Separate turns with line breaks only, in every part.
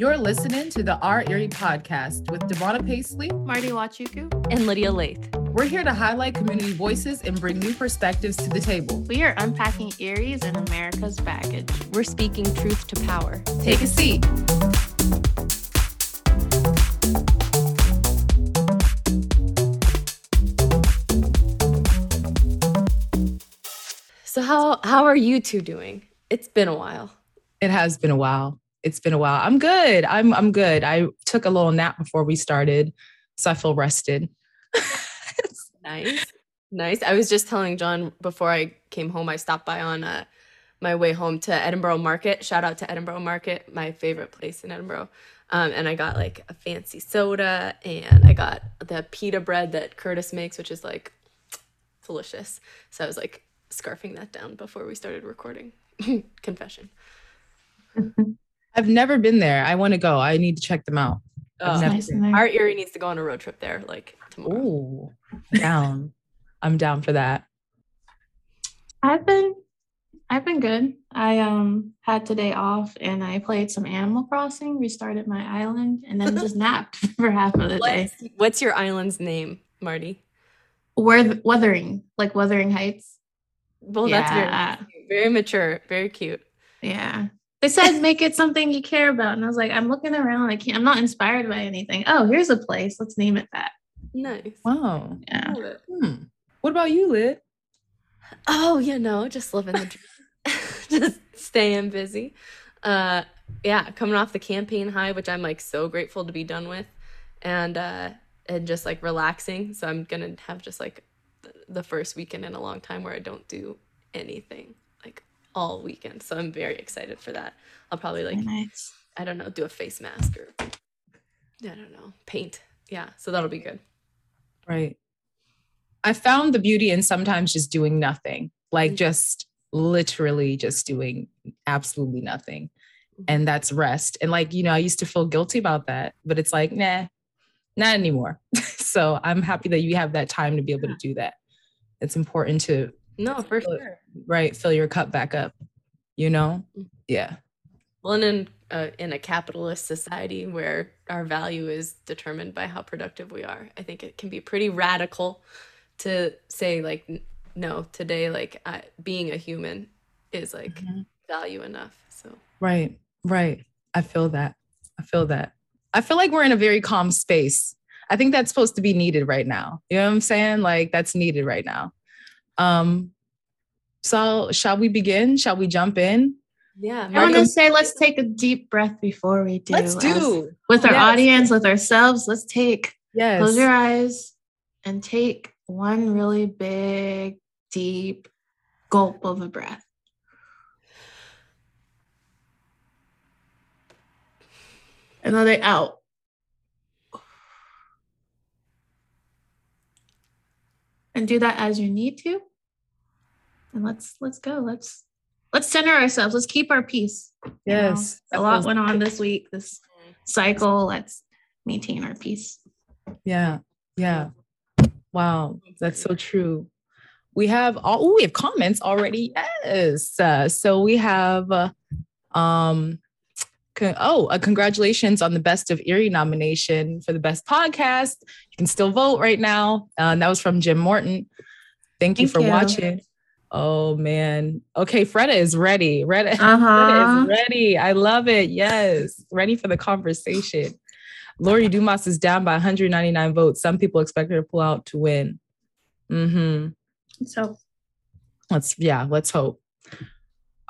You're listening to the Our Erie podcast with Devonna Paisley,
Marty Wachuku,
and Lydia Lath.
We're here to highlight community voices and bring new perspectives to the table.
We are unpacking Erie's and America's baggage.
We're speaking truth to power.
Take a seat.
So how how are you two doing? It's been a while.
It has been a while. It's been a while. I'm good. I'm I'm good. I took a little nap before we started, so I feel rested.
nice. Nice. I was just telling John before I came home, I stopped by on uh, my way home to Edinboro Market. Shout out to Edinboro Market, my favorite place in Edinboro. Um, and I got like a fancy soda and I got the pita bread that Curtis makes, which is like delicious. So I was like scarfing that down before we started recording. Confession.
I've never been there. I want to go. I need to check them out.
Oh, nice our Erie needs to go on a road trip there like tomorrow.
Ooh, down. I'm down for that.
I've been I've been good. I um had today off and I played some Animal Crossing, restarted my island, and then just napped for half of the
what's,
day.
What's your island's name, Marty?
Where Wuthering, like Wuthering Heights.
Well, yeah. that's very very mature, very cute.
Yeah. They said make it something you care about. And I was like, I'm looking around. I can't I'm not inspired by anything. Oh, here's a place. Let's name it that.
Nice.
Wow.
Yeah.
Hmm. What about you, Lit?
Oh, you know, just living the dream. just staying busy. Uh yeah, coming off the campaign high, which I'm like so grateful to be done with. And uh and just like relaxing. So I'm gonna have just like the first weekend in a long time where I don't do anything like all weekend. So I'm very excited for that. I'll probably like
nice.
I don't know, do a face mask or I don't know, paint. Yeah, so that'll be good.
Right. I found the beauty in sometimes just doing nothing, like mm-hmm. just literally just doing absolutely nothing. Mm-hmm. And that's rest. And like, you know, I used to feel guilty about that, but it's like, nah, not anymore. so I'm happy that you have that time to be able to do that. It's important to
no, for sure.
Right, fill your cup back up. You know? Mm-hmm. Yeah.
Well, and in uh, in a capitalist society where our value is determined by how productive we are, I think it can be pretty radical to say like no today like I, being a human is like mm-hmm. value enough so
right right i feel that i feel that i feel like we're in a very calm space i think that's supposed to be needed right now you know what i'm saying like that's needed right now um so shall we begin shall we jump in
yeah
i want to say let's take a deep breath before we do
let's do
with our yes. audience with ourselves let's take
yes
close your eyes and take one really big, deep gulp of a breath. Another out. And do that as you need to. And let's let's go. Let's let's center ourselves. Let's keep our peace.
Yes.
You know, a lot went on this week, this cycle. Let's maintain our peace.
Yeah. Yeah. Wow, that's so true. We have all we have comments already. Yes. Uh, so we have uh, um con- oh, uh, congratulations on the Best of Erie nomination for the best podcast. You can still vote right now. Uh, that was from Jim Morton. Thank you Thank for you. watching. Oh man. Okay, Freda is ready. Freda, uh-huh. Freda is ready. I love it. Yes. Ready for the conversation. Lori Dumas is down by 199 votes. Some people expect her to pull out to win. Mm-hmm.
So
let's yeah, let's hope.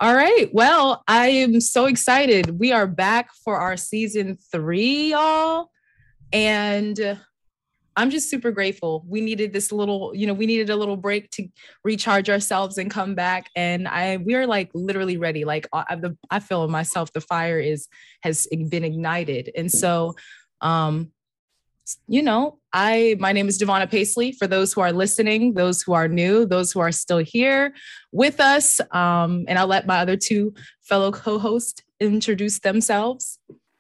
All right. Well, I am so excited. We are back for our season three, y'all. And I'm just super grateful. We needed this little, you know, we needed a little break to recharge ourselves and come back. And I, we are like literally ready. Like I, the, I feel myself, the fire is has been ignited. And so um, you know, I my name is Devonna Paisley. For those who are listening, those who are new, those who are still here with us, um, and I'll let my other two fellow co-hosts introduce themselves.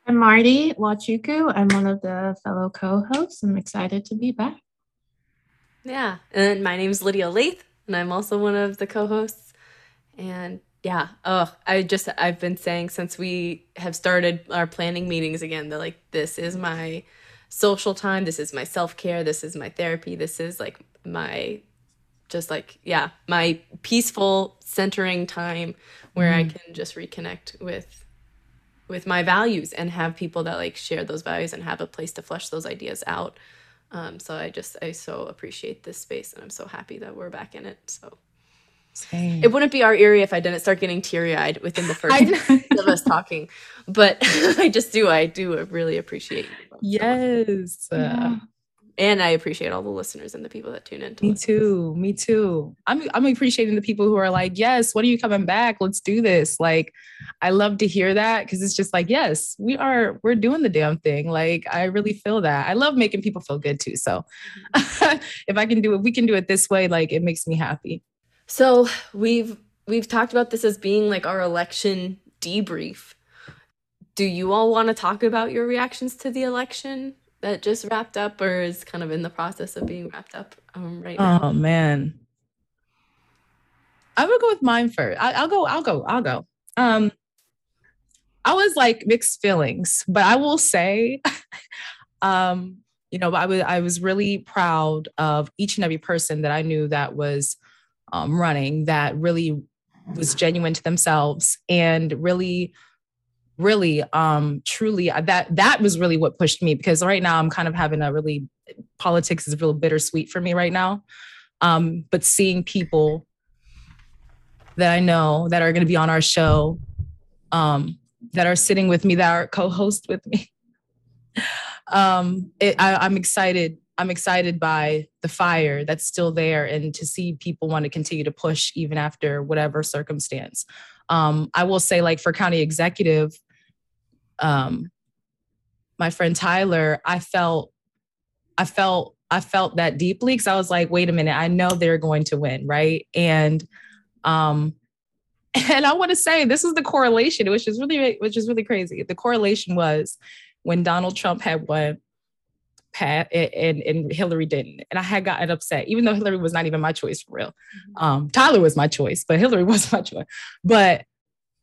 I'm Marty Wachuku. I'm one of the fellow co-hosts. I'm excited to be back.
Yeah, and my name is Lydia Lath, and I'm also one of the co-hosts. And Yeah. Oh, I just I've been saying since we have started our planning meetings again that like this is my social time, this is my self-care, this is my therapy, this is like my just like yeah, my peaceful centering time where I mm-hmm. can just reconnect with with my values and have people that like share those values and have a place to flesh those ideas out. Um, so I just I so appreciate this space and I'm so happy that we're back in it. So
Same.
it wouldn't be Our Erie if I didn't start getting teary eyed within the first of us talking. But I just do. I do really appreciate you both so
yes.
Yeah.
And I appreciate all the listeners and the people that tune in. To
Me
listen.
too. Me too. I'm I'm appreciating the people who are like, yes, when are you coming back? Let's do this. Like, I love to hear that because it's just like, yes, we are, we're doing the damn thing. Like, I really feel that. I love making people feel good too. So mm-hmm. if I can do it, we can do it this way, like it makes me happy.
So we've we've talked about this as being like our election debrief. Do you all want to talk about your reactions to the election that just wrapped up, or is kind of in the process of being wrapped up um, right now?
Oh man. I would go with mine first. I, I'll go, I'll go, I'll go. Um, I was like mixed feelings, but I will say, um, you know, I was I was really proud of each and every person that I knew that was um, running that really was genuine to themselves and really really um truly uh, that that was really what pushed me because right now i'm kind of having a really politics is a real bittersweet for me right now. Um but seeing people that i know that are going to be on our show um that are sitting with me that are co-host with me um it, I, i'm excited i'm excited by the fire that's still there and to see people want to continue to push even after whatever circumstance. Um i will say like for county executive um my friend tyler i felt i felt i felt that deeply because i was like wait a minute i know they're going to win right and um and i want to say this is the correlation which is really which is really crazy the correlation was when donald trump had won Pat and, and Hillary didn't. And I had gotten upset, even though Hillary was not even my choice for real. Um, Tyler was my choice, but Hillary was my choice. But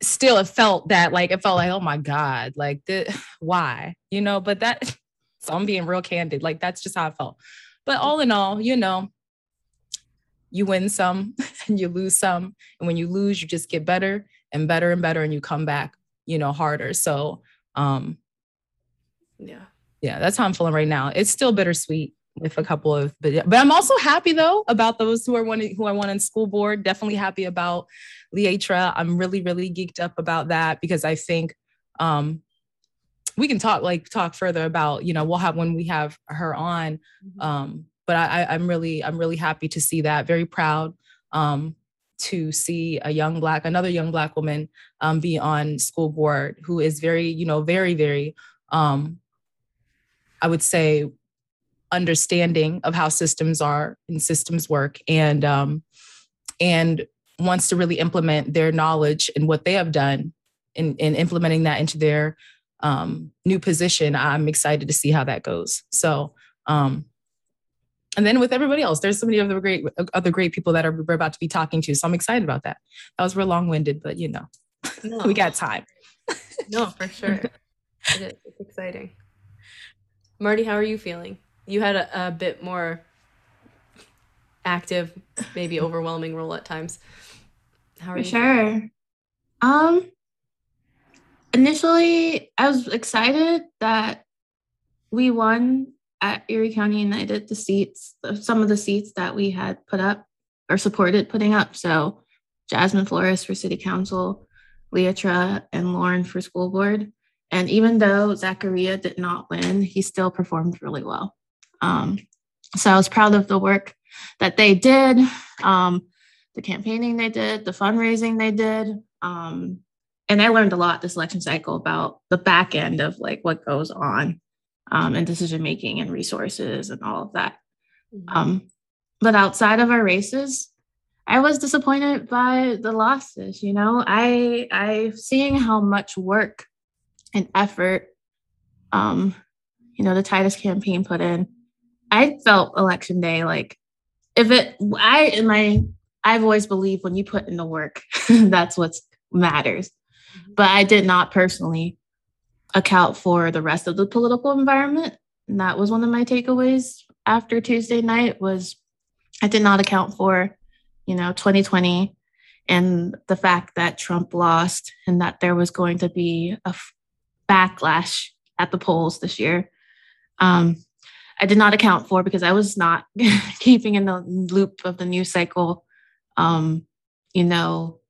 still, it felt that like it felt like, oh my God, like the, why? You know, but that so I'm being real candid. Like that's just how I felt. But all in all, you know, you win some and you lose some. And when you lose, you just get better and better and better and you come back, you know, harder. So um
Yeah.
yeah, that's how I'm feeling right now. It's still bittersweet with a couple of, but but I'm also happy though about those who are one who I won in school board. Definitely happy about Leatra. I'm really really geeked up about that because I think um we can talk like talk further about you know we'll have when we have her on. Um, but I, I I'm really I'm really happy to see that. Very proud um to see a young black another young black woman um be on school board who is very you know very very um I would say, understanding of how systems are and systems work, and um, and wants to really implement their knowledge and what they have done, in, and implementing that into their um, new position. I'm excited to see how that goes. So, um, and then with everybody else, there's so many other great other great people that are we're about to be talking to. So I'm excited about that. That was real long winded, but you know,
No,
we got time.
no, for sure. it is. It's exciting. Marty, how are you feeling? You had a, a bit more active, maybe overwhelming role at times. How are
For
you?
sure. Um initially I was excited that we won at Erie County United the seats, some of the seats that we had put up or supported putting up. So Jasmine Flores for city council, Leatra and Lauren for school board. And even though Zachariah did not win, he still performed really well. Um, so I was proud of the work that they did, um, the campaigning they did, the fundraising they did. Um, and I learned a lot this election cycle about the back end of like what goes on um, and decision making and resources and all of that.
Mhm.
Um, but outside of our races, I was disappointed by the losses. You know, I I seeing how much work and effort, um, you know, the Titus campaign put in. I felt election day like if it I in my I've always believed when you put in the work, that's what matters. But I did not personally account for the rest of the political environment. And that was one of my takeaways after Tuesday night was I did not account for, you know, 2020 and the fact that Trump lost and that there was going to be a f- backlash at the polls this year. Um, I did not account for because I was not keeping in the loop of the news cycle. Um, you know,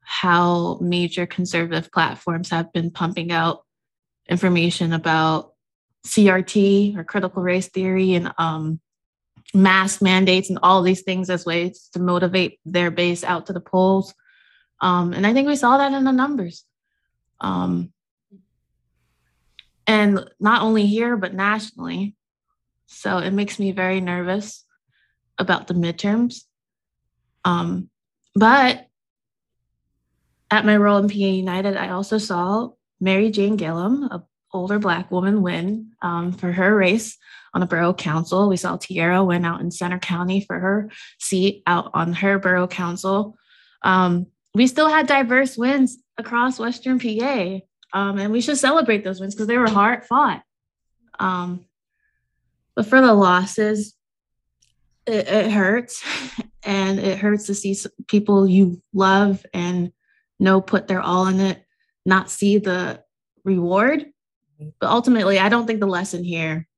how major conservative platforms have been pumping out information about CRT or critical race theory and um, mask mandates and all these things as ways to motivate their base out to the polls. Um, and I think we saw that in the numbers. Um, and not only here, but nationally. So it makes me very nervous about the midterms. Um, but at my role in PA United, I also saw Mary Jane Gillum, an older Black woman, win um, for her race on a borough council. We saw Tierra win out in Centre County for her seat out on her borough council. Um, we still had diverse wins across Western PA, um, and we should celebrate those wins because they were hard fought. Um, but for the losses, it, it hurts, and it hurts to see people you love and know put their all in it, not see the reward. But ultimately, I don't think the lesson here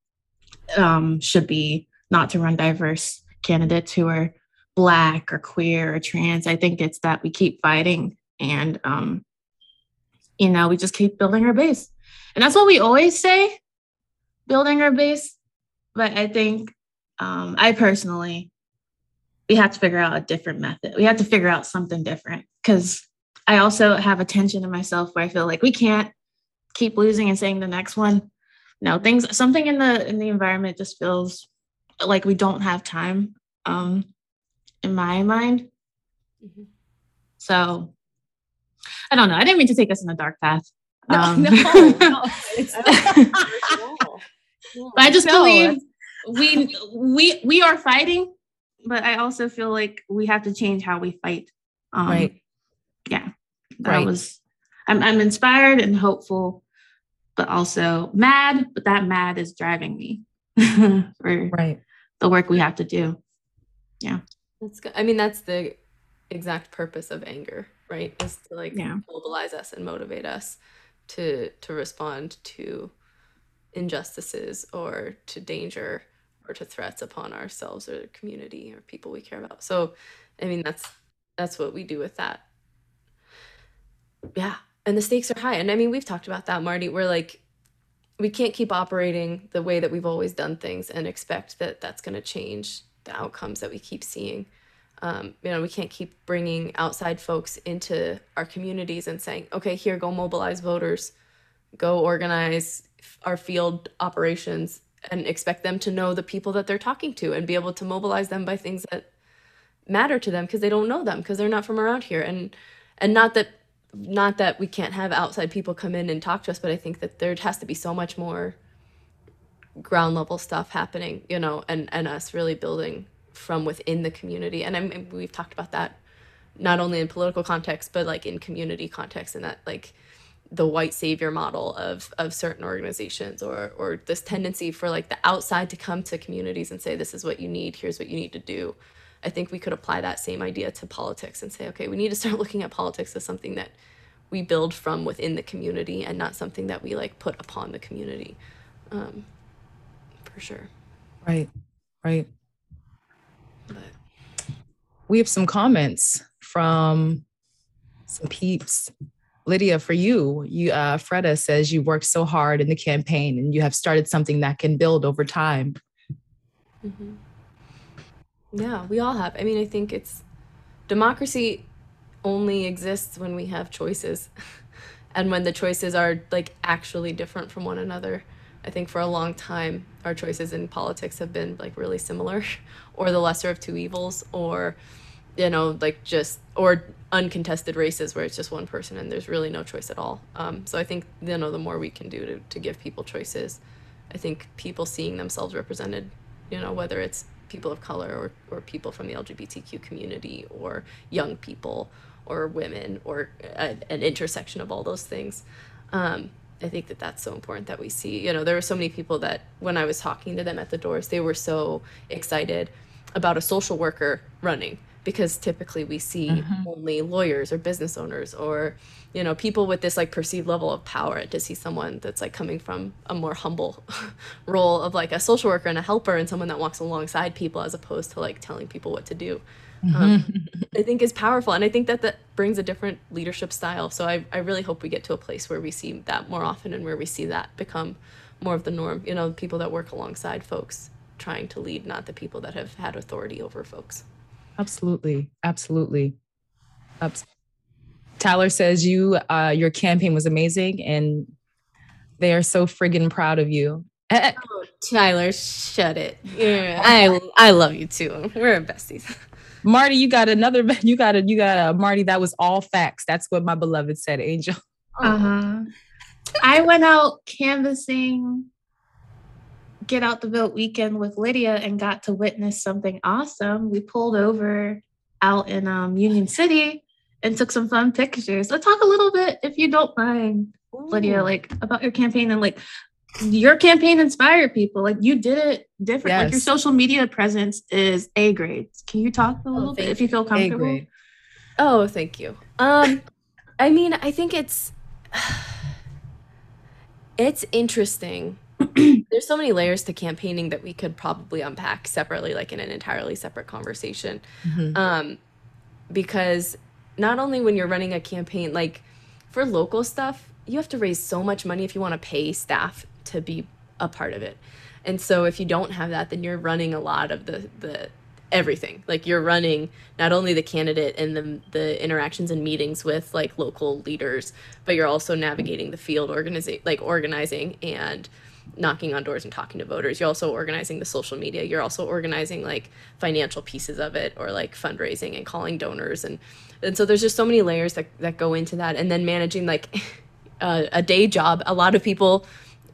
um, should be not to run diverse candidates who are black or queer or trans. I think it's that we keep fighting and um, you know, we just keep building our base. And that's what we always say, building our base. But I think um, I personally, we have to figure out a different method. We have to figure out something different because I also have a tension in myself where I feel like we can't keep losing and saying the next one. No, things something in the in the environment just feels like we don't have time. Um, in my mind. Mm-hmm. So I don't know. I didn't mean to take us in a dark path. No, um, no, no, but I just no. believe we we we are fighting, but I also feel like we have to change how we fight. Um, right. Yeah. That right. was. I'm I'm inspired and hopeful, but also mad. But that mad is driving me for right the work we have to do. Yeah.
That's good. I mean, that's the exact purpose of anger, right? Is to like yeah. mobilize us and motivate us to to respond to injustices or to danger or to threats upon ourselves or the community or people we care about. So, I mean, that's that's what we do with that. Yeah, and the stakes are high. And I mean, we've talked about that, Marty. We're like we can't keep operating the way that we've always done things and expect that that's going to change the outcomes that we keep seeing. Um, you know, we can't keep bringing outside folks into our communities and saying, okay, here, go mobilize voters, go organize our field operations, and expect them to know the people that they're talking to and be able to mobilize them by things that matter to them because they don't know them because they're not from around here. And and not that not that we can't have outside people come in and talk to us, but I think that there has to be so much more ground level stuff happening, you know, and and us really building from within the community. And I we've talked about that not only in political context, but like in community context, and that like the white savior model of of certain organizations or or this tendency for like the outside to come to communities and say this is what you need here's what you need to do i think we could apply that same idea to politics and say okay we need to start looking at politics as something that we build from within the community and not something that we like put upon the community um, for sure.
Right, right. But. We have some comments from some peeps. Lydia, for you, you uh, Freda says you worked so hard in the campaign and you have started something that can build over time.
Mm-hmm. Yeah, we all have. I mean, I think it's democracy only exists when we have choices and when the choices are like actually different from one another. I think for a long time, our choices in politics have been like really similar, or the lesser of two evils, or, you know, like just, or uncontested races where it's just one person and there's really no choice at all. Um, so I think, you know, the more we can do to, to give people choices, I think people seeing themselves represented, you know, whether it's people of color or, or people from the LGBTQ community or young people or women or a, an intersection of all those things. Um, I think that that's so important that we see. You know, there were so many people that when I was talking to them at the doors, they were so excited about a social worker running because typically we see
Mhm.
only lawyers or business owners or you know people with this like perceived level of power to see someone that's like coming from a more humble role of like a social worker and a helper and someone that walks alongside people as opposed to like telling people what to do um, I think is powerful. And I think that that brings a different leadership style. So I, I really hope we get to a place where we see that more often and where we see that become more of the norm. You know, people that work alongside folks trying to lead, not the people that have had authority over folks.
Absolutely. Absolutely. Abs- Tyler says you uh your campaign was amazing and they are so friggin' proud of you.
Oh, Tyler, shut it. Yeah, I I love you too. We're besties.
Marty, you got another you got a you got a Marty that was all facts. That's what my beloved said, Angel.
Uh huh. I went out canvassing Get Out the Vote weekend with Lydia and got to witness something awesome. We pulled over out in um, Union City and took some fun pictures. Let's talk a little bit, if you don't mind, Lydia, like about your campaign and like your campaign inspired people. Like you did it different. Like your social media presence is A grade. Can you talk a little bit
thank
if you feel comfortable?
grade.
Oh, thank you. Um, I mean, I think it's it's interesting. There's so many layers to campaigning that we could probably unpack separately, like in an entirely separate conversation.
Mhm.
Um, because not only when you're running a campaign, like for local stuff, you have to raise so much money if you want to pay staff to be a part of it. And so if you don't have that, then you're running a lot of the the everything. Like you're running not only the candidate and the the interactions and meetings with like local leaders, but you're also navigating the field organizing like organizing and knocking on doors and talking to voters. You're also organizing the social media. You're also organizing like financial pieces of it or like fundraising and calling donors and and so there's just so many layers that that go into that and then managing like a, a day job. A lot of people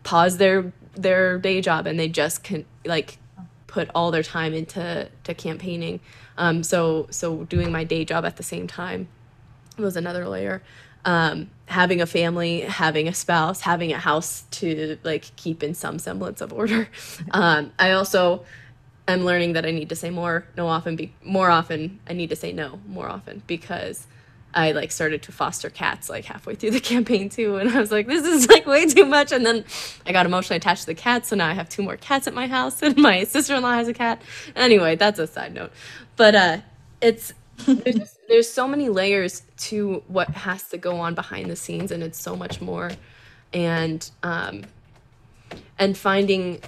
pause their their day job and they just can like put all their time into to campaigning. Um, so so doing my day job at the same time was another layer. Um, having a family, having a spouse, having a house to like keep in some semblance of order. Um, I also am learning that I need to say more, no often be more often. I need to say no more often because I like started to foster cats like halfway through the campaign too, and I was like, this is like way too much. And then I got emotionally attached to the cats, so now I have two more cats at my house, and my sister in law has a cat. Anyway, that's a side note, but uh, it's there's, there's so many layers to what has to go on behind the scenes, and it's so much more, and um, and finding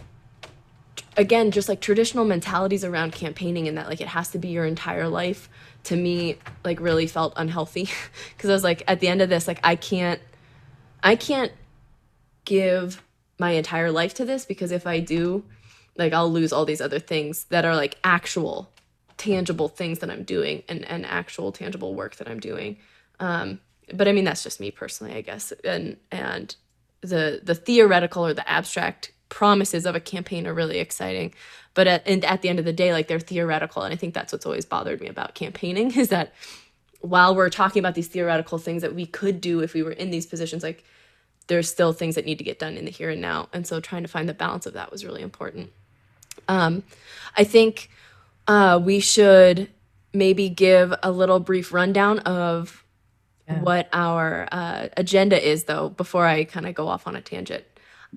again just like traditional mentalities around campaigning and that like it has to be your entire life to me like really felt unhealthy. Because i was like at the end of this like i can't i can't give my entire life to this because if i do like i'll lose all these other things that are like actual tangible things that i'm doing and and actual tangible work that i'm doing. Um but i mean that's just me personally i guess. And and the the theoretical or the abstract promises of a campaign are really exciting. But at, and at the end of the day like they're theoretical. And i think that's what's always bothered me about campaigning is that while we're talking about these theoretical things that we could do if we were in these positions like there's still things that need to get done in the here and now. And so trying to find the balance of that was really important. Um, i think uh, we should maybe give a little brief rundown of
Yeah.
what our uh, agenda is though before i kind of go off on a tangent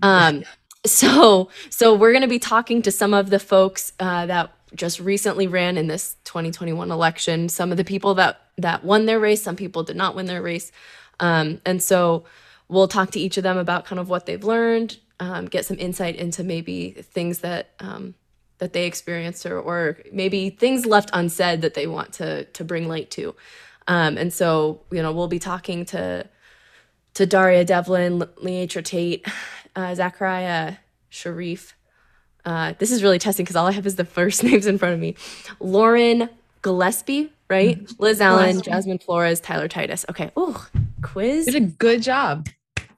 um, so so we're going to be talking to some of the folks uh, that just recently ran in this 2021 election some of the people that that won their race some people did not win their race um, and so we'll talk to each of them about kind of what they've learned um, get some insight into maybe things that um, that they experienced or, or maybe things left unsaid that they want to to bring light to um, and so you know we'll be talking to to Daria Devlin, Leatra Tate, uh, Zachariah Sharif. Uh, this is really testing because all I have is the first names in front of me. Lauren Gillespie, right? Liz Allen,
Gillespie.
Jasmine Flores, Tyler Titus. Okay. Oh, quiz.
Did a good job.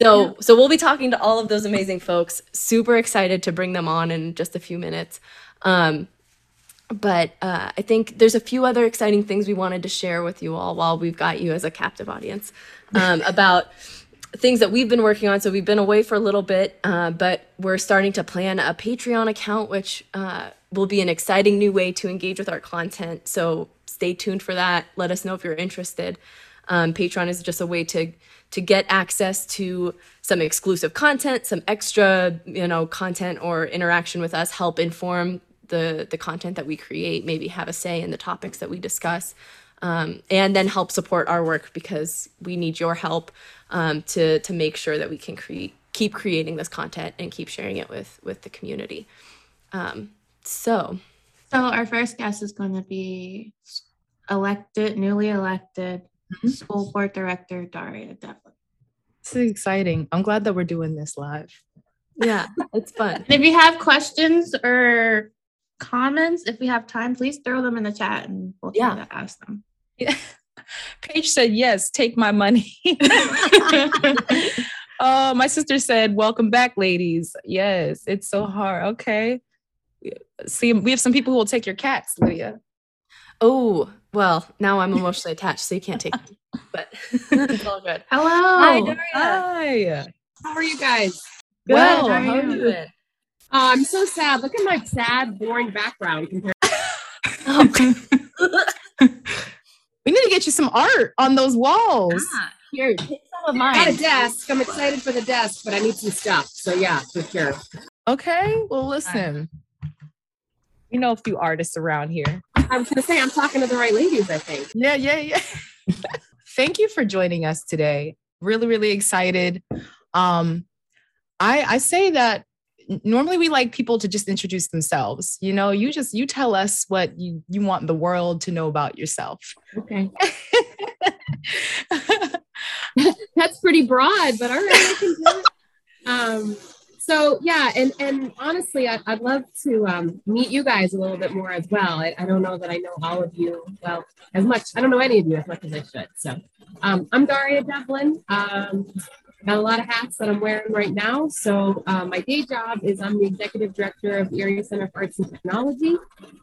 So, so we'll be talking to all of those amazing folks. Super excited to bring them on in just a few minutes. Um, but uh, I think there's a few other exciting things we wanted to share with you all while we've got you as a captive audience um, about things that we've been working on. So we've been away for a little bit, uh, but we're starting to plan a Patreon account, which uh, will be an exciting new way to engage with our content. So stay tuned for that. Let us know if you're interested. Um, Patreon is just a way to to get access to some exclusive content, some extra you know content or interaction with us, help inform the the content that we create, maybe have a say in the topics that we discuss. Um, and then help support our work because we need your help um, to to make sure that we can create keep creating this content and keep sharing it with with the community. Um, so,
so our first guest is going to be elected, newly elected mm-hmm. school board director Daria Devlin.
This is exciting. I'm glad that we're doing this live.
Yeah, it's fun.
if you have questions or comments, if we have time, please throw them in the chat and we'll try yeah. to ask them.
Yeah. Paige said, yes, take my money. oh, my sister said, welcome back, ladies. Yes, it's so hard. Okay. See, we have some people who will take your cats, Lydia.
Oh, well, now I'm emotionally attached, so you can't take me. But it's all good.
Hello.
Hi, Daria.
Hi.
How are you guys?
Good. Well, how are you? Doing?
Oh, I'm so sad. Look at my sad, boring background compared.
we need to get you some art on those walls.
Ah, here, take some of
mine. I got a desk. I'm excited for the desk, but I need some stuff. So yeah, for sure.
Okay. Well, listen. You know a few artists around here.
I was going to say I'm talking to the right ladies. I think.
Yeah, yeah, yeah. Thank you for joining us today. Really, really excited. Um, I I say that normally we like people to just introduce themselves you know? You just you tell us what you you want the world to know about yourself.
Okay. That's pretty broad but all right I can do it. um so yeah and and honestly I, would love to um, meet you guys a little bit more as well. I, I, don't know that i know all of you well as much i don't know any of you as much as i should so. Um, i'm daria devlin. Um, got a lot of hats that I'm wearing right now. So uh, my day job is I'm the executive director of Erie Center for Arts and Technology.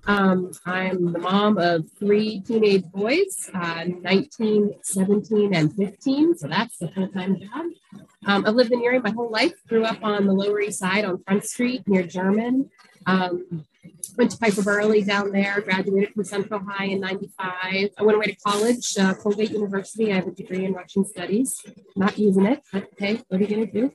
Um, I'm the mom of three teenage boys, uh, 19, 17, and 15. So that's a full-time job. Um, I've lived in Erie my whole life. Grew up on the Lower East Side on Front Street near German. Um, went to Pfeiffer-Burleigh down there, graduated from Central High in 95. I went away to college, uh, Colgate University. I have a degree in Russian studies. Not using it, but hey, what are you going to do?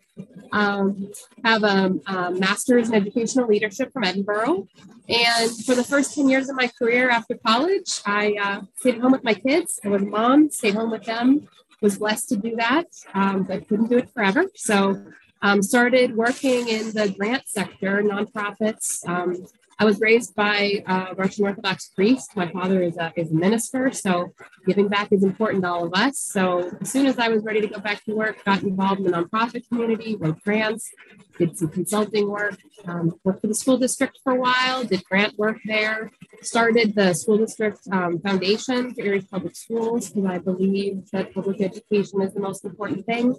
Um, have a, a, master's in educational leadership from Edinboro. And for the first 10 years of my career after college, I uh, stayed home with my kids. I was a mom, stayed home with them, was blessed to do that, um, but couldn't do it forever. So um, started working in the grant sector, nonprofits, um, I was raised by a Russian Orthodox priest. My father is a, is a minister, so giving back is important to all of us. So as soon as I was ready to go back to work, got involved in the nonprofit community, wrote grants, did some consulting work, um, worked for the school district for a while, did grant work there, started the school district um, foundation for Erie Public Schools because I believe that public education is the most important thing.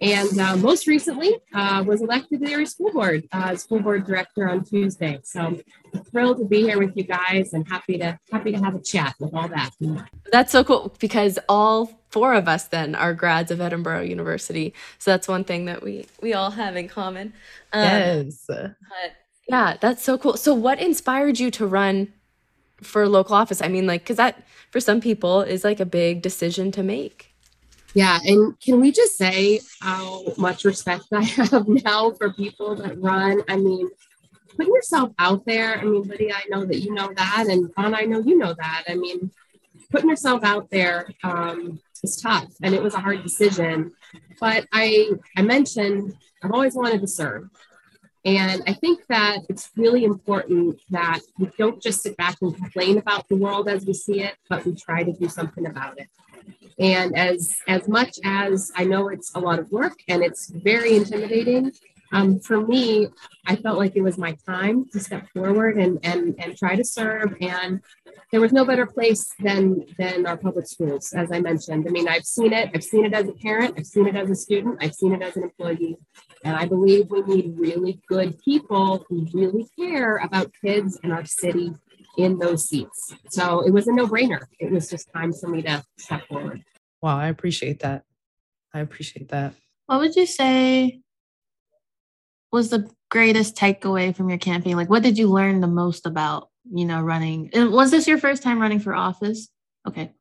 And uh, most recently uh, was elected to the Erie School Board, uh, school board director on Tuesday. So thrilled to be here with you guys and happy to happy to have a chat with all that.
That's so cool because all four of us then are grads of Edinboro University. So that's one thing that we we all have in common.
Um, yes.
But yeah, that's so cool. So what inspired you to run for local office? I mean, like, because that for some people is like a big decision to make.
Yeah, and can we just say how much respect I have now for people that run? I mean, putting yourself out there. I mean, Lydia, I know that you know that, and Vaughn, I know you know that. I mean, putting yourself out there um, is tough, and it was a hard decision. But I, I mentioned I've always wanted to serve, and I think that it's really important that we don't just sit back and complain about the world as we see it, but we try to do something about it. And as as much as I know it's a lot of work and it's very intimidating, um, for me, I felt like it was my time to step forward and, and, and try to serve. And there was no better place than, than our public schools, as I mentioned. I mean, I've seen it. I've seen it as a parent. I've seen it as a student. I've seen it as an employee. And I believe we need really good people who really care about kids in our city in those seats. So it was a no brainer. It was just time for me to step forward.
Wow, I appreciate that. I appreciate that.
What would you say was the greatest takeaway from your campaign? Like, what did you learn the most about, you know, running? And was this your first time running for office? Okay.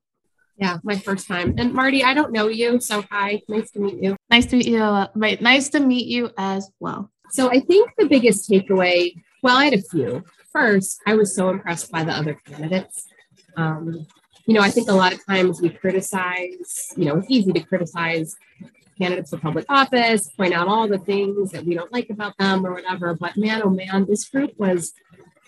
Yeah, my first time. And Marty, I don't know you, so hi, nice to meet you.
Nice to meet you. Uh, right, nice to meet you as well.
So I think the biggest takeaway, well, I had a few. First, I was so impressed by the other candidates. Um, you know, I think a lot of times we criticize, you know, it's easy to criticize candidates for public office, point out all the things that we don't like about them or whatever. But man, oh man, this group was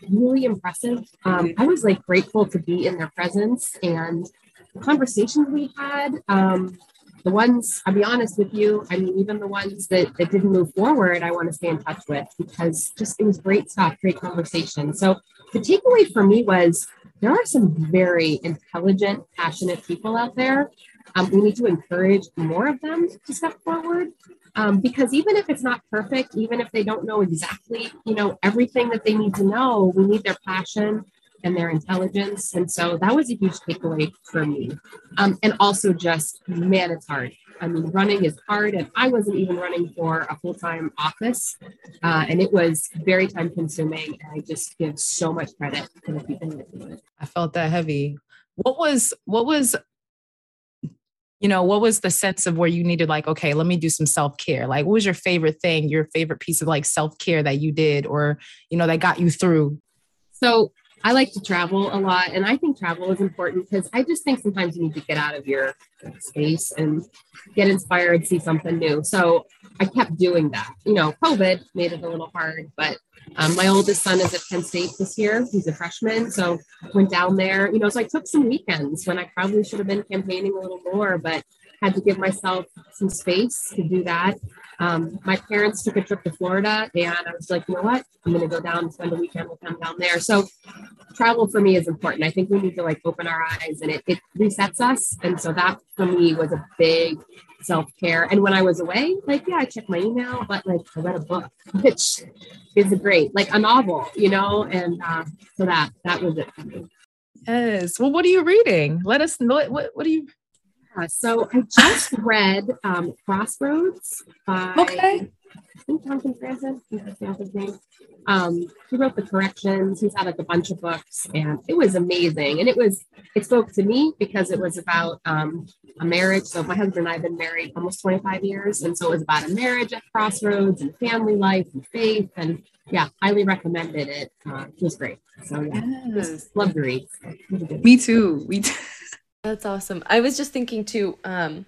really impressive. Um, I was like grateful to be in their presence and the conversations we had. Um, the ones, I'll be honest with you, I mean, even the ones that, that didn't move forward, I want to stay in touch with because just it was great stuff, great conversation. So the takeaway for me was there are some very intelligent, passionate people out there. Um, we need to encourage more of them to step forward um, because even if it's not perfect, even if they don't know exactly, you know, everything that they need to know, we need their passion and their intelligence. And so that was a huge takeaway for me. Um, and also just, man, it's hard. I mean, running is hard. And I wasn't even running for a full time office. Uh, and it was very time consuming. And I just give so much credit to the people that do it.
I felt that heavy. What was, what was, you know, what was the sense of where you needed, like, okay, let me do some self care? Like, what was your favorite thing, your favorite piece of like self care that you did or, you know, that got you through?
So I like to travel a lot, and I think travel is important because I just think sometimes you need to get out of your space and get inspired, see something new. So I kept doing that. You know, COVID made it a little hard, but um, my oldest son is at Penn State this year. He's a freshman, so went down there. You know, so I took some weekends when I probably should have been campaigning a little more, but had to give myself some space to do that. Um, my parents took a trip to Florida, and I was like, you know what? I'm going to go down and spend a weekend with them down there. So, travel for me is important. I think we need to like open our eyes, and it, it resets us. And so that for me was a big self care. And when I was away, like yeah, I checked my email, but like I read a book, which is great, like a novel, you know. And uh, so that that was it for me.
Yes. Well, what are you reading? Let us know. What What are you?
Uh, so I just read um, Crossroads by
Okay.
I think Jonathan Franzen. I think his name. Um, he wrote the corrections. He's had like a bunch of books, and it was amazing. And it was it spoke to me because it was about um, a marriage. So my husband and I have been married almost 25 years, and so it was about a marriage at crossroads and family life and faith. And yeah, highly recommended it. Uh, it was great. So yeah,
Yes.
love to read. So, it was a good
Me too. We. T-
That's awesome. I was just thinking too, um,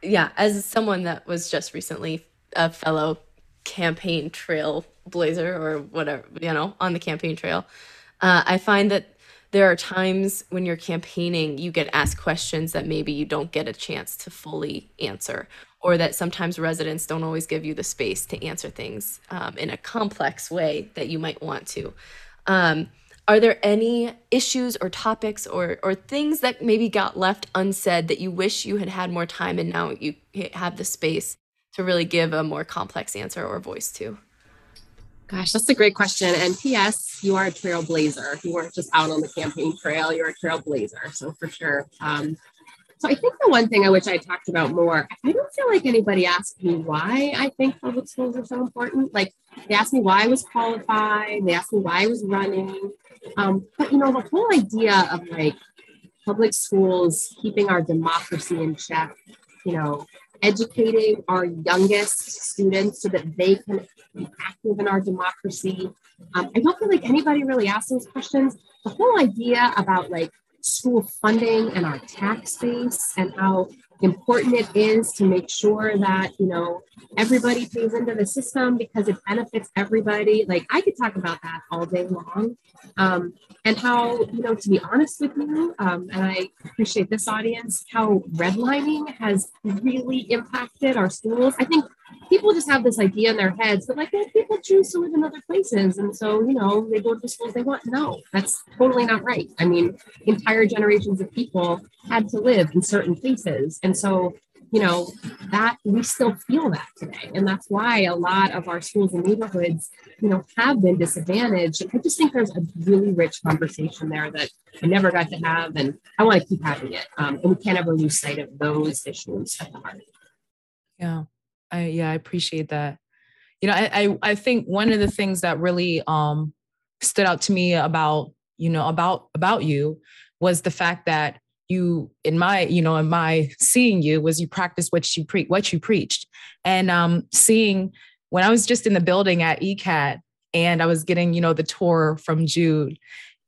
yeah, as someone that was just recently a fellow campaign trail blazer or whatever, you know, on the campaign trail, uh, I find that there are times when you're campaigning, you get asked questions that maybe you don't get a chance to fully answer, or that sometimes residents don't always give you the space to answer things um, in a complex way that you might want to. Um, are there any issues or topics or or things that maybe got left unsaid that you wish you had had more time and now you have the space to really give a more complex answer or voice to?
Gosh, that's a great question. And P.S., you are a trailblazer. You weren't just out on the campaign trail, you're a trailblazer. So for sure. Um, so I think the one thing I wish I talked about more, I don't feel like anybody asked me why I think public schools are so important. Like they asked me why I was qualified, they asked me why I was running. Um, but you know, the whole idea of like public schools keeping our democracy in check, you know, educating our youngest students so that they can be active in our democracy. Um, I don't feel like anybody really asked those questions. The whole idea about like school funding and our tax base and how important it is to make sure that you know everybody pays into the system because it benefits everybody. Like i could talk about that all day long. Um, and how you know to be honest with you um, and i appreciate this audience how redlining has really impacted our schools. I think people just have this idea in their heads that like well people choose to live in other places and so you know they go to the schools they want no that's totally not right i mean entire generations of people had to live in certain places and so you know, that we still feel that today. And that's why a lot of our schools and neighborhoods, you know, have been disadvantaged. And I just think there's a really rich conversation there that I never got to have. And I want to keep having it. Um, and we can't ever lose sight of those issues at the heart.
Yeah. I, yeah, I appreciate that. You know, I, I, I think one of the things that really um, stood out to me about, you know, about, about you was the fact that you in my you know in my seeing you was you practice what you pre what you preached and um seeing when i was just in the building at ecat and i was getting you know the tour from jude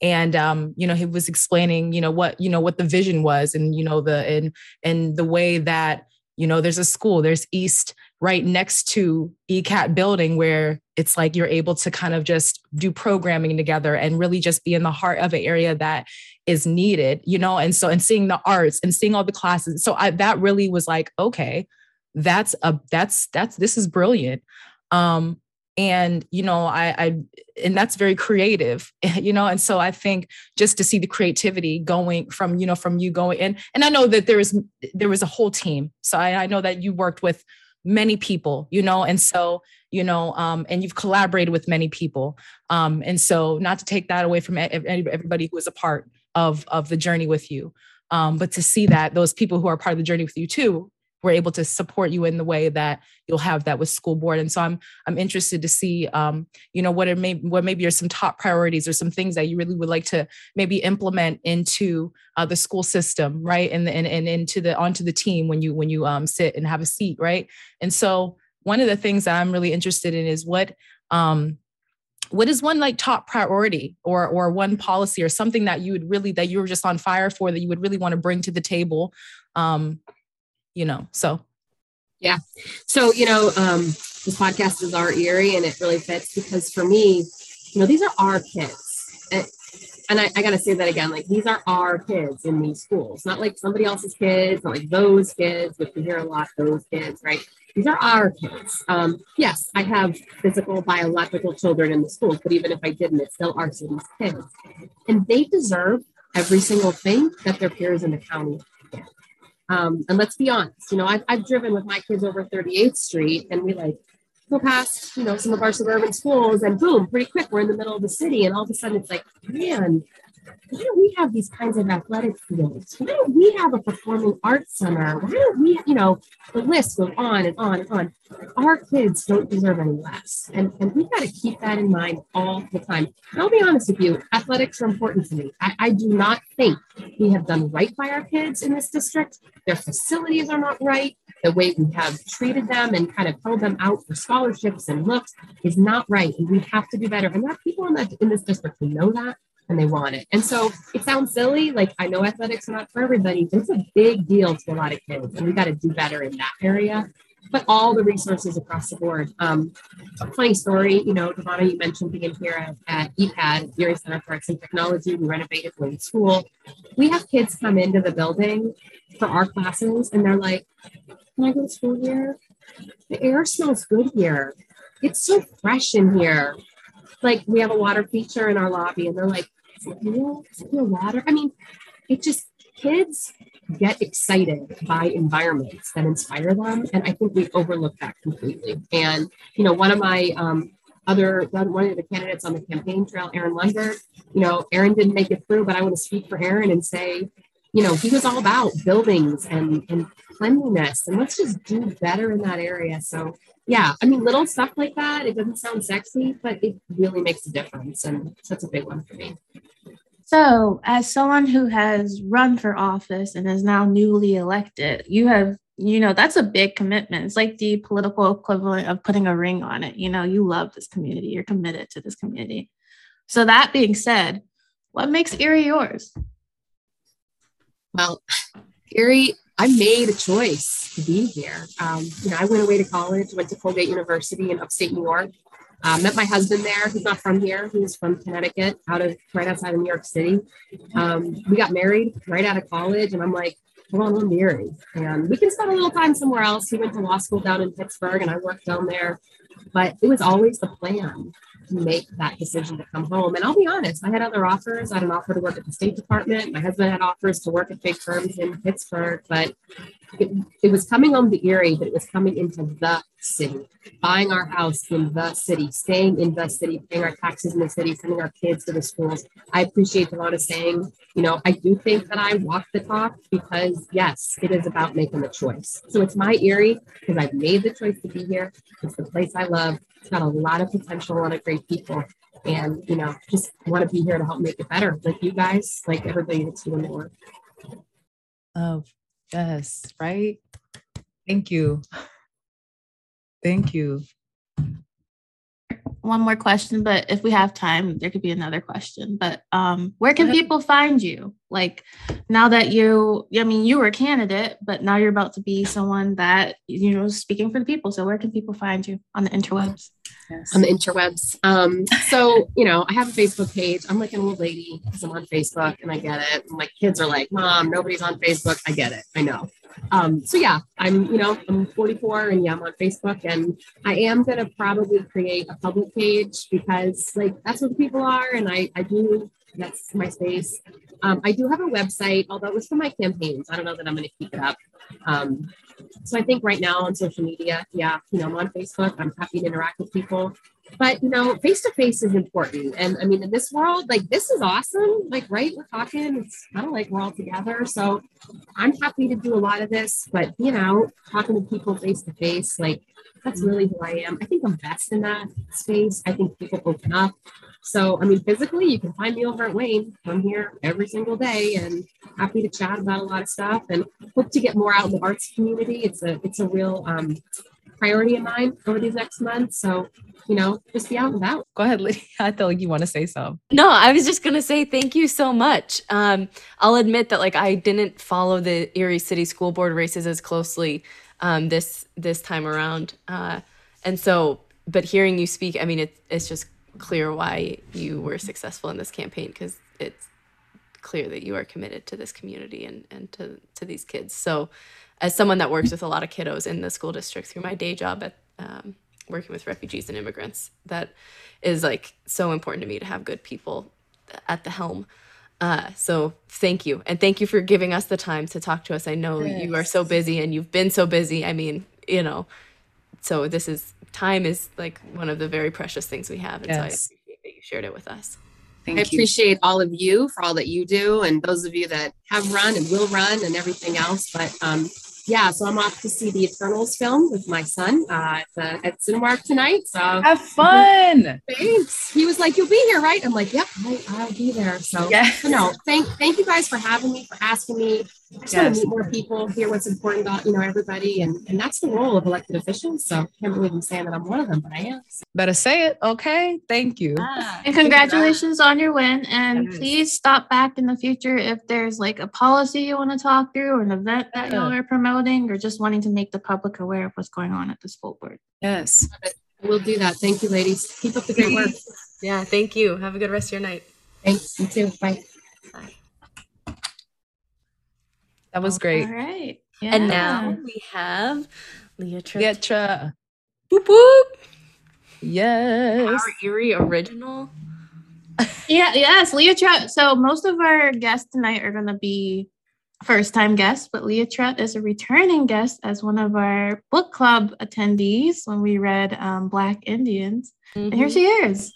and um you know he was explaining you know what you know what the vision was and you know the and and the way that you know there's a school there's east right next to ecat building where it's like you're able to kind of just do programming together and really just be in the heart of an area that is needed you know? And so and seeing the arts and seeing all the classes. So I, that really was like okay that's a that's that's this is brilliant. Um and you know I, I and that's very creative you know? And so i think just to see the creativity going from you know from you going in and i know that there is there was a whole team. So I, I know that you worked with many people you know and so you know um, and you've collaborated with many people. Um, and so not to take that away from everybody who is a part of of the journey with you um, but to see that those people who are part of the journey with you too were able to support you in the way that you'll have that with school board. And so i'm i'm interested to see um, you know what are maybe what maybe are some top priorities or some things that you really would like to maybe implement into uh, the school system right? And, and and into the onto the team when you when you um, sit and have a seat right? And so one of the things that i'm really interested in is what um, what is one like top priority or or one policy or something that you would really that you were just on fire for that you would really want to bring to the table um you know so
yeah so you know um this podcast is our Erie and it really fits because for me you know these are our kids and, and I, I gotta say that again like these are our kids in these schools not like somebody else's kids not like those kids which we hear a lot those kids right these are our kids. Um, yes, I have physical, biological children in the schools, but even if I didn't, it's still our city's kids. And they deserve every single thing that their peers in the county. Um, and let's be honest, you know, I've, I've driven with my kids over 38th Street and we like go past, you know, some of our suburban schools and boom, pretty quick, we're in the middle of the city. And all of a sudden it's like, man, why don't we have these kinds of athletic fields? Why don't we have a performing arts center? Why don't we, you know, the list goes on and on and on. Our kids don't deserve any less. And, and we've got to keep that in mind all the time. And I'll be honest with you, athletics are important to me. I, I do not think we have done right by our kids in this district. Their facilities are not right. The way we have treated them and kind of held them out for scholarships and looks is not right. And we have to do better. And there are people in, that, in this district who know that and they want it. And so it sounds silly. Like I know athletics are not for everybody, but it's a big deal to a lot of kids, and we got to do better in that area. But all the resources across the board. Um, a funny story, you know, Devonna, you mentioned being here at, at ECAT, Erie Center for Arts and Technology. We renovated the school. We have kids come into the building for our classes, and they're like, "Can I go to school here? The air smells good here. It's so fresh in here." Like we have a water feature in our lobby, and they're like, real, water. I mean, it just kids get excited by environments that inspire them, and I think we overlook that completely. And you know, one of my um, other one of the candidates on the campaign trail, Aaron Lundberg, you know, Aaron didn't make it through, but I want to speak for Aaron and say, you know, he was all about buildings and and cleanliness, and let's just do better in that area. So yeah, I mean, little stuff like that. It doesn't sound sexy, but it really makes a difference, and that's a big one for me.
So, as someone who has run for office and is now newly elected, you have, you know, that's a big commitment. It's like the political equivalent of putting a ring on it. You know, you love this community, you're committed to this community. So, that being said, what makes Erie yours?
Well, Erie, I made a choice to be here. Um, you know, I went away to college, went to Colgate University in upstate New York, uh, met my husband there. He's not from here. He's from Connecticut, out of right outside of New York City. Um, we got married right out of college, and I'm like, on, we're married, and we can spend a little time somewhere else. He went to law school down in Pittsburgh, and I worked down there. But it was always the plan make that decision to come home. And I'll be honest, I had other offers. I had an offer to work at the State Department. My husband had offers to work at big firms in Pittsburgh, but it, it was coming on the Erie, but it was coming into the city, buying our house in the city, staying in the city, paying our taxes in the city, sending our kids to the schools. I appreciate Devonna saying, you know, I do think that I walk the talk because yes, it is about making the choice. So it's my Erie because I've made the choice to be here. It's the place I love. It's got a lot of potential, a lot of great people. And, you know, just want to be here to help make it better. Like you guys, like everybody that's doing the work.
Oh, yes, right? Thank you. Thank you.
One more question, but if we have time, there could be another question. But um, where can people find you? Like now that you, I mean, you were a candidate, but now you're about to be someone that you know speaking for the people. So where can people find you on the interwebs?
Yes. on the interwebs. Um, so you know, I have a Facebook page. I'm like an old lady because I'm on Facebook and I get it. And my kids are like, "Mom, nobody's on Facebook." I get it. I know. Um, so yeah, I'm you know I'm 44 and yeah I'm on Facebook and I am gonna probably create a public page because like that's what people are and I I do that's my space. Um, I do have a website, although it was for my campaigns. I don't know that I'm gonna keep it up. Um, so I think right now on social media, yeah, you know, I'm on Facebook. I'm happy to interact with people. But you know, face to face is important. And I mean, in this world, like this is awesome. Like, right, we're talking. It's kind of like we're all together. So I'm happy to do a lot of this, but you know, talking to people face to face, like that's really who I am. I think I'm best in that space. I think people open up. So, I mean, physically, you can find me over at Wayne. I'm here every single day and happy to chat about a lot of stuff and hope to get more out in the arts community. It's a it's a real um, priority in mind over these next months. So, you know, just be out and about.
Go ahead, Lydia. I feel like you want to say something.
No, I was just gonna say thank you so much. Um, I'll admit that like I didn't follow the Erie City School Board races as closely um, this this time around, uh, and so but hearing you speak, I mean, it's it's just clear why you were successful in this campaign because it's clear that you are committed to this community and and to to these kids. So, as someone that works with a lot of kiddos in the school district through my day job at um, working with refugees and immigrants, that is like so important to me to have good people at the helm. Uh, so thank you. And thank you for giving us the time to talk to us. I know yes. you are so busy and you've been so busy. I mean, you know, so this is time is like one of the very precious things we have. And yes. so I appreciate that you shared it with us.
Thank I appreciate all of you for all that you do and those of you that have run and will run and everything else. But um, yeah, so I'm off to see the Eternals film with my son uh, at, the, at Cinemark tonight. So
have fun.
Thanks. He was like, "You'll be here, right?" I'm like, "Yep, I, will be there." So yeah, no, thank thank you guys for having me, for asking me. I just yes. want to meet more people, hear what's important about you know everybody, and and that's the role of elected officials. So I can't believe I'm saying that I'm one of them, but I am.
Better say it, okay? Thank you.
Ah, and congratulations on your win. And yes. please stop back in the future if there's like a policy you want to talk through or an event that y'all are promoting, or just wanting to make the public aware of what's going on at the school board.
Yes,
we'll do that. Thank you, ladies. Keep up the great work.
Yeah, thank you. Have a good rest of your night.
Thanks. You too. Bye. Bye.
That was great.
All right.
Yeah. And now we have Leatra.
Leatra.
Boop boop.
Yes.
Our Erie original.
yeah, yes, Leatra. So most of our guests tonight are gonna be first time guests, but Leatra is a returning guest as one of our book club attendees when we read um, Black Indians. Mm-hmm. And here mm-hmm. she is.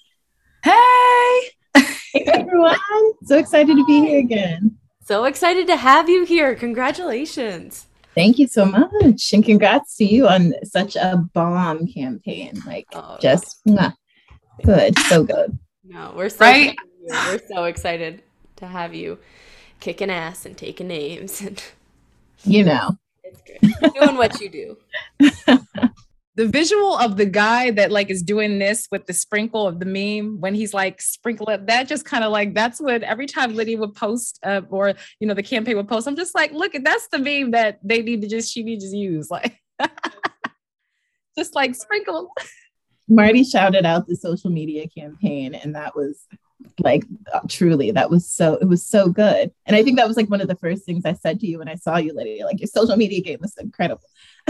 Hey!
Hey everyone. So excited to be here again.
So excited to have you here. Congratulations.
Thank you so much. And congrats to you on such a bomb campaign. Like oh, just mwah, good. So good.
No, we're so right? we're so excited to have you kicking ass and taking names and
you know.
It's good. Doing what you do.
the visual of the guy that like is doing this with the sprinkle of the meme when he's like sprinkle it that just kind of like that's what every time Lydia would post uh, or you know the campaign would post I'm just like look that's the meme that they need to just she needs to use like just like sprinkle.
Marty shouted out the social media campaign and that was like truly that was so it was so good. And i think that was like one of the first things i said to you when i saw you lydia like your social media game was incredible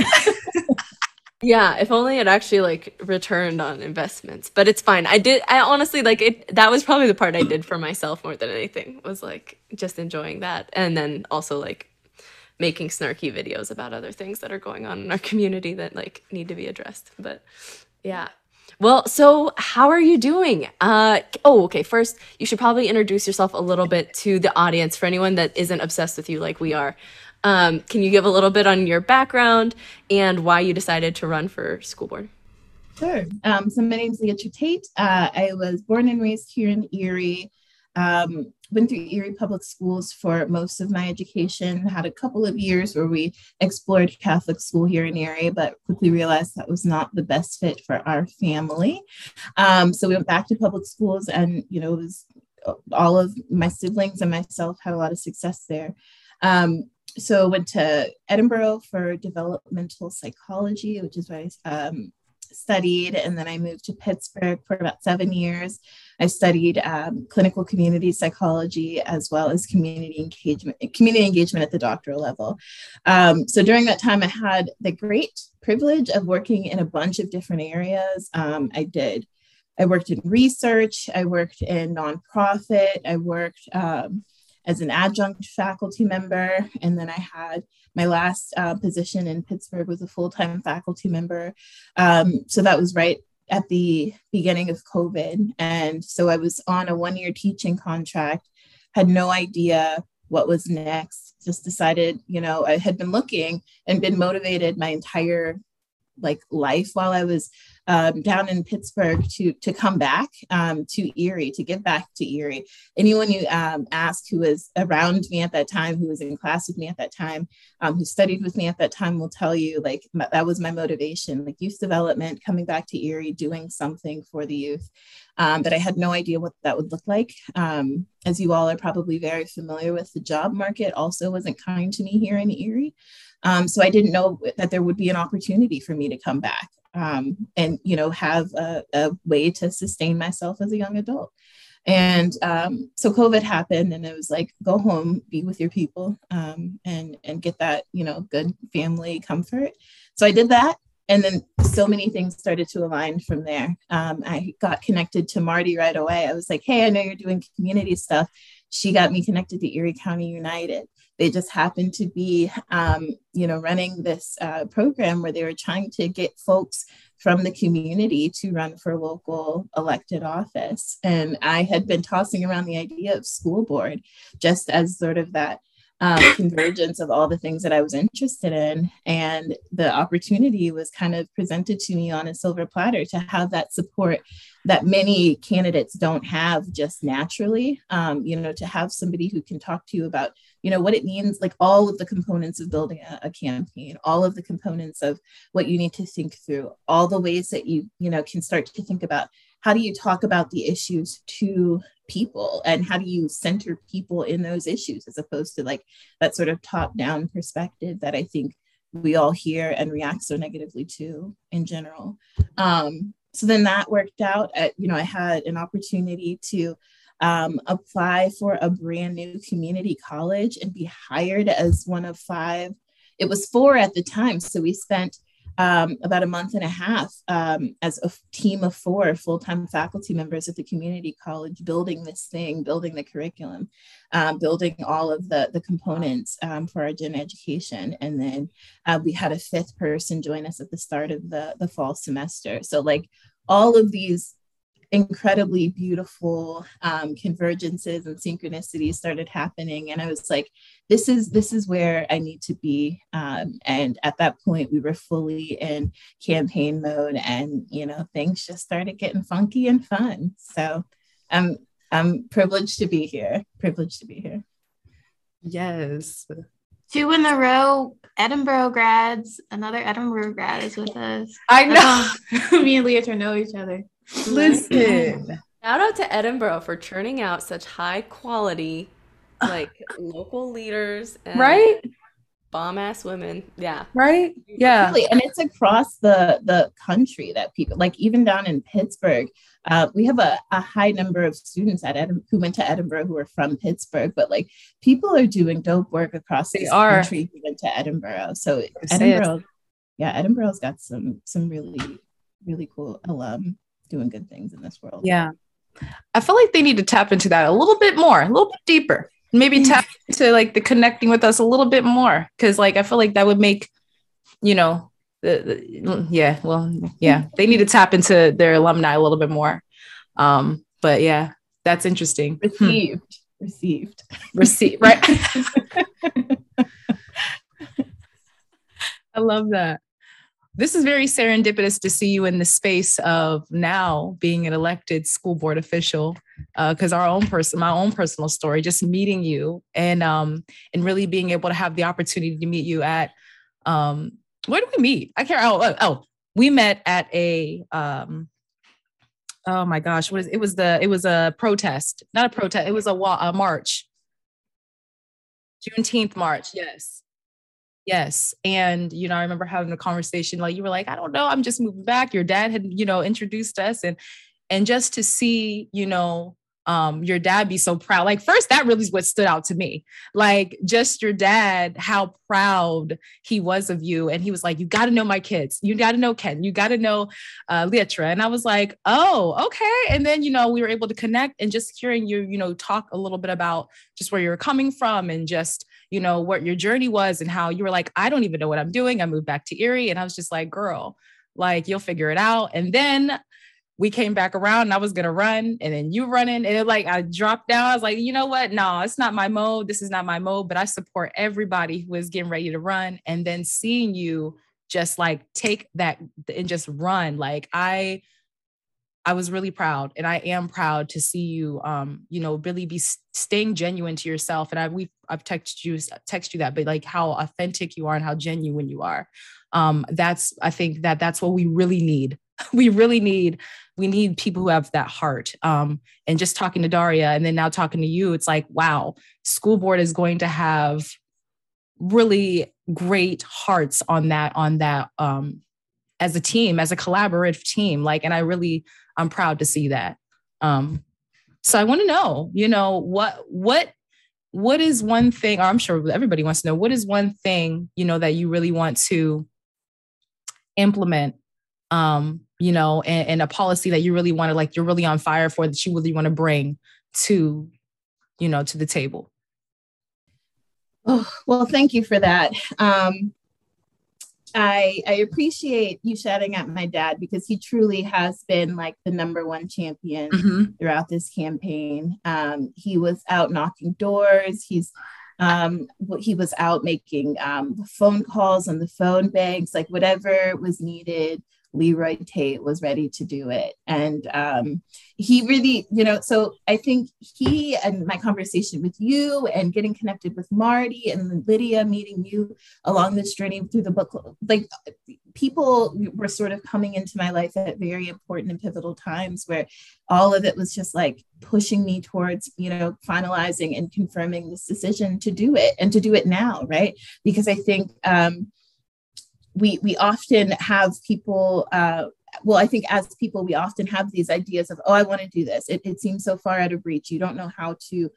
Yeah, if only it actually like returned on investments. But it's fine. I did I honestly like it that was probably the part I did for myself more than anything. Was like just enjoying that and then also like making snarky videos about other things that are going on in our community that like need to be addressed. But yeah. Well, so how are you doing? Uh oh, okay. First, you should probably introduce yourself a little bit to the audience for anyone that isn't obsessed with you like we are. Um, can you give a little bit on your background and why you decided to run for school board?
Sure. Um, so my name is Leah Tate. Uh, I was born and raised here in Erie. Um, went through Erie Public Schools for most of my education. Had a couple of years where we explored Catholic school here in Erie, but quickly realized that was not the best fit for our family. Um, so we went back to public schools, and you know, was all of my siblings and myself had a lot of success there. Um, so went to Edinboro for developmental psychology, which is what I um, studied, and then I moved to Pittsburgh for about seven years. I studied um, clinical community psychology as well as community engagement, community engagement at the doctoral level. Um, so during that time, I had the great privilege of working in a bunch of different areas. Um, I did. I worked in research. I worked in nonprofit. I worked um, as an adjunct faculty member. And then I had my last uh, position in Pittsburgh was a full time faculty member. Um, so that was right at the beginning of COVID. And so I was on a one year teaching contract, had no idea what was next, just decided, you know, I had been looking and been motivated my entire like life while I was um, down in Pittsburgh to to come back um, to Erie to give back to Erie. Anyone you um, ask who was around me at that time, who was in class with me at that time, um, who studied with me at that time, will tell you like my, that was my motivation, like youth development, coming back to Erie, doing something for the youth. Um, but I had no idea what that would look like. Um, as you all are probably very familiar with, the job market also wasn't kind to me here in Erie. Um, so I didn't know that there would be an opportunity for me to come back um, and you know have a, a, way to sustain myself as a young adult. And um, so COVID happened, and it was like, go home, be with your people, um, and and get that you know good family comfort. So I did that, and then so many things started to align from there. Um, I got connected to Marty right away. I was like, hey, I know you're doing community stuff. She got me connected to Erie County United they just happened to be um, you know running this uh, program where they were trying to get folks from the community to run for local elected office and i had been tossing around the idea of school board just as sort of that um, convergence of all the things that I was interested in. And the opportunity was kind of presented to me on a silver platter to have that support that many candidates don't have just naturally. Um, you know, to have somebody who can talk to you about, you know, what it means, like all of the components of building a, a campaign, all of the components of what you need to think through, all the ways that you, you know, can start to think about how do you talk about the issues to people and how do you center people in those issues as opposed to like that sort of top down perspective that i think we all hear and react so negatively to in general. Um, so then that worked out at, you know i had an opportunity to um, apply for a brand new community college and be hired as one of five it was four at the time so we spent um, about a month and a half um, as a team of four full time faculty members at the community college, building this thing, building the curriculum, um, building all of the, the components um, for our gen education. And then uh, we had a fifth person join us at the start of the, the fall semester. So, like, all of these incredibly beautiful um, convergences and synchronicities started happening. And i was like this is this is where i need to be. Um, and at that point we were fully in campaign mode and you know things just started getting funky and fun. So i'm i'm privileged to be here privileged to be here.
Yes.
Two in a row Edinboro grads another Edinboro grad is with us.
I know.
me and leah to know each other
Listen.
Shout out to Edinboro for churning out such high quality, like local leaders and
right?
bomb ass women. Yeah.
Right? Yeah.
Really. And it's across the the country that people like even down in Pittsburgh. Uh, we have a, a high number of students at Edinboro who went to Edinboro who are from Pittsburgh, but like people are doing dope work across the country who went to Edinboro. So Edinboro, yeah, Edinboro's got some some really really cool alum doing good things in this world.
Yeah. I feel like they need to tap into that a little bit more, a little bit deeper. Maybe mm. tap into like the connecting with us a little bit more. Cause like I feel like that would make, you know, the, the yeah, well, yeah, they need to tap into their alumni a little bit more. Um, but yeah, that's interesting.
Received. Hmm. Received.
Received, right? I love that this is very serendipitous to see you in the space of now being an elected school board official because uh, our own person my own personal story just meeting you and um and really being able to have the opportunity to meet you at um where do we meet? I can't oh oh, oh we met at a um oh my gosh what is it was the it was a protest not a protest it was a, a march. Juneteenth march yes Yes. And, you know, I remember having a conversation like you were like, I don't know, I'm just moving back. Your dad had, you know, introduced us and and just to see, you know, um, your dad be so proud. Like, first, that really is what stood out to me. Like, just your dad, how proud he was of you. And he was like, You got to know my kids. You got to know Ken. You got to know uh, Leatra. And I was like, Oh, okay. And then, you know, we were able to connect and just hearing you, you know, talk a little bit about just where you're coming from and just, you know, what your journey was and how you were like, I don't even know what I'm doing. I moved back to Erie. And I was just like, Girl, like, you'll figure it out. And then we came back around and I was gonna run and then you running and it like I dropped down. I was like, you know what? No, it's not my mode. This is not my mode, but I support everybody who is getting ready to run. And then seeing you just like take that and just run. Like I I was really proud and I am proud to see you um, you know, really be staying genuine to yourself. And I we've I've texted you text you that, but like how authentic you are and how genuine you are. Um, that's I think that that's what we really need we really need we need people who have that heart um, and just talking to daria and then now talking to you it's like wow school board is going to have really great hearts on that on that um, as a team as a collaborative team like and i really i'm proud to see that um, so i want to know you know what what what is one thing i'm sure everybody wants to know what is one thing you know that you really want to implement um, you know, and, and, a policy that you really want to like, you're really on fire for that you really want to bring to, you know, to the table?
Oh, well, thank you for that. Um, I, I appreciate you shouting at my dad because he truly has been like the number one champion mm-hmm. throughout this campaign. Um, he was out knocking doors. He's um, he was out making um, phone calls on the phone banks, like whatever was needed Leroy Tate was ready to do it. And um, he really, you know, so I think he and my conversation with you and getting connected with Marty and Lydia, meeting you along this journey through the book, like people were sort of coming into my life at very important and pivotal times where all of it was just like pushing me towards, you know, finalizing and confirming this decision to do it and to do it now, right? Because I think, um, we we often have people uh, well i think as people we often have these ideas of oh i want to do this. It, it seems so far out of reach. You don't know how to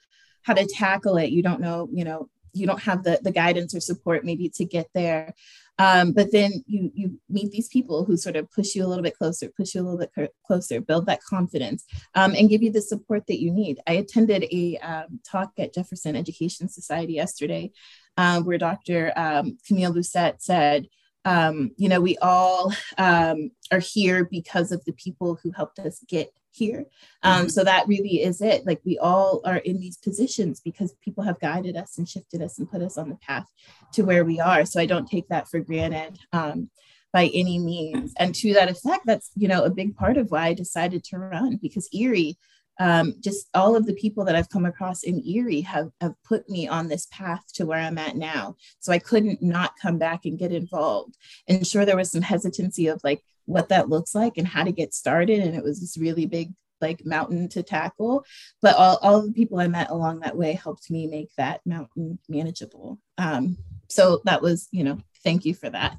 how to tackle it. You don't know you know you don't have the the guidance or support maybe to get there. Um, but then you you meet these people who sort of push you a little bit closer push you a little bit closer build that confidence um, and give you the support that you need. I attended a um, talk at jefferson education society yesterday um, where dr um, camille lucette said um, you know, we all um, are here because of the people who helped us get here. Um, mm-hmm. So that really is it. Like we all are in these positions because people have guided us and shifted us and put us on the path to where we are. So I don't take that for granted um, by any means. And to that effect, that's you know a big part of why I decided to run because Erie um, just all of the people that I've come across in Erie have, have put me on this path to where I'm at now. So I couldn't not come back and get involved. And sure, there was some hesitancy of like what that looks like and how to get started. And it was this really big like mountain to tackle. But all, all the people I met along that way helped me make that mountain manageable. Um, so that was, you know, thank you for that.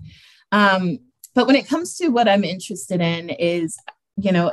Um, but when it comes to what I'm interested in is, you know,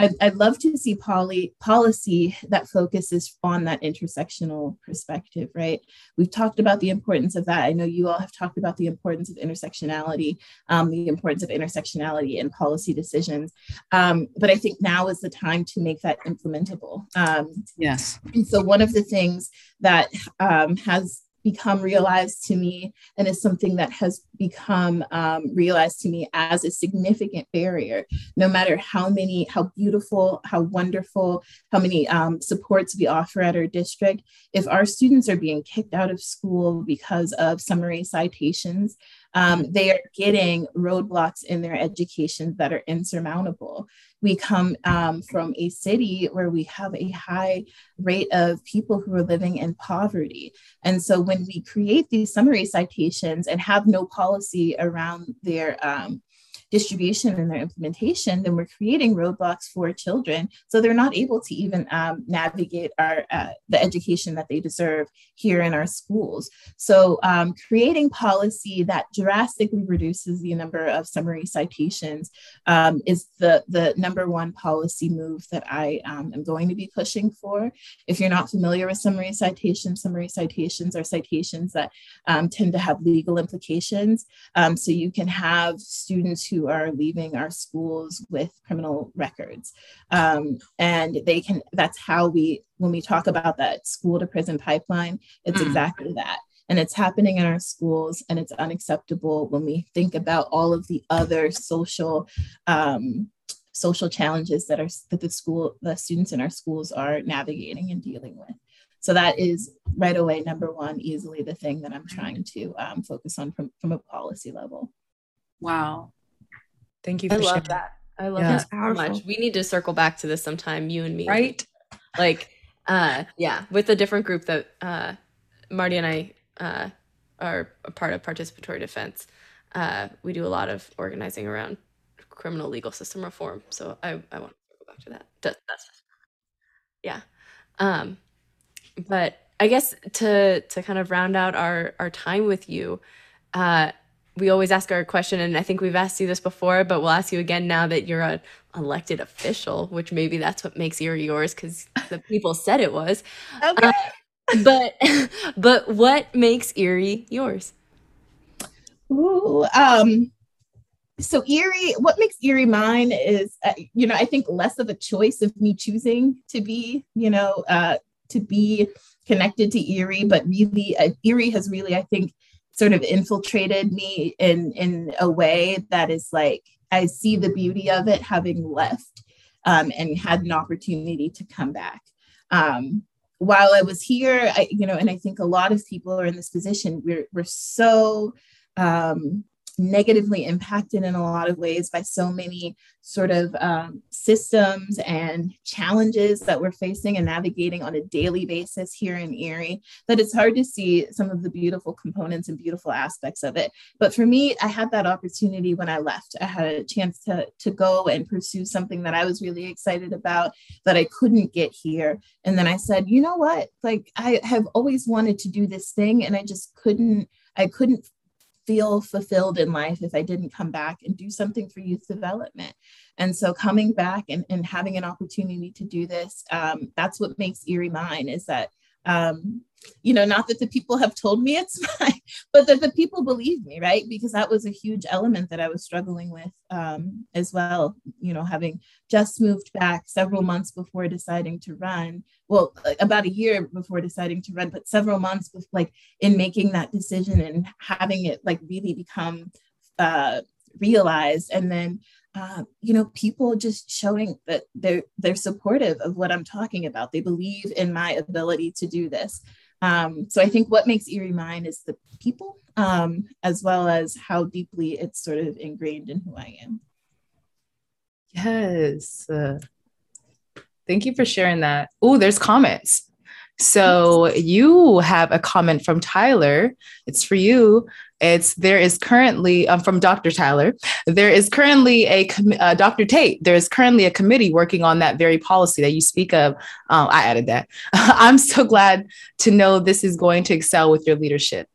I'd, I'd love to see poly, policy that focuses on that intersectional perspective, right? We've talked about the importance of that. I know you all have talked about the importance of intersectionality, um, the importance of intersectionality in policy decisions. Um, but I think now is the time to make that implementable. Um,
yes.
And so one of the things that um, has become realized to me and is something that has become um, realized to me as a significant barrier. No matter how many how beautiful how wonderful how many um, supports we offer at our district if our students are being kicked out of school because of summary citations um, they are getting roadblocks in their education that are insurmountable we come um, from a city where we have a high rate of people who are living in poverty. And so when we create these summary citations and have no policy around their um, distribution and their implementation, then we're creating roadblocks for children. So they're not able to even um, navigate our uh, the education that they deserve here in our schools. So um, creating policy that drastically reduces the number of summary citations um, is the, the number one policy move that I um, am going to be pushing for. If you're not familiar with summary citations, summary citations are citations that um, tend to have legal implications. Um, so you can have students who are leaving our schools with criminal records. Um, and they can, that's how we, when we talk about that school to prison pipeline, it's mm. exactly that. And it's happening in our schools, and it's unacceptable when we think about all of the other social um, social challenges that are that the school the students in our schools are navigating and dealing with so that is right away number one easily the thing that i'm trying to um, focus on from, from a policy level
wow Thank you.
I love sharing. that. I love yeah. that so much. We need to circle back to this sometime, you and me.
Right.
Like, uh, yeah, with a different group that uh, Marty and I uh, are a part of participatory defense. Uh, we do a lot of organizing around criminal legal system reform. So I, I want to circle back to that. That that's yeah. Um, but I guess to to kind of round out our our time with you, uh, we always ask our question, and I think we've asked you this before, but we'll ask you again now that you're an elected official, which maybe that's what makes Erie yours because the people said it was. Okay. Uh, but but what makes Erie yours?
Ooh, um, so Erie, what makes Erie mine is, uh, you know, I think less of a choice of me choosing to be, you know, uh, to be connected to Erie, but really, uh, Erie has really, I think, sort of infiltrated me in in a way that is like I see the beauty of it having left um, and had an opportunity to come back. Um, while I was here, I, you know, and I think a lot of people are in this position. We're we're so um, negatively impacted in a lot of ways by so many sort of um, systems and challenges that we're facing and navigating on a daily basis here in Erie that it's hard to see some of the beautiful components and beautiful aspects of it. But for me, I had that opportunity when I left. I had a chance to, to go and pursue something that I was really excited about that I couldn't get here. And then I said, you know what? Like I have always wanted to do this thing and I just couldn't I couldn't feel fulfilled in life if I didn't come back and do something for youth development. And so coming back and, and having an opportunity to do this, um, that's what makes Erie mine is that um, you know, not that the people have told me it's mine, but that the people believe me, right? Because that was a huge element that I was struggling with um, as well. You know, having just moved back several months before deciding to run, well, about a year before deciding to run, but several months with like in making that decision and having it like really become uh, realized, and then uh, you know, people just showing that they're they're supportive of what I'm talking about. They believe in my ability to do this. Um, so I think what makes Erie mine is the people, um, as well as how deeply it's sort of ingrained in who I am.
Yes. Uh, thank you for sharing that. Oh, there's comments. So you have a comment from Tyler. It's for you. It's there is currently um, from Dr. Tyler. There is currently a uh, Dr. Tate. There is currently a committee working on that very policy that you speak of. Um, I added that. I'm so glad to know this is going to excel with your leadership.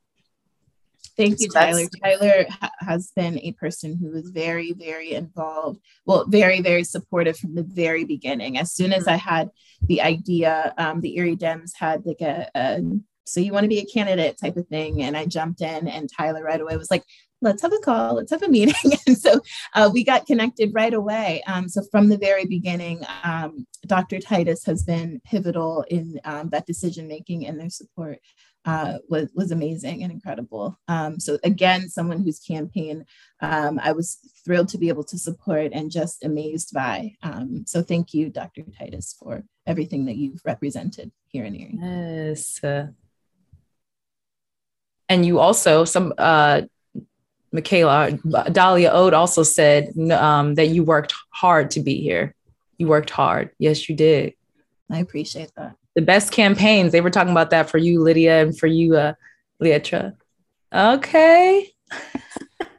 Thank you,
So
Tyler. Tyler ha- has been a person who is very, very involved. Well, very, very supportive from the very beginning. As soon as I had the idea, um, the Erie Dems had like a, a so you want to be a candidate type of thing, and I jumped in, and Tyler right away was like, "Let's have a call. Let's have a meeting." and so uh, we got connected right away. Um, so from the very beginning, um, Dr. Titus has been pivotal in um, that decision making and their support uh, was was amazing and incredible. Um, so again, someone whose campaign um, I was thrilled to be able to support and just amazed by. Um, so thank you, Dr. Titus, for everything that you've represented here in Erie.
Yes. uh, and you also some uh Michaela Dahlia Ode also said um, that you worked hard to be here. You worked hard. Yes, you did.
I appreciate that.
The best campaigns. They were talking about that for you, Lydia, and for you, uh, Leatra. Okay.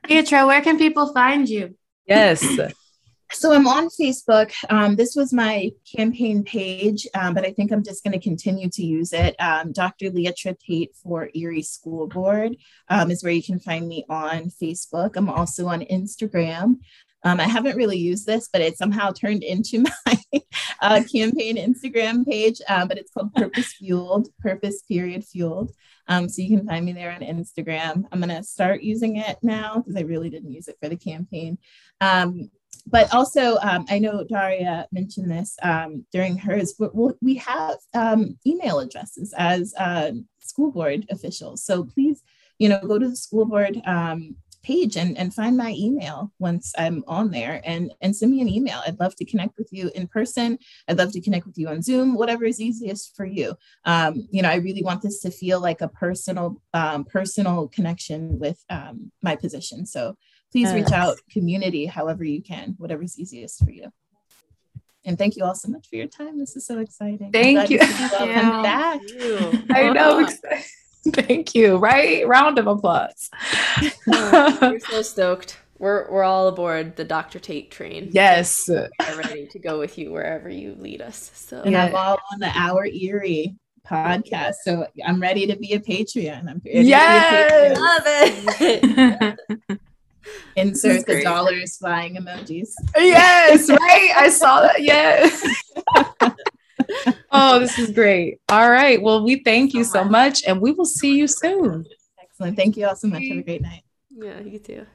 Leitra, where can people find you?
Yes.
So I'm on Facebook. Um, this was my campaign page, um, but I think I'm just going to continue to use it. Um, Dr. Leitra Tate for Erie School Board um, is where you can find me on Facebook. I'm also on Instagram. Um, I haven't really used this, but it somehow turned into my uh, campaign Instagram page. Um, but it's called Purpose Fueled, Purpose Period Fueled. Um, so you can find me there on Instagram. I'm going to start using it now because I really didn't use it for the campaign. Um, but also, um, I know Daria mentioned this um, during hers, but we have um, email addresses as uh, school board officials. So please, you know, go to the school board um, page and, and find my email once I'm on there and, and send me an email. I'd love to connect with you in person. I'd love to connect with you on Zoom, whatever is easiest for you. Um, you know, I really want this to feel like a personal, um, personal connection with um, my position. So please reach out community however you can, whatever's easiest for you. And thank you all so much for your time. This is so exciting.
Thank you.
see all
Thank you.
back.
I know. Thank you. Right? Round of applause.
Oh, we're so stoked. We're we're all aboard the Dr. Tate train.
yes.
We're ready to go with you wherever you lead us. So
And I'm all on the Our Erie podcast. So I'm ready to be a Patreon. I'm ready to a
Yes.
Patreon.
love it.
Insert the dollars flying emojis.
yes, right. I saw that. Yes. Oh, this is great. All right. Well, we thank you so much, and we will see you soon.
Excellent. Thank you all so much. Have a great night.
yeah, you too.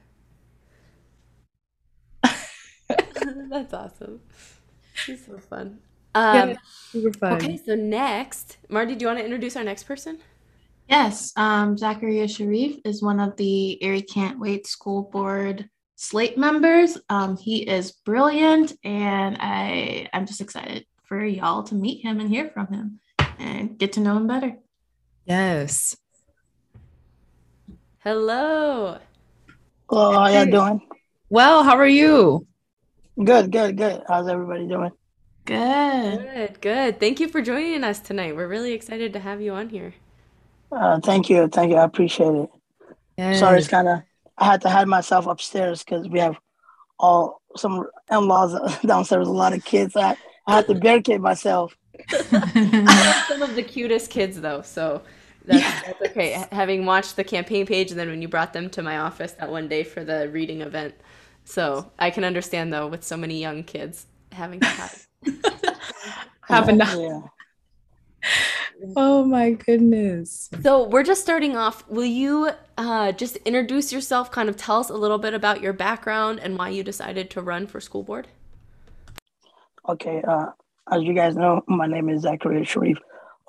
That's awesome. This is so fun. Um,
Super fun.
okay, so next, Marty, do you want to introduce our next person?
Yes, um, Zachariah Sharif is one of the Erie Can't Wait School Board slate members. Um, he is brilliant, and I I'm just excited for y'all to meet him and hear from him and get to know him better.
Yes.
Hello.
Hello, how y'all doing?
Well, how are you?
Good, good, good. How's everybody doing?
Good.
Good, good. Thank you for joining us tonight. We're really excited to have you on here.
Uh, thank you, thank you. I appreciate it.
Yes.
Sorry, it's kind of I had to hide myself upstairs because we have all some in-laws downstairs. A lot of kids. I, I had to barricade myself.
Some of the cutest kids, though, so that's, that's okay. Having watched the campaign page, and then when you brought them to my office that one day for the reading event, so I can understand though with so many young kids having to have
Having to-
Yeah.
Oh my goodness.
So we're just starting off. Will you uh, just introduce yourself? Kind of tell us a little bit about your background and why you decided to run for school board.
Okay. Uh, as you guys know, my name is Zachariah Sharif.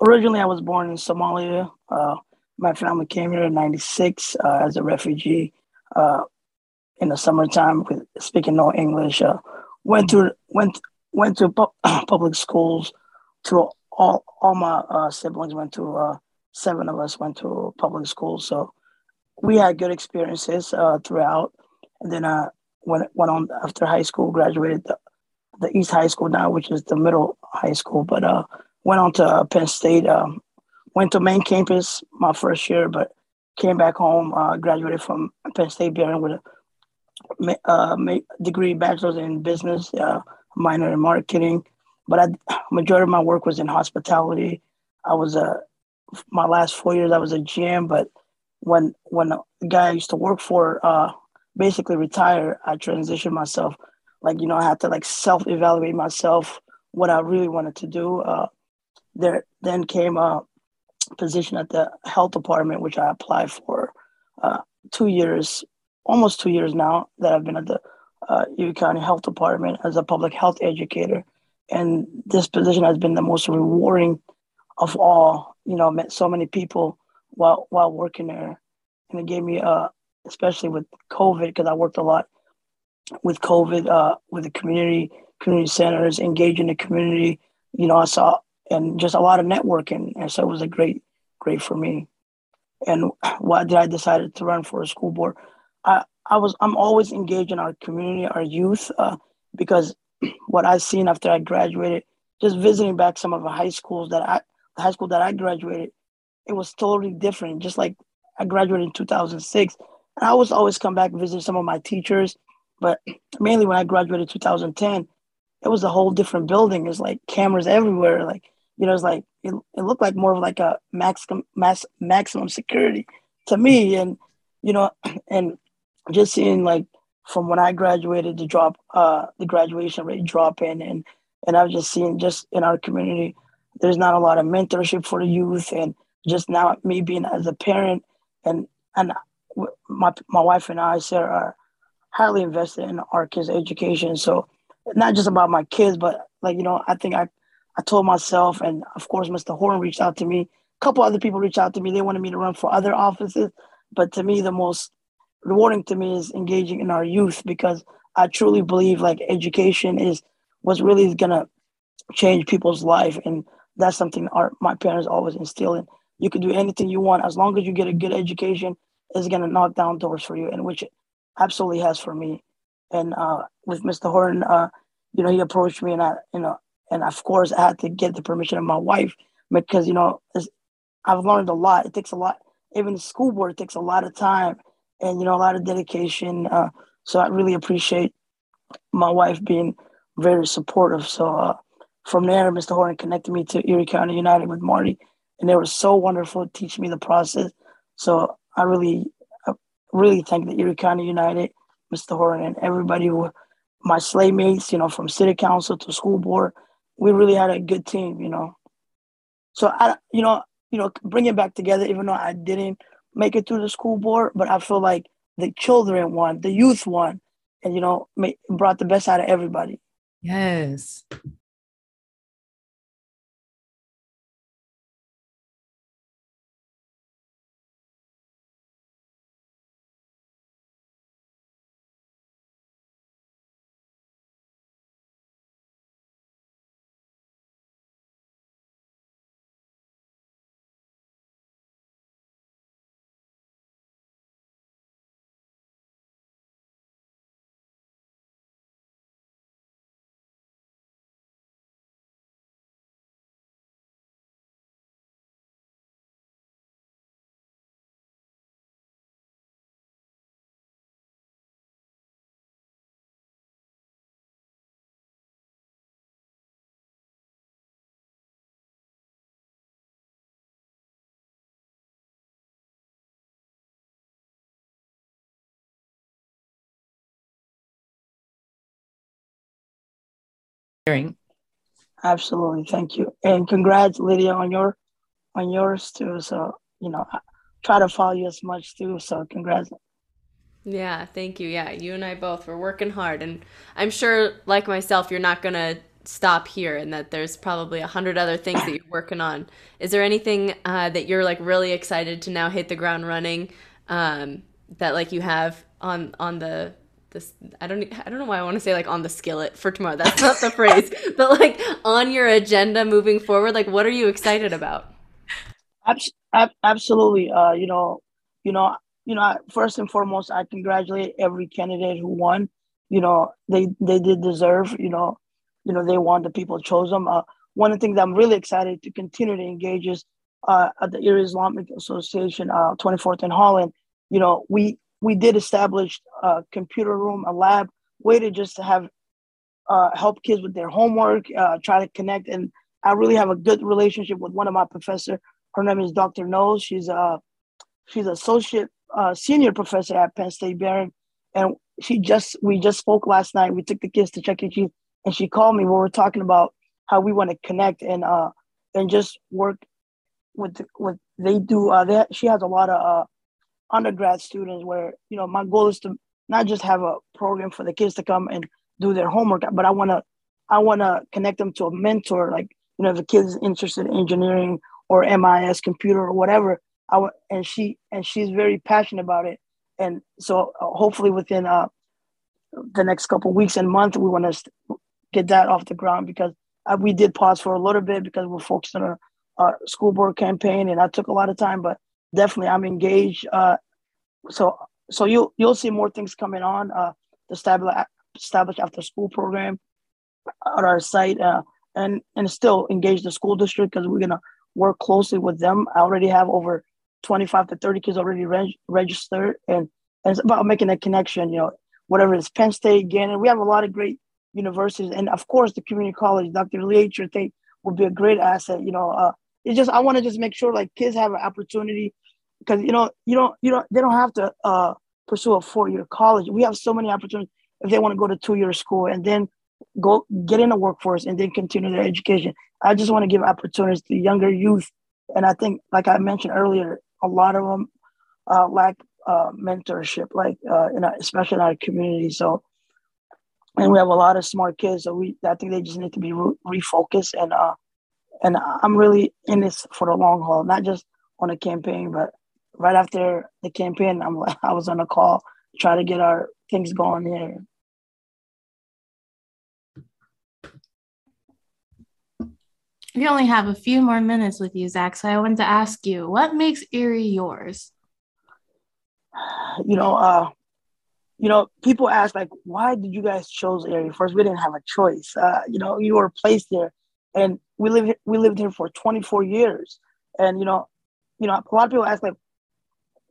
Originally, I was born in Somalia. Uh, my family came here in '96 uh, as a refugee uh, in the summertime, with speaking no English. Uh, went to went went to pu- public schools. Through all all my uh, siblings went to seven of us went to public schools. So we had good experiences throughout. And then uh, went went on after high school, graduated the, the East High School now, which is the middle high school. But uh, went on to uh, Penn State. Um, went to main campus my first year, but came back home. Uh, graduated from Penn State Behrend with a uh, degree, bachelor's in business, uh, minor in marketing. But I, majority of my work was in hospitality. I was a my last four years I was a GM, but when when the guy I used to work for uh, basically retired, I transitioned myself. Like you know, I had to like self evaluate myself what I really wanted to do. Uh, there then came a position at the health department, which I applied for uh, two years, almost two years now that I've been at the uh, Erie County Health Department as a public health educator. And this position has been the most rewarding of all. You know, met so many people while while working there, and it gave me, uh, especially with COVID, because I worked a lot with COVID, uh, with the community community centers, engaging the community. You know, I saw and just a lot of networking, and so it was a great, great for me. And why did I decide to run for a school board? I, I was I'm always engaged in our community, our youth, uh, because what I've seen after I graduated, just visiting back some of the high schools that I the high school that I graduated, it was totally different. Just like I graduated in 2006, and I was always come back visit some of my teachers, but mainly when I graduated 2010, it was a whole different building. It's like cameras everywhere. Like you know, it's like it, it looked like more of like a maximum mass, maximum security to me, and you know, and just seeing like from when I graduated the drop, uh, the graduation rate drop in, and and I've just seen just in our community, there's not a lot of mentorship for the youth, and just now me being as a parent, and and my my wife and I, Sarah, are highly invested in our kids' education. So not just about my kids, but like you know, I think I I told myself, and of course, Mr. Horn reached out to me. A couple other people reached out to me. They wanted me to run for other offices, but to me, the most rewarding to me is engaging in our youth because I truly believe like education is what's really gonna change people's life, and that's something our my parents always instill in. You can do anything you want as long as you get a good education. It's gonna knock down doors for you, and which absolutely has for me. And uh, with Mr. Horton, uh, you know, he approached me, and I, you know, and of course, I had to get the permission of my wife because you know, I've learned a lot. It takes a lot. Even the school board takes a lot of time and you know a lot of dedication. Uh, so I really appreciate my wife being very supportive. So uh, from there, Mr. Horton connected me to Erie County United with Marty, and they were so wonderful teaching me the process. So I really, really thank the Erie County United, Mr. Horton, and everybody who, my slate mates, you know, from city council to school board. We really had a good team, you know. So I, you know, you know, bring it back together. Even though I didn't make it through the school board, but I feel like the children won, the youth won, and you know, make, brought the best out of everybody.
Yes. Hearing.
Absolutely, thank you, and congrats, Lydia, on your on yours too. So you know, I try to follow you as much too. So congrats.
Yeah, thank you. Yeah, you and I both were working hard, and I'm sure, like myself, you're not gonna stop here, and that there's probably a hundred other things that you're working on. Is there anything uh, that you're like really excited to now hit the ground running? Um, that like you have on on the this I don't I don't know why I want to say like on the skillet for tomorrow. That's not the phrase. But like on your agenda moving forward, like what are you excited about?
Absolutely. Uh, you know, you know, you know, first and foremost, I congratulate every candidate who won. You know, they they did deserve, you know, you know, they won, the people chose them. Uh, one of the things I'm really excited to continue to engage is uh, at the Erie Islamic Association, uh, 24th in Holland. You know, we we did establish a computer room, a lab, way to just have uh, help kids with their homework, uh, try to connect. And I really have a good relationship with one of my professor. Her name is Dr. Knowles. She's a she's associate uh, senior professor at Penn State Behrend, and she just we just spoke last night. We took the kids to Chuck E. Cheese, and she called me. We were talking about how we want to connect and uh and just work with with they do. Uh, they, she has a lot of uh, undergrad students where you know my goal is to not just have a program for the kids to come and do their homework, but I want to I want to connect them to a mentor. Like you know, if a kid's interested in engineering or MIS computer or whatever, I w- and she and she's very passionate about it. And so uh, hopefully within uh, the next couple weeks and month, we want to st- get that off the ground because we did pause for a little bit because we're focused on our, our school board campaign, and that took a lot of time. But definitely, I'm engaged. Uh, so so you'll you'll see more things coming on uh, the establish establish after school program on our site, uh, and and still engage the school district because we're gonna work closely with them. I already have over 25 to 30 kids already reg- registered, and, and it's about making a connection. You know, whatever it's Penn State, Gannon. We have a lot of great universities, and of course, the community college. Dr. Lee Tate would be a great asset. You know, uh, it's just I want to just make sure like kids have an opportunity because you know you don't you don't they don't have to uh, pursue a four year college. We have so many opportunities if they want to go to two year school and then go get in the workforce and then continue their education. I just want to give opportunities to younger youth, and I think like I mentioned earlier, a lot of them uh, lack uh, mentorship, like uh, in especially in our community. So, and we have a lot of smart kids. So we, I think they just need to be re- refocused. And uh, and I'm really in this for the long haul, not just on a campaign, but right after the campaign, I'm I was on a call try to get our things going here.
We only have a few more minutes with you, Zach. So I wanted to ask you, what makes Erie yours?
You know, uh, you know, people ask like, why did you guys chose Erie? First, we didn't have a choice. Uh, you know, you were placed there, and we lived we lived here for 24 years. And you know, you know, a lot of people ask like,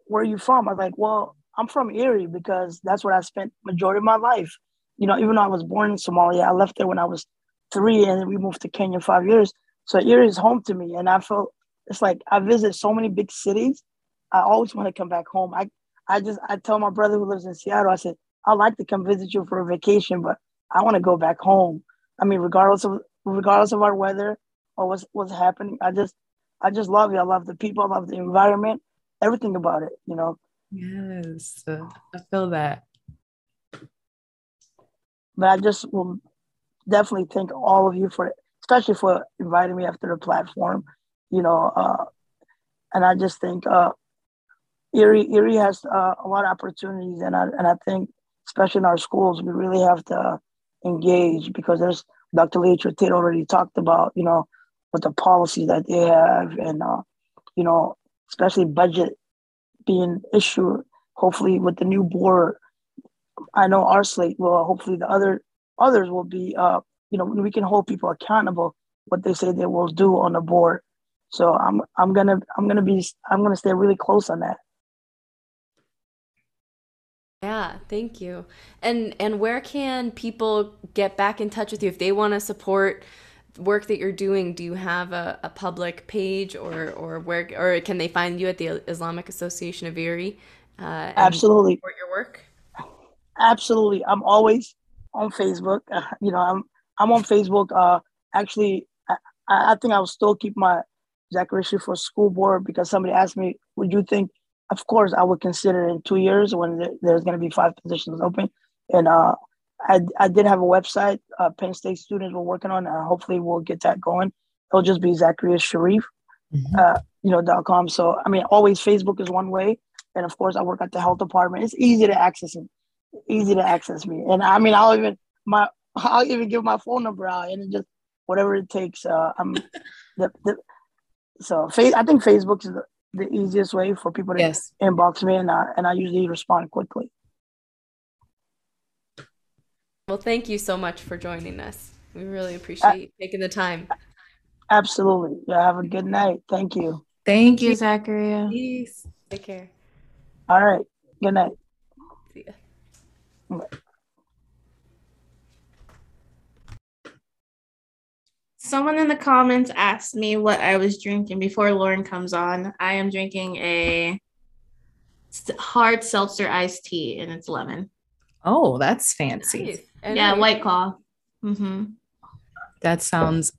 where are you from? I was like, well, I'm from Erie because that's where I spent majority of my life. You know, even though I was born in Somalia, I left there when I was three, and we moved to Kenya five years. So Erie is home to me, and I feel it's like I visit so many big cities. I always want to come back home. I I just I tell my brother who lives in Seattle, I said I'd like to come visit you for a vacation, but I want to go back home. I mean, regardless of regardless of our weather or what's what's happening, I just I just love it. I love the people. I love the environment. Everything about it. You know.
Yes, I feel that.
But I just will definitely thank all of you for, especially for inviting me after the platform. You know, uh, and I just think uh, Erie Erie has uh, a lot of opportunities, and I and I think especially in our schools, we really have to engage because there's Dr. Leitra Tate already talked about, you know, with the policies that they have, and uh, you know, especially budget being issued. Hopefully, with the new board, I know our slate will. Hopefully, the other others will be. Uh, you know, we can hold people accountable what they say they will do on the board. So I'm I'm gonna I'm gonna be I'm gonna stay really close on that.
Yeah, thank you. And and where can people get back in touch with you if they want to support work that you're doing? Do you have a, a public page or or where or can they find you at the Islamic Association of Erie?
Uh, Absolutely.
Support your work.
Absolutely. I'm always on Facebook. Uh, you know, I'm I'm on Facebook. Uh, actually, I, I think I will still keep my Zachary for school board because somebody asked me, "Would you think?" Of course, I would consider in two years when there's going to be five positions open. And uh, I, I did have a website uh, Penn State students were working on, and hopefully we'll get that going. It'll just be Zacharias Sharif, mm-hmm. uh, you know, dot com. So I mean, always Facebook is one way, and of course I work at the health department. It's easy to access it, easy to access me, and I mean I'll even my I'll even give my phone number out, and just whatever it takes. Uh, I'm the, the so I think Facebook is the, the easiest way for people to yes. inbox me, and I, and I usually respond quickly.
Well, thank you so much for joining us. We really appreciate uh, taking the time.
Absolutely. Yeah, have a good night. Thank you.
Thank you, Zachariah.
Peace. Take care.
All right. Good night.
See ya. Bye.
Someone in the comments asked me what I was drinking before Lauren comes on. I am drinking a hard seltzer iced tea, and it's lemon.
Oh, that's fancy.
Nice. And
yeah, White Claw. Mm-hmm.
That sounds.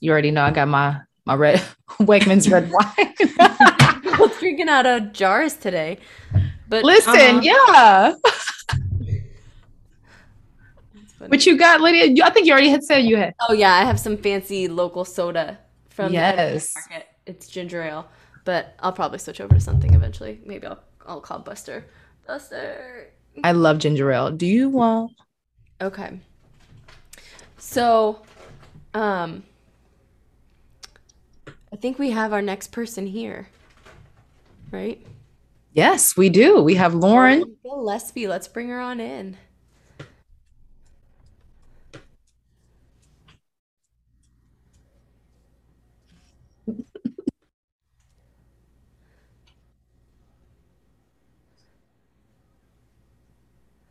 You already know I got my my red Wegmans red wine.
Both drinking out of jars today. But
Listen,
Uh-huh.
yeah. What you got, Lydia? You- I think you already had said you had.
Oh yeah, I have some fancy local soda from the market. It's ginger ale, but I'll probably switch over to something eventually. Maybe I'll I'll call Buster. Buster.
I love ginger ale. Do you want?
Okay. So, um, I think we have our next person here, right?
Yes, we do. We have Lauren.
Gillespie. Let's bring her on in.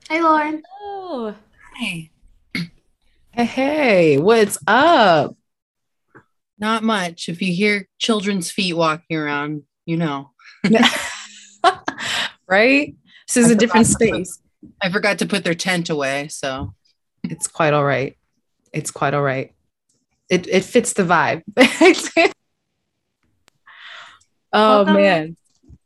Hey, Lauren.
Oh,
Hey,
Hey, what's up?
not much. If you hear children's feet walking around, you know.
right? This is
I
a different
to put-
space.
I forgot to put their tent away, so
It's quite all right. It's quite all right. It it fits the vibe. oh
Welcome.
man.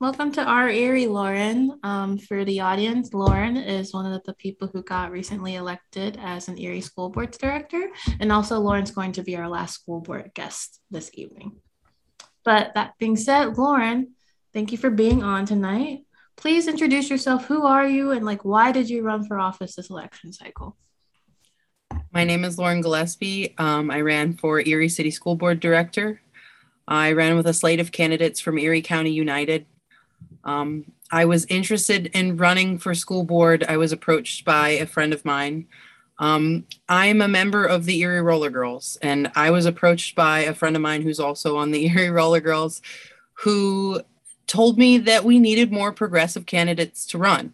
Welcome to our Erie, Lauren. Um, for the audience, Lauren is one of the people who got recently elected as an Erie School Board's director. And also, Lauren's going to be our last school board guest this evening. But that being said, Lauren, thank you for being on tonight. Please introduce yourself. Who are you? And like, why did you run for office this election cycle?
my name is Lauren Gillespie. Um, I ran for Erie City School Board Director. I ran with a slate of candidates from Erie County United. Um, I was interested in running for school board. I was approached by a friend of mine. Um, I'm a member of the Erie Roller Girls, and I was approached by a friend of mine who's also on the Erie Roller Girls, who told me that we needed more progressive candidates to run.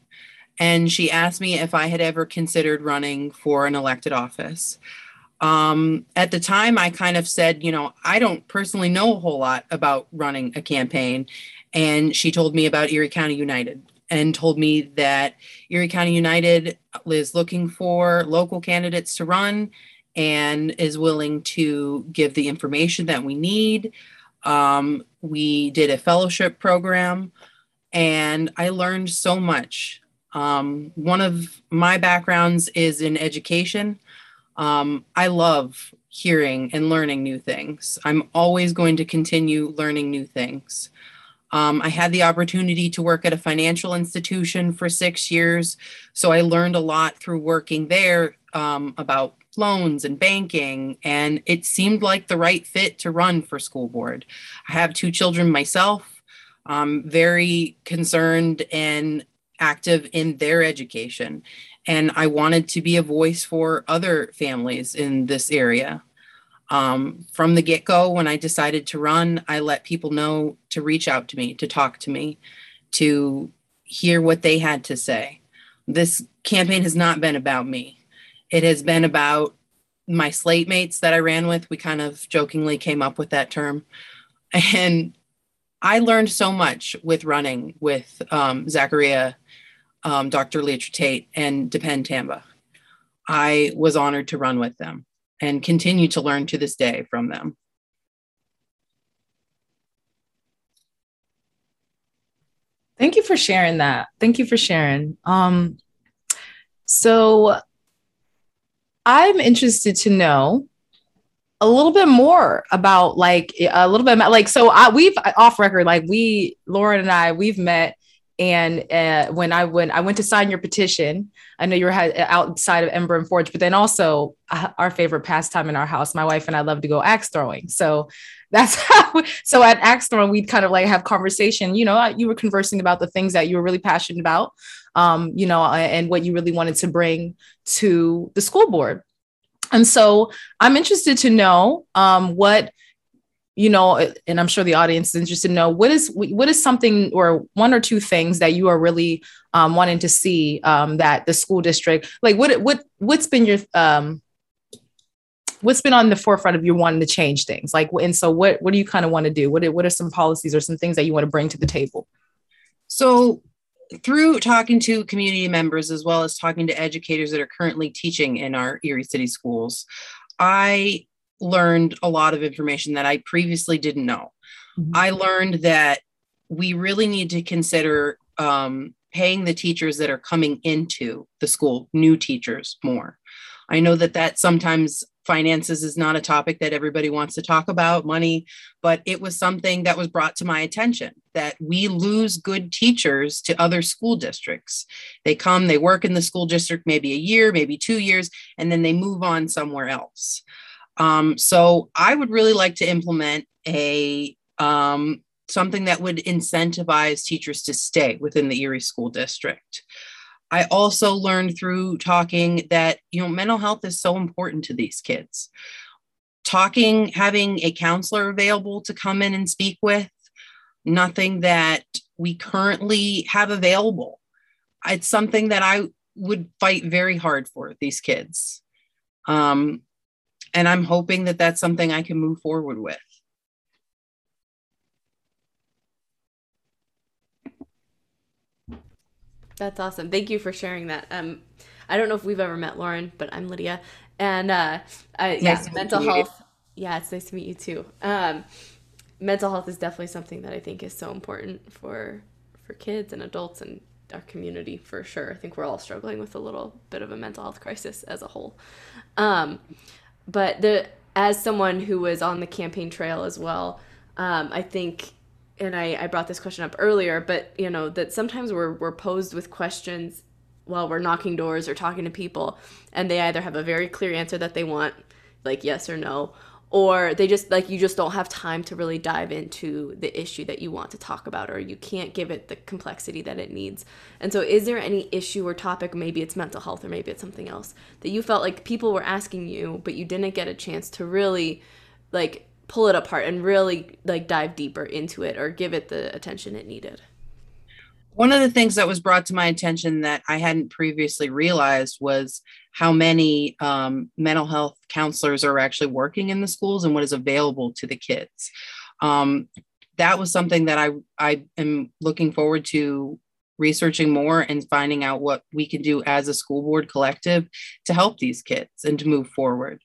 And she asked me if I had ever considered running for an elected office. Um, at the time, I kind of said, you know, I don't personally know a whole lot about running a campaign. And she told me about Erie County United and told me that Erie County United is looking for local candidates to run and is willing to give the information that we need. Um, we did a fellowship program and I learned so much. Um, one of my backgrounds is in education. Um, I love hearing and learning new things. I'm always going to continue learning new things. Um, I had the opportunity to work at a financial institution for six years. So I learned a lot through working there um, about loans and banking. And it seemed like the right fit to run for school board. I have two children myself. I'm very concerned and active in their education. And I wanted to be a voice for other families in this area. Um, from the get go, when I decided to run, I let people know to reach out to me, to talk to me, to hear what they had to say. This campaign has not been about me, it has been about my slate mates that I ran with. We kind of jokingly came up with that term. And I learned so much with running with um, Zachariah, um, Dr. Leitra Tate, and Depend Tamba. I was honored to run with them and continue to learn to this day from them.
Thank you for sharing that. Thank you for sharing. Um, so I'm interested to know a little bit more about like a little bit like so I we've off record like we Lauren and I we've met and uh, when I went I went to sign your petition I know you were outside of Ember and Forge but then also uh, our favorite pastime in our house my wife and I love to go axe throwing. So that's how so at axe throwing we'd kind of like have conversation you know you were conversing about the things that you were really passionate about um you know and what you really wanted to bring to the school board. And so I'm interested to know um, what, you know, and I'm sure the audience is interested to know what is what is something or one or two things that you are really um, wanting to see um, that the school district, like what what what's been your um, what's been on the forefront of you wanting to change things, like and so what what do you kind of want to do? What what are some policies or some things that you want to bring to the table?
So through talking to community members as well as talking to educators that are currently teaching in our Erie City schools, I learned a lot of information that I previously didn't know. Mm-hmm. I learned that we really need to consider um, paying the teachers that are coming into the school, new teachers, more. I know that that sometimes finances is not a topic that everybody wants to talk about, money, but it was something that was brought to my attention that we lose good teachers to other school districts. They come, they work in the school district maybe a year, maybe two years, and then they move on somewhere else. Um, so I would really like to implement a um, something that would incentivize teachers to stay within the Erie School District. I also learned through talking that you know mental health is so important to these kids. Talking, having a counselor available to come in and speak with, nothing that we currently have available. It's something that I would fight very hard for these kids. Um, and I'm hoping that that's something I can move forward with.
That's awesome. Thank you for sharing that. Um, I don't know if we've ever met Lauren, but I'm Lydia, and uh, I, yeah, mental health. Yeah, it's nice to meet you too. Um, mental health is definitely something that I think is so important for for kids and adults and our community for sure. I think we're all struggling with a little bit of a mental health crisis as a whole. Um, but the as someone who was on the campaign trail as well, um, I think and I, I brought this question up earlier, but you know, that sometimes we're we're posed with questions while we're knocking doors or talking to people, and they either have a very clear answer that they want, like yes or no, or they just like you just don't have time to really dive into the issue that you want to talk about or you can't give it the complexity that it needs. And so is there any issue or topic maybe it's mental health or maybe it's something else that you felt like people were asking you but you didn't get a chance to really like pull it apart and really like dive deeper into it or give it the attention it needed?
One of the things that was brought to my attention that I hadn't previously realized was how many um, mental health counselors are actually working in the schools and what is available to the kids. Um, that was something that I I am looking forward to researching more and finding out what we can do as a school board collective to help these kids and to move forward.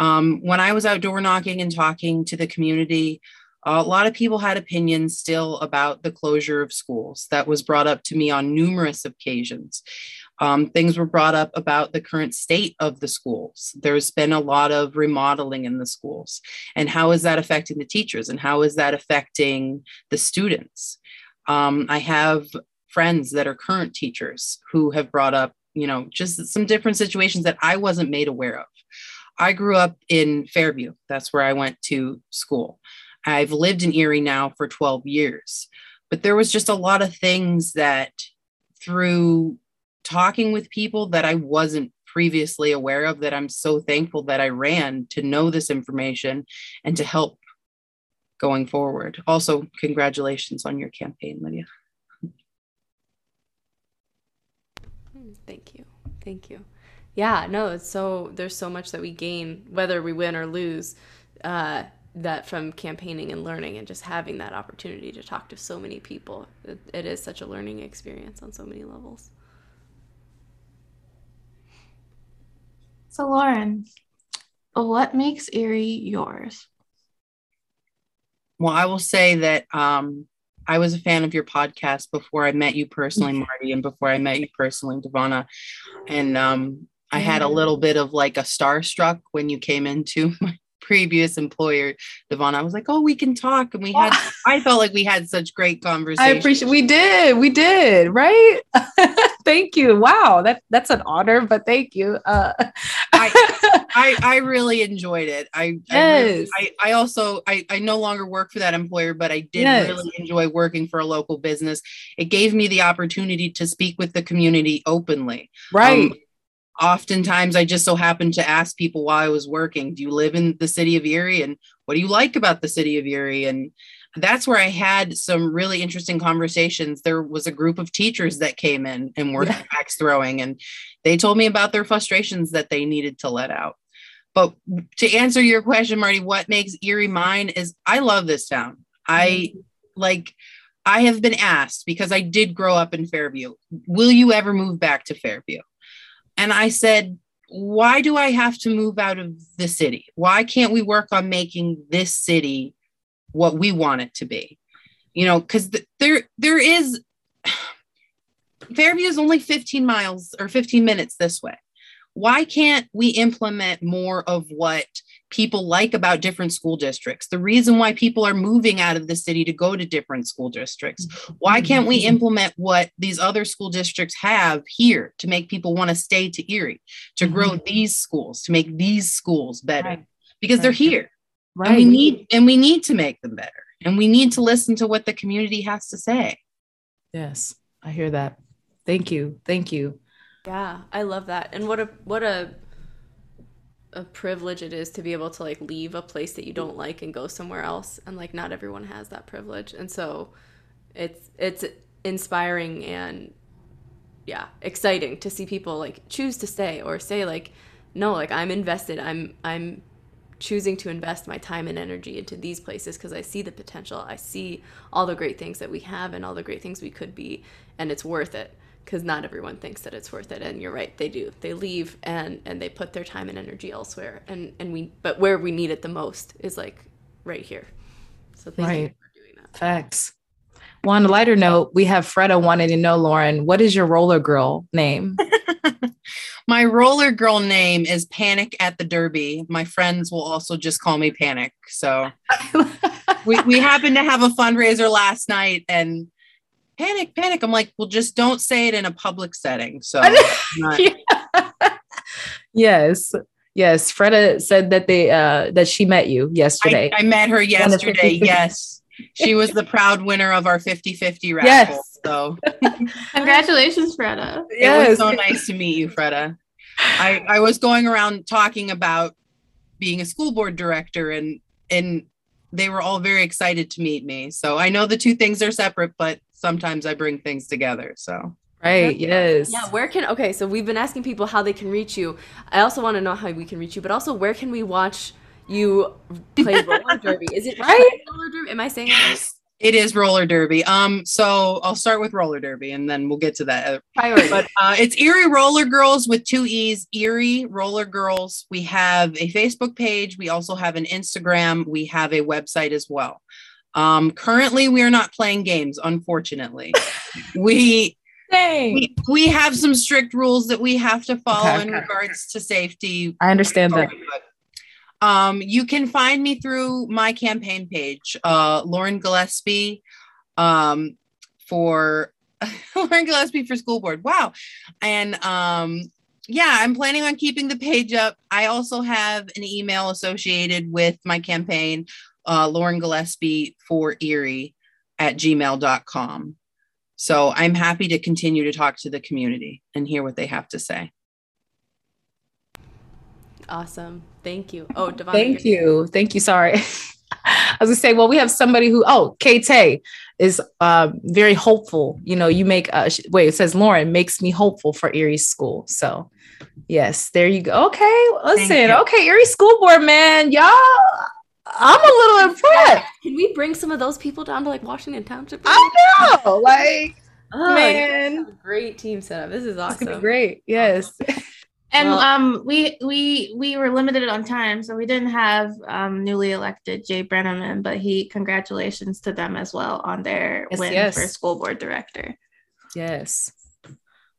Um, when I was outdoor knocking and talking to the community, a lot of people had opinions still about the closure of schools. That was brought up to me on numerous occasions. Um, things were brought up about the current state of the schools. There's been a lot of remodeling in the schools. And how is that affecting the teachers? And how is that affecting the students? Um, I have friends that are current teachers who have brought up, you know, just some different situations that I wasn't made aware of. I grew up in Fairview. That's where I went to school. I've lived in Erie now for 12 years. But there was just a lot of things that through talking with people that I wasn't previously aware of that I'm so thankful that I ran to know this information and to help going forward. Also, congratulations on your campaign, Lydia.
Thank you. Thank you yeah no it's so there's so much that we gain whether we win or lose uh, that from campaigning and learning and just having that opportunity to talk to so many people it, it is such a learning experience on so many levels
so lauren what makes erie yours
well i will say that um, I was a fan of your podcast before I met you personally, Marty, and before I met you personally, Devonna. And um, I had a little bit of like a starstruck when you came into my previous employer, Devon. I was like, oh, we can talk. And we had, I felt like we had such great conversation.
I appreciate, we did, we did, right? Thank you. Wow. That that's an honor, but thank you. Uh,
I, I, I, really enjoyed it. I, yes. I, really, I, I, also, I, I no longer work for that employer, but I did yes. really enjoy working for a local business. It gave me the opportunity to speak with the community openly.
Right. Um,
oftentimes I just so happened to ask people while I was working, do you live in the city of Erie? And what do you like about the city of Erie? And that's where I had some really interesting conversations. There was a group of teachers that came in and were yeah. axe throwing, and they told me about their frustrations that they needed to let out. But to answer your question, Marty, what makes Erie mine is I love this town. I like I have been asked because I did grow up in Fairview, will you ever move back to Fairview? And I said, why do I have to move out of the city? Why can't we work on making this city what we want it to be? You know, because th- there there is Fairview is only 15 miles or 15 minutes this way. Why can't we implement more of what people like about different school districts? The reason why people are moving out of the city to go to different school districts. Why can't we implement what these other school districts have here to make people want to stay to Erie, to grow mm-hmm. these schools, to make these schools better?
Right.
Because they're here.
Right.
And we need and we need to make them better. And we need to listen to what the community has to say.
yes, I hear that. Thank you. Thank you.
Yeah, I love that. And what a what a a privilege it is to be able to like leave a place that you don't like and go somewhere else and like not everyone has that privilege. And so it's it's inspiring and yeah, exciting to see people like choose to stay or say like no, like I'm invested. I'm I'm choosing to invest my time and energy into these places because I see the potential. I see all the great things that we have and all the great things we could be and it's worth it because not everyone thinks that it's worth it and you're right they do they leave and and they put their time and energy elsewhere and and we but where we need it the most is like right here so thank you for doing that
Facts. Well, on a lighter note, we have Freda wanting to know, Lauren, what is your roller girl name?
My roller girl name is Panic at the Derby. My friends will also just call me Panic. So we, we happened to have a fundraiser last night and panic, panic. I'm like, well, just don't say it in a public setting. So not-
yes. Yes. Freda said that they uh that she met you yesterday.
I, I met her yesterday. Yes. She was the proud winner of our 50 50 raffle.
Yes.
So
Congratulations, Freda.
it was so nice to meet you, Freda. I, I was going around talking about being a school board director and and they were all very excited to meet me. So I know the two things are separate, but sometimes I bring things together. So
Right. Yes.
yeah where can okay so we've been asking people how they can reach you i also want to know how we can reach you but also where can we watch you play roller derby is it
Right?
roller derby am i saying it right?
It is roller derby. Um, so I'll start with roller derby and then we'll get to that.
priority
But uh, it's Erie Roller Girls with two E's, Erie Roller Girls. We have a Facebook page. We also have an Instagram. We have a website as well. Um, currently, we are not playing games, unfortunately. we, we we have some strict rules that we have to follow
Okay,
in
okay.
regards to safety.
I understand that.
Um, you can find me through my campaign page, uh, Lauren Gillespie, um, for Lauren Gillespie for school board. Wow. And um, yeah, I'm planning on keeping the page up. I also have an email associated with my campaign, uh, Lauren Gillespie for Erie at gmail.com. So I'm happy to continue to talk to the community and hear what they have to say.
Awesome thank you oh Devon,
Thank you. Thank you. Sorry. I was gonna say, well, we have somebody who, oh, Kate is um, very hopeful. You know, you make, uh, sh- wait, it says Lauren makes me hopeful for Erie School. So, yes, there you go. Okay, listen, okay, Erie School Board, man, y'all, I'm a little impressed.
can we bring some of those people down to like washington township
I know, like,
Oh,
man.
you guys have a great team setup this is
it's gonna be
awesome
great. Yes.
And
Well-
um, we we we were limited on time, so we didn't have um, newly elected Jay Brenneman, but he congratulations to them as well on their
Yes,
win
yes.
for school board director.
Yes.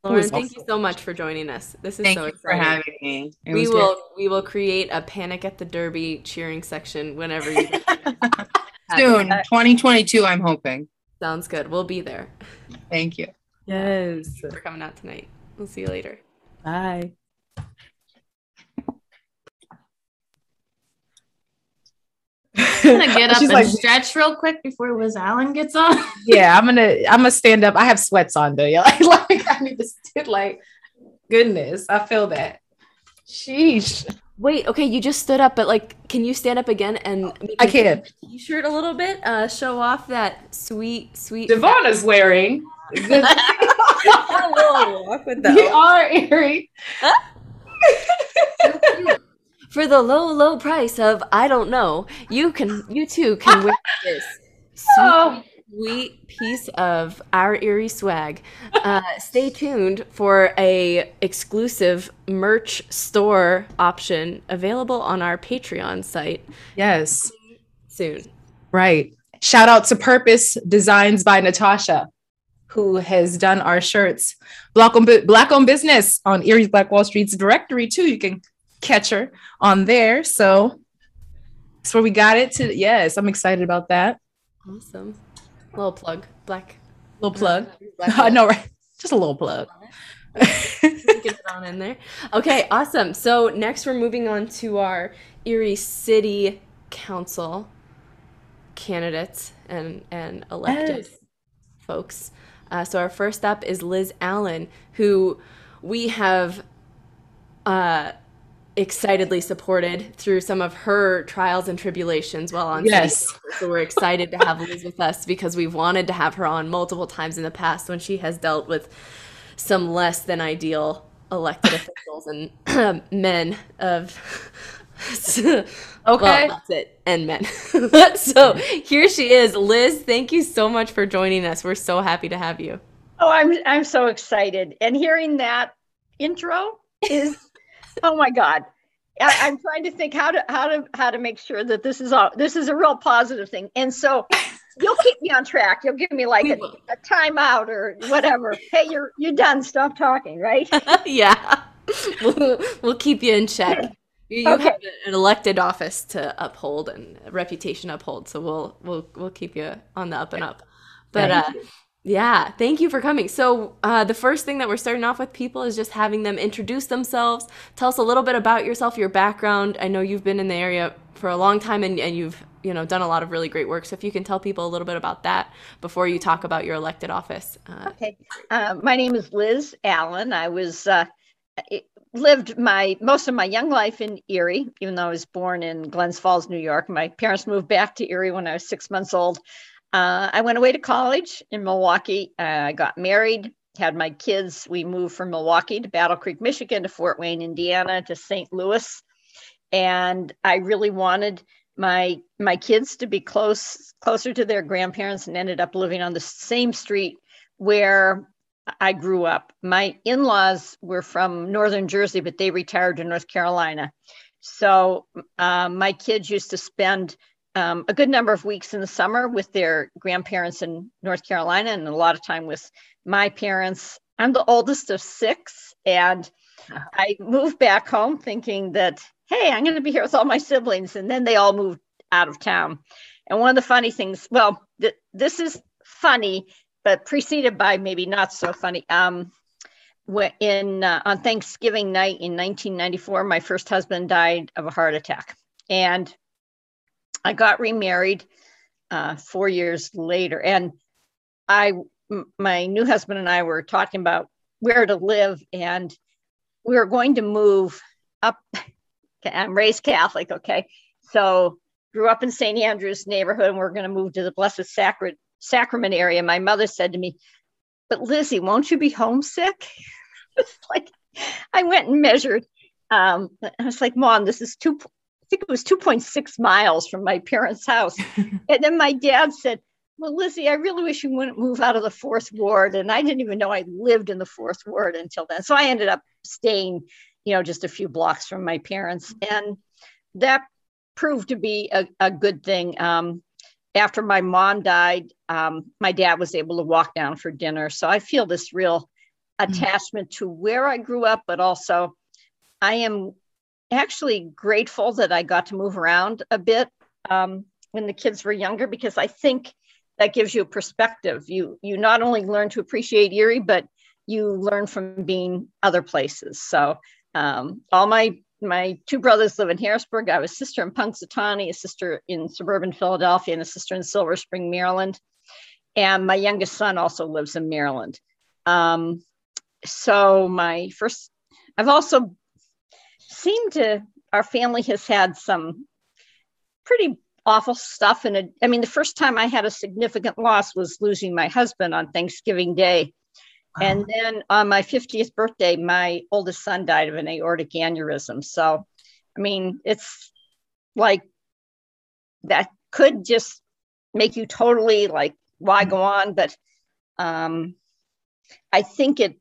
lauren
is
thank you so much for joining us this is
Thank
so
you for
exciting
having me. It
we
was
will we will create a panic at the derby cheering section whenever you
soon 2022 i'm hoping
sounds good we'll be there
thank you
Yes.
for coming out tonight we'll see you later
Bye.
I'm gonna get up
She's
and
like,
stretch real quick before Liz Allen gets on.
yeah, I'm gonna I'm gonna stand up. I have sweats on though. Yeah, like, like I need to sit like goodness. I feel that. Sheesh.
wait okay you just stood up but like can you stand up again and
I can.
t-shirt a little bit uh show off that sweet sweet
Devonna's wearing. Good.
Hello, walk with
we are Erie.
For the low low price of i don't know you can you too can wear this sweet
Oh.
sweet piece of our Erie swag. Uh, stay tuned for a exclusive merch store option available on our Patreon site.
Yes.
Soon.
Right. Shout out to Purpose Designs by Natasha, who has done our shirts. Black on, Black on Business on Erie's Black Wall Street's directory, too. You can catch her on there. So that's where we got it to. Yes, I'm excited about that.
Awesome. Little plug. Black.
Little plug. I know, right? Just a little plug.
Get it on in there. Okay, awesome. So next we're moving on to our Erie City Council candidates and and elected yes. folks. Uh, so our first up is Liz Allen, who we have uh, excitedly supported through some of her trials and tribulations while on
yes.
so we're excited to have liz with us because we've wanted to have her on multiple times in the past when she has dealt with some less than ideal elected officials and men of
okay.
well, that's it and men. So here she is. Liz thank you so much for joining us. We're so happy to have you.
Oh i'm i'm so excited. And hearing that intro is oh my god. I, am trying to think how to how to how to make sure that this is all this is a real positive thing. And so you'll keep me on track. You'll give me like a, a timeout or whatever. Hey you're you're done. Stop talking right?
Yeah. We'll, we'll keep you in check. You, you okay. have an elected office to uphold and a reputation uphold. So we'll we'll we'll keep you on the up and up. But uh yeah, thank you for coming. So, uh, the first thing that we're starting off with people is just having them introduce themselves. Tell us a little bit about yourself, your background. I know you've been in the area for a long time and, and you've you know done a lot of really great work. So, if you can tell people a little bit about that before you talk about your elected office.
Uh, okay, uh, my name is Liz Allen. I was uh, lived my most of my young life in Erie, even though I was born in Glens Falls, New York. My parents moved back to Erie when I was six months old. Uh, I went away to college in Milwaukee. Uh, I got married, had my kids. We moved from Milwaukee to Battle Creek, Michigan, to Fort Wayne, Indiana, to St. Louis, and I really wanted my my kids to be close closer to their grandparents, and ended up living on the same street where I grew up. My in-laws were from northern Jersey, but they retired to North Carolina. So uh, my kids used to spend um, a good number of weeks in the summer with their grandparents in North Carolina and a lot of time with my parents. I'm the oldest of six, and I moved back home thinking that, hey, I'm going to be here with all my siblings. And then they all moved out of town. And one of the funny things, well, th- this is funny, but preceded by maybe not so funny. Um, in uh, on Thanksgiving night in 1994, my first husband died of a heart attack, and I got remarried uh, four years later, and I, m- my new husband and I were talking about where to live, and we were going to move up. I'm raised Catholic, okay, so grew up in St. Andrews neighborhood, and we're going to move to the Blessed Sacrament area. My mother said to me, "But Lizzie, won't you be homesick?" like I went and measured. Um, I was like, "Mom, this is too think it was 2.6 miles from my parents' house. and then my dad said, Well, Lizzie, I really wish you wouldn't move out of the fourth ward. And I didn't even know I lived in the fourth ward until then. So I ended up staying, you know, just a few blocks from my parents. And that proved to be a, a good thing. Um, after my mom died, um, my dad was able to walk down for dinner. So I feel this real mm. attachment to where I grew up, but also I am actually grateful that I got to move around a bit um, when the kids were younger because I think that gives you a perspective. You you not only learn to appreciate Erie, but you learn from being other places. So um, all my my two brothers live in Harrisburg. I have a sister in Punxsutawney, a sister in suburban Philadelphia, and a sister in Silver Spring, Maryland. And my youngest son also lives in Maryland. Um, so my first, I've also seem to our family has had some pretty awful stuff And. I mean, the first time I had a significant loss was losing my husband on Thanksgiving Day. Wow. And then on my 50th birthday, my oldest son died of an aortic aneurysm. So, I mean, it's like that could just make you totally like why go on? But um, I think it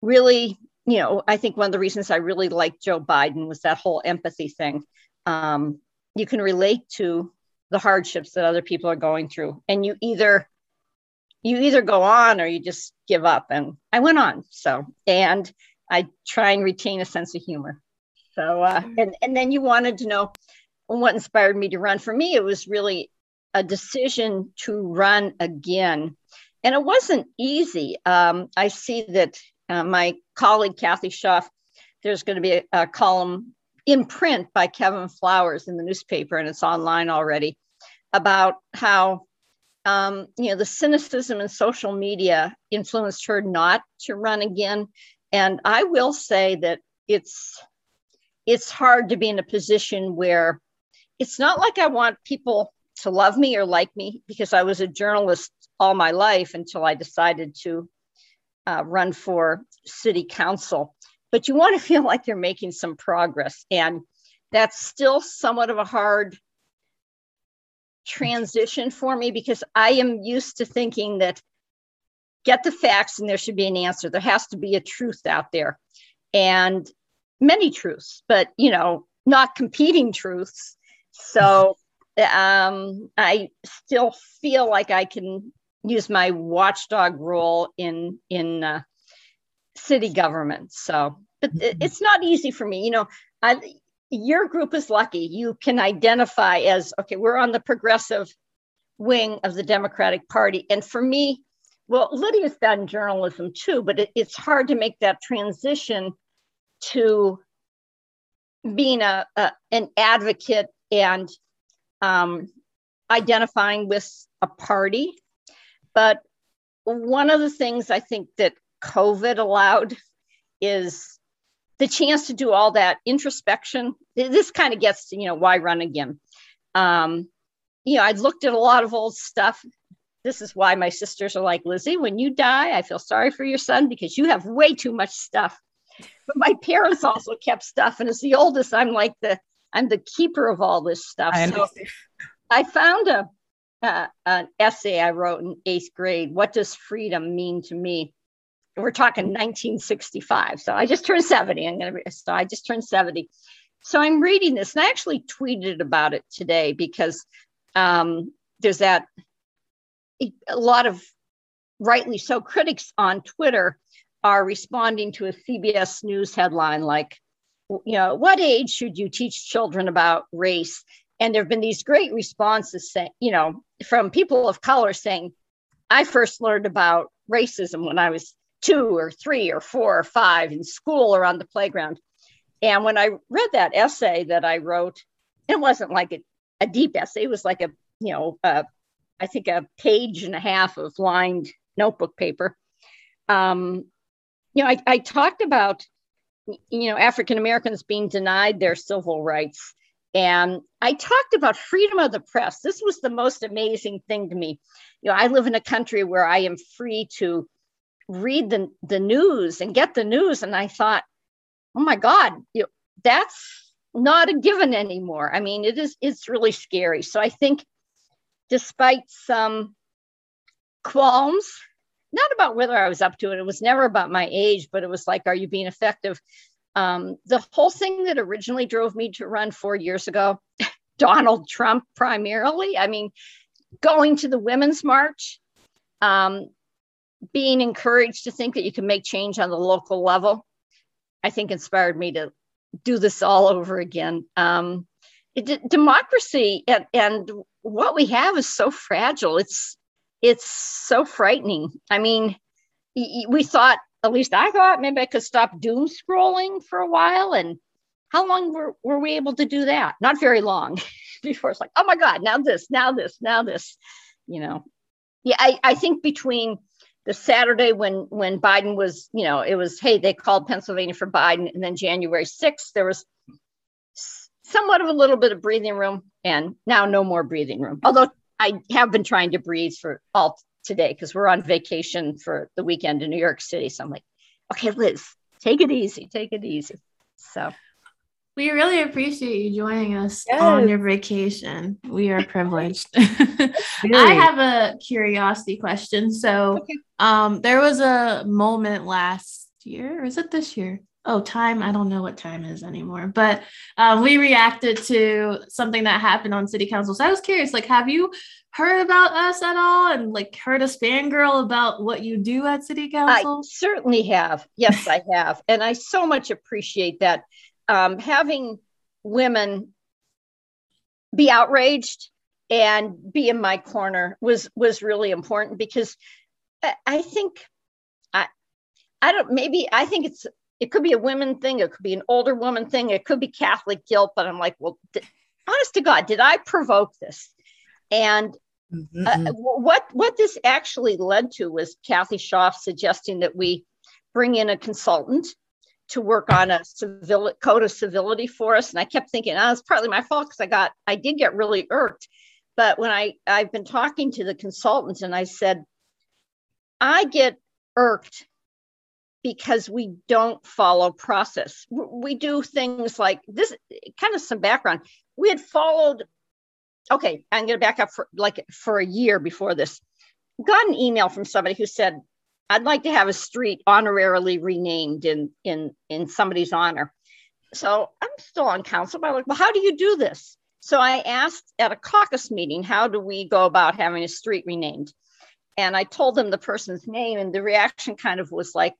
really, you know, I think one of the reasons I really liked Joe Biden was that whole empathy thing. Um, you can relate to the hardships that other people are going through, and you either you either go on or you just give up. And I went on. So, and I try and retain a sense of humor. So, uh, and and then you wanted to know what inspired me to run. For me, it was really a decision to run again. And it wasn't easy. Um, I see that uh, my colleague Kathy Schaaf, there's going to be a, a, column in print by Kevin Flowers in the newspaper, and it's online already, about how um, you know the cynicism in social media influenced her not to run again. And I will say that it's it's hard to be in a position where it's not like I want people to love me or like me because I was a journalist all my life until I decided to uh, run for city council. But you want to feel like you're making some progress. And that's still somewhat of a hard transition for me because I am used to thinking that get the facts and there should be an answer. There has to be a truth out there. And many truths, but you know, not competing truths. So um, I still feel like I can use my watchdog role in in uh, city government. So, but mm-hmm. it's not easy for me. You know, I, your group is lucky. You can identify as okay. We're on the progressive wing of the Democratic Party, and for me, well, Lydia's done journalism too, but it, it's hard to make that transition to being a, a an advocate and um, identifying with a party. But one of the things I think that COVID allowed is the chance to do all that introspection. This kind of gets to, you know, why run again? Um, you know, I looked at a lot of old stuff. This is why my sisters are like, Lizzie, when you die, I feel sorry for your son because you have way too much stuff. But my parents also kept stuff. And as the oldest, I'm like the I'm the keeper of all this stuff. I so I found a uh, an essay I wrote in eighth grade. What does freedom mean to me? We're talking 1965. So I just turned 70. I'm gonna so I just turned 70. So I'm reading this, and I actually tweeted about it today because um, there's that a lot of rightly so critics on Twitter are responding to a CBS News headline like you know, what age should you teach children about race? And there have been these great responses, saying, you know, from people of color saying, I first learned about racism when I was two or three or four or five in school or on the playground. And when I read that essay that I wrote, it wasn't like a, a deep essay. It was like a, you know, uh, I think a page and a half of lined notebook paper. Um, you know, I, I talked about you know, African Americans being denied their civil rights. And I talked about freedom of the press. This was the most amazing thing to me. You know, I live in a country where I am free to read the, the news and get the news. And I thought, oh my God, you know, that's not a given anymore. I mean, it is it's really scary. So I think despite some qualms not about whether I was up to it. It was never about my age, but it was like, are you being effective? Um, the whole thing that originally drove me to run four years ago, Donald Trump primarily. I mean, going to the Women's March, um, being encouraged to think that you can make change on the local level, I think inspired me to do this all over again. Um, democracy and, and what we have is so fragile. It's it's so frightening. I mean, we thought, at least I thought, maybe I could stop doom scrolling for a while. And how long were, were we able to do that? Not very long before it's like, oh my God, now this, now this, now this, you know. Yeah, I, I think between the Saturday when when Biden was, you know, it was, hey, they called Pennsylvania for Biden, and then January 6th, there was somewhat of a little bit of breathing room, and now no more breathing room. Although I have been trying to breathe for all today because we're on vacation for the weekend in New York City. So I'm like, okay, Liz, take it easy, take it easy. So
We really appreciate you joining us yes. on your vacation. We are privileged. I have a curiosity question. So, okay. um, there was a moment last year, or is it this year? Oh, time. I don't know what time is anymore, but um, we reacted to something that happened on city council. So I was curious, like, have you heard about us at all and like heard a fangirl about what you do at city council?
I certainly have. Yes, I have. And I so much appreciate that um, having women be outraged and be in my corner was was really important because I think I I don't maybe I think it's it could be a women thing it could be an older woman thing it could be Catholic guilt but I'm like well honest to God did I provoke this and mm-hmm. uh, what what this actually led to was Kathy Schaaf suggesting that we bring in a consultant to work on a civil code of civility for us. And I kept thinking, oh, it's partly my fault because I got, I did get really irked. But when I, I've been talking to the consultants and I said, I get irked because we don't follow process. We do things like this, kind of some background. We had followed, okay, I'm going to back up for like for a year before this. Got an email from somebody who said, I'd like to have a street honorarily renamed in in in somebody's honor. So I'm still on council, but I'm like, well, how do you do this? So I asked at a caucus meeting, how do we go about having a street renamed? And I told them the person's name, and the reaction kind of was like,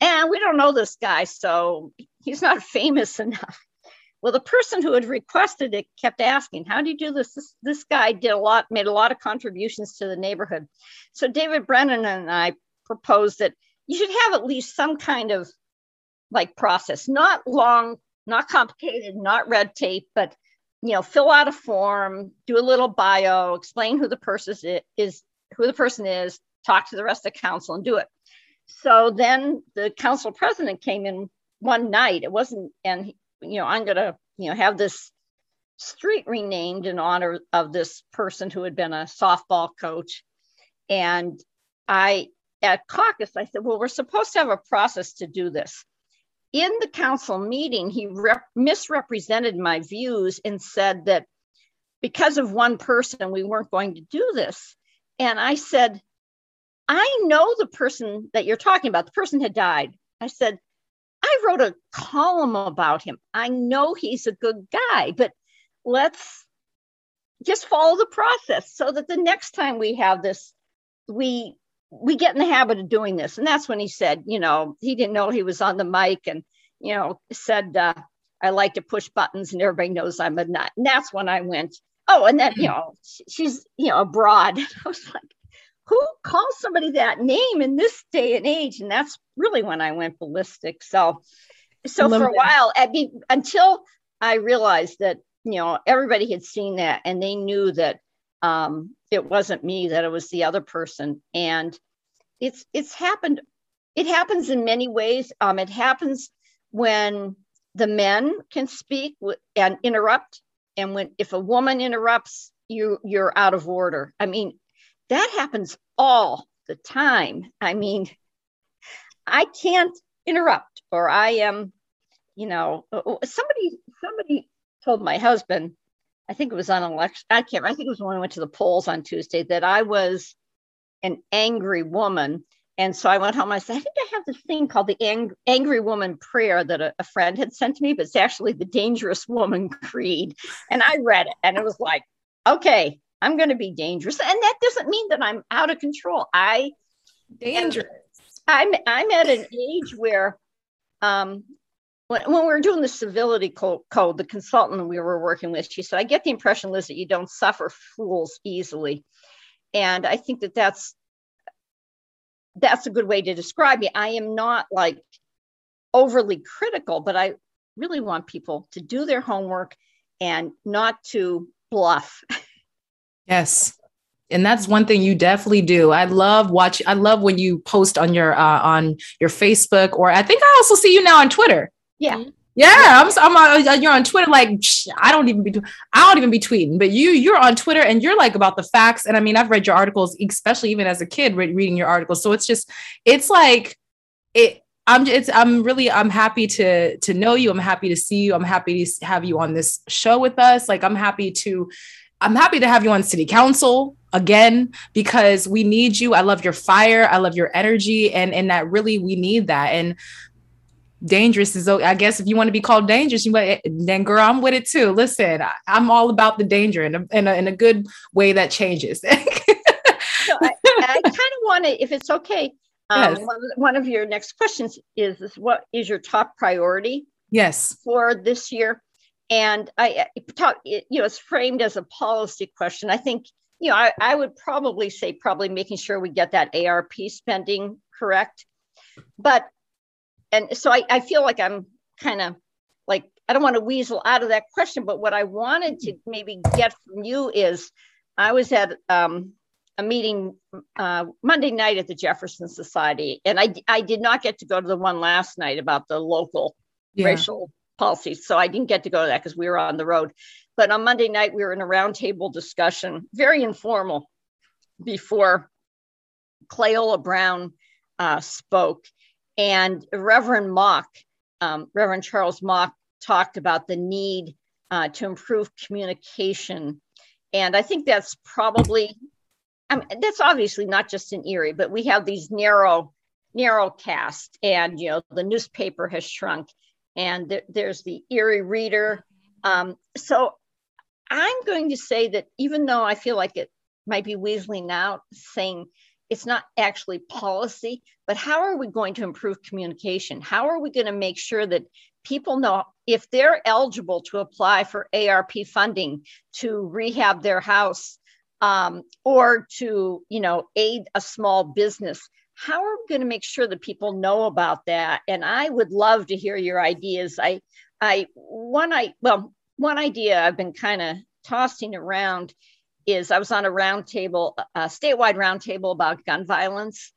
and eh, we don't know this guy, so he's not famous enough. Well, the person who had requested it kept asking, How do you do this? this? This guy did a lot, made a lot of contributions to the neighborhood. So David Brennan and I proposed that you should have at least some kind of like process, not long, not complicated, not red tape, but you know, fill out a form, do a little bio, explain who the person is, who the person is, talk to the rest of the council and do it. So then the council president came in one night. It wasn't, and you know, I'm gonna, you know, have this street renamed in honor of this person who had been a softball coach. And I at caucus, I said, well, we're supposed to have a process to do this. In the council meeting, he rep- misrepresented my views and said that because of one person, we weren't going to do this. And I said, I know the person that you're talking about. The person had died. I said, I wrote a column about him. I know he's a good guy, but let's just follow the process so that the next time we have this, we we get in the habit of doing this. And that's when he said, you know, he didn't know he was on the mic and, you know, said, uh, I like to push buttons and everybody knows I'm a nut. And that's when I went, oh, and then, you know, she's, you know, abroad. I was like, who calls somebody that name in this day and age? And that's really when I went ballistic. So, so for a while, I mean, until I realized that, you know, everybody had seen that and they knew that um, it wasn't me that it was the other person. And it's it's happened it happens in many ways. Um, it happens when the men can speak and interrupt. And when if a woman interrupts you you're out of order. I mean that happens all the time i mean i can't interrupt or i am you know uh, uh, somebody somebody told my husband I think it was on election. I can't. I think it was when I went to the polls on Tuesday that I was an angry woman, and so I went home. I said, I think I have this thing called the ang- angry woman prayer that a, a friend had sent to me, but it's actually the dangerous woman creed. And I read it, and it was like, okay, I'm going to be dangerous, and that doesn't mean that I'm out of control. I
dangerous.
I'm I'm at an age where um, when, when we were doing the civility code, the consultant we were working with, she said, I get the impression, Liz, that you don't suffer fools easily. And I think that that's that's a good way to describe me. I am not like overly critical, but I really want people to do their homework and not to bluff.
Yes. And that's one thing you definitely do. I love watch. I love when you post on your uh, on your Facebook, or I think I also see you now on Twitter.
Yeah. Mm-hmm.
Yeah, I'm, I'm on, uh, you're on Twitter. Like I don't even be, I don't even be tweeting, but you, you're on Twitter and you're like about the facts. And I mean, I've read your articles, especially even as a kid, re- reading your articles. So it's just, it's like, it. I'm it's I'm really I'm happy to to know you. I'm happy to see you. I'm happy to have you on this show with us. Like I'm happy to I'm happy to have you on city council again because we need you. I love your fire. I love your energy and and that really we need that. And dangerous is I guess if you want to be called dangerous, you might then girl, I'm with it too. Listen, I, am all about the danger in a, in a, in a good way that changes. so
I, I kind of want to, if it's okay, um, yes. one, one of your next questions is, is what is your top priority?
Yes.
For this year. And I talk, you know, it's framed as a policy question. I think, you know, I, I would probably say probably making sure we get that ARP spending correct. But, and so I, I feel like I'm kind of like, I don't want to weasel out of that question, but what I wanted to maybe get from you is I was at um, a meeting uh, Monday night at the Jefferson Society, and I I did not get to go to the one last night about the local yeah. racial policies, so I didn't get to go to that because we were on the road. But on Monday night, we were in a roundtable discussion, very informal, before Cleola Brown uh, spoke, and Reverend Mock, um, Reverend Charles Mock, talked about the need uh, to improve communication. And I think that's probably I mean, that's obviously not just in Erie, but we have these narrow, narrow cast, and you know the newspaper has shrunk, and th- there's the Erie Reader. Um, so I'm going to say that even though I feel like it might be weaseling out, saying it's not actually policy, but how are we going to improve communication? How are we going to make sure that people know if they're eligible to apply for ARP funding to rehab their house um, or to you know aid a small business how are we going to make sure that people know about that? And i would love to hear your ideas. I i one i well one idea i've been kind of tossing around is i was on a roundtable a statewide roundtable about gun violence.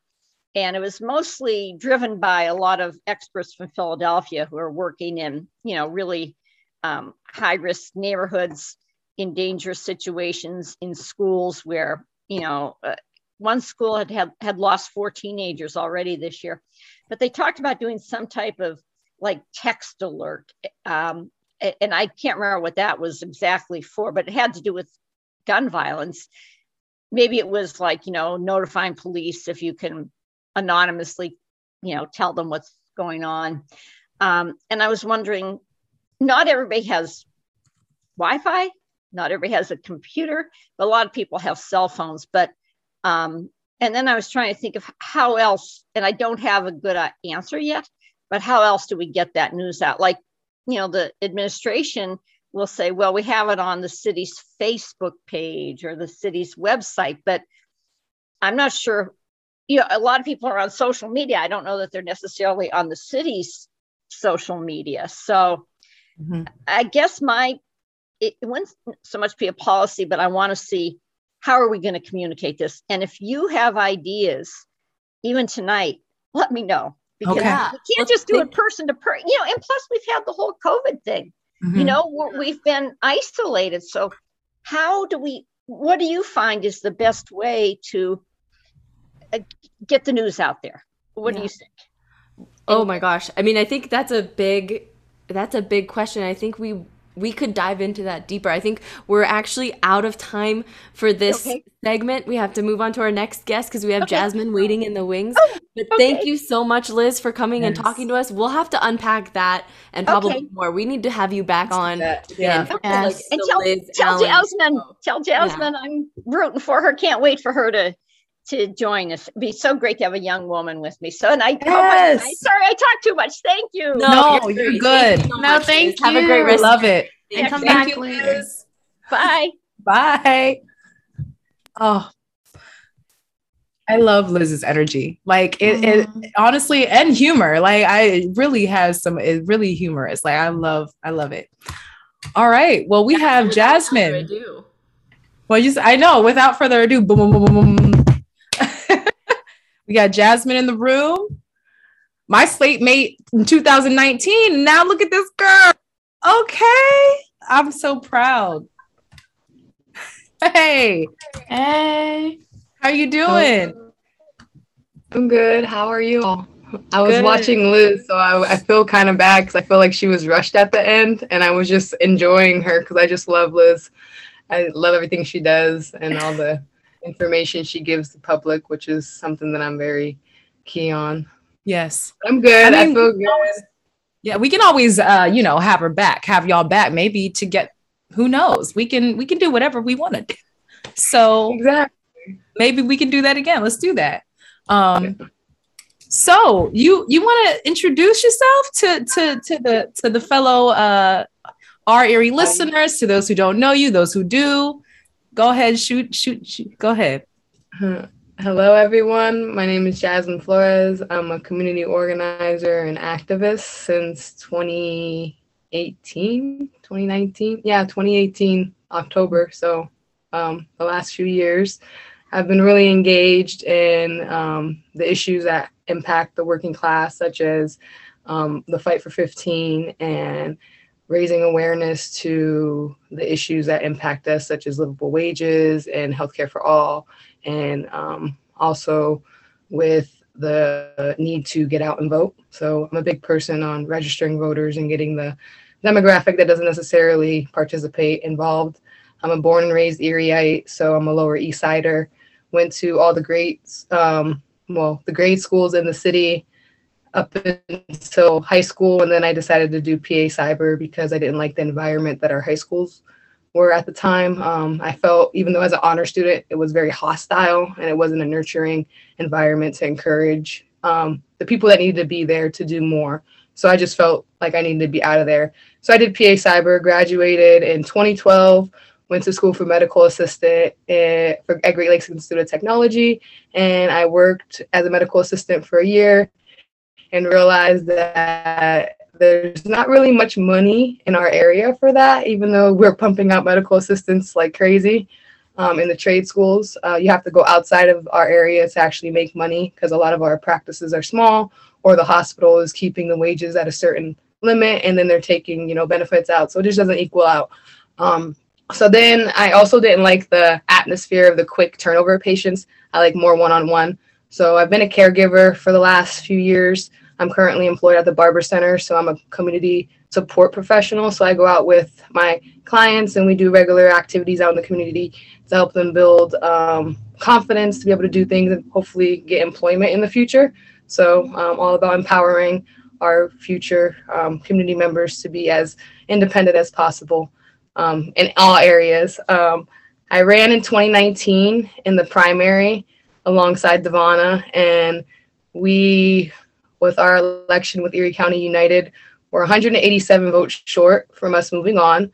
And it was mostly driven by a lot of experts from philadelphia who are working in you know really um, high risk neighborhoods in dangerous situations in schools where, you know, uh, one school had, had had lost four teenagers already this year, but they talked about doing some type of like text alert. Um, and I can't remember what that was exactly for, but it had to do with gun violence. Maybe it was like, you know, notifying police if you can anonymously, you know, tell them what's going on. Um, and I was wondering, not everybody has Wi Fi not everybody has a computer, but a lot of people have cell phones. But um, and then I was trying to think of how else, and I don't have a good uh, answer yet. But how else do we get that news out? Like, you know, the administration will say, well, we have it on the city's Facebook page or the city's website, but I'm not sure. You know, a lot of people are on social media. I don't know that they're necessarily on the city's social media. So mm-hmm. I guess my it, it wouldn't so much be a policy, but I want to see how are we going to communicate this? And if you have ideas, even tonight, let me know because okay. we can't Let's just do think- it person to person. You know, and plus we've had the whole COVID thing. Mm-hmm. You know, we've been isolated. So, how do we? What do you find is the best way to uh, get the news out there? What yeah. do you think?
Oh my gosh! I mean, I think that's a big that's a big question. I think we we could dive into that deeper. I think we're actually out of time for this okay. segment. We have to move on to our next guest because we have okay. Jasmine waiting in the wings. Oh, but okay. thank you so much, Liz, for coming yes. and talking to us. We'll have to unpack that and probably more. We need to have you back on.
Yeah. And, yes. and tell, tell Jasmine, tell Jasmine yeah. I'm rooting for her. Can't wait for her to to join us. It'd be so great to have a young woman with me. So, and I, yes. oh my, sorry, I talked too much. Thank you.
No, no you're, good. Thank you so
no, thank
you. Have a great rest. Love it.
And come back, you, Liz.
Bye.
Bye. Oh, I love Liz's energy. Like it, it, honestly, and humor. Like I really has some, it really humorous. Like I love, I love it. All right. Well, we have Jasmine. Well, you just I know. Without further ado, boom, boom, boom, boom, boom. We got Jasmine in the room. My slate mate in 2019. Now look at this girl. Okay. I'm so proud. Hey.
Hey.
How you doing?
I'm good. How are you all? I was
Good.
watching Liz, so I, I feel kind of bad because I feel like she was rushed at the end, and I was just enjoying her because I just love Liz. I love everything she does and all the information she gives the public, which is something that I'm very key on.
Yes.
I'm good. I,
mean,
feel good.
Yeah, we can always uh, you know, have her back, have y'all back, maybe to get who knows. We can we can do whatever we want to do. So
Exactly.
maybe we can do that again. Let's do that. Um so you you want to introduce yourself to to to the to the fellow uh our Erie listeners, to those who don't know you, those who do. Go ahead, shoot, shoot, shoot. Go ahead.
Hello, everyone. My name is Jasmine Flores. I'm a community organizer and activist since 2018, 2019. Yeah, 2018, October. So, um, the last few years, I've been really engaged in um, the issues that impact the working class, such as um, the fight for 15 and raising awareness to the issues that impact us, such as livable wages and healthcare for all and um, also with the need to get out and vote. So I'm a big person on registering voters and getting the demographic that doesn't necessarily participate involved. I'm a born and raised Erieite, so I'm a Lower East Sider. Went to all the great, um, well, the grade schools in the city up until high school, and then I decided to do PA Cyber because I didn't like the environment that our high schools were at the time. Um, I felt, even though as an honor student, it was very hostile and it wasn't a nurturing environment to encourage um, the people that needed to be there to do more. So I just felt like I needed to be out of there. So I did PA Cyber, graduated in 2012, went to school for medical assistant at, for, at Great Lakes Institute of Technology, and I worked as a medical assistant for a year and realized that there's not really much money in our area for that, even though we're pumping out medical assistants like crazy um, in the trade schools. Uh, you have to go outside of our area to actually make money because a lot of our practices are small, or the hospital is keeping the wages at a certain limit, and then they're taking you know benefits out, so it just doesn't equal out. Um, so then I also didn't like the atmosphere of the quick turnover patients. I like more one-on-one. So I've been a caregiver for the last few years. I'm currently employed at the Barber Center, so I'm a community support professional. So I go out with my clients and we do regular activities out in the community to help them build um, confidence to be able to do things and hopefully get employment in the future. So um, all about empowering our future um, community members to be as independent as possible um, in all areas. Um, I ran in 2019 in the primary alongside Devana, and we, with our election with Erie County United, We're 187 votes short from us moving on.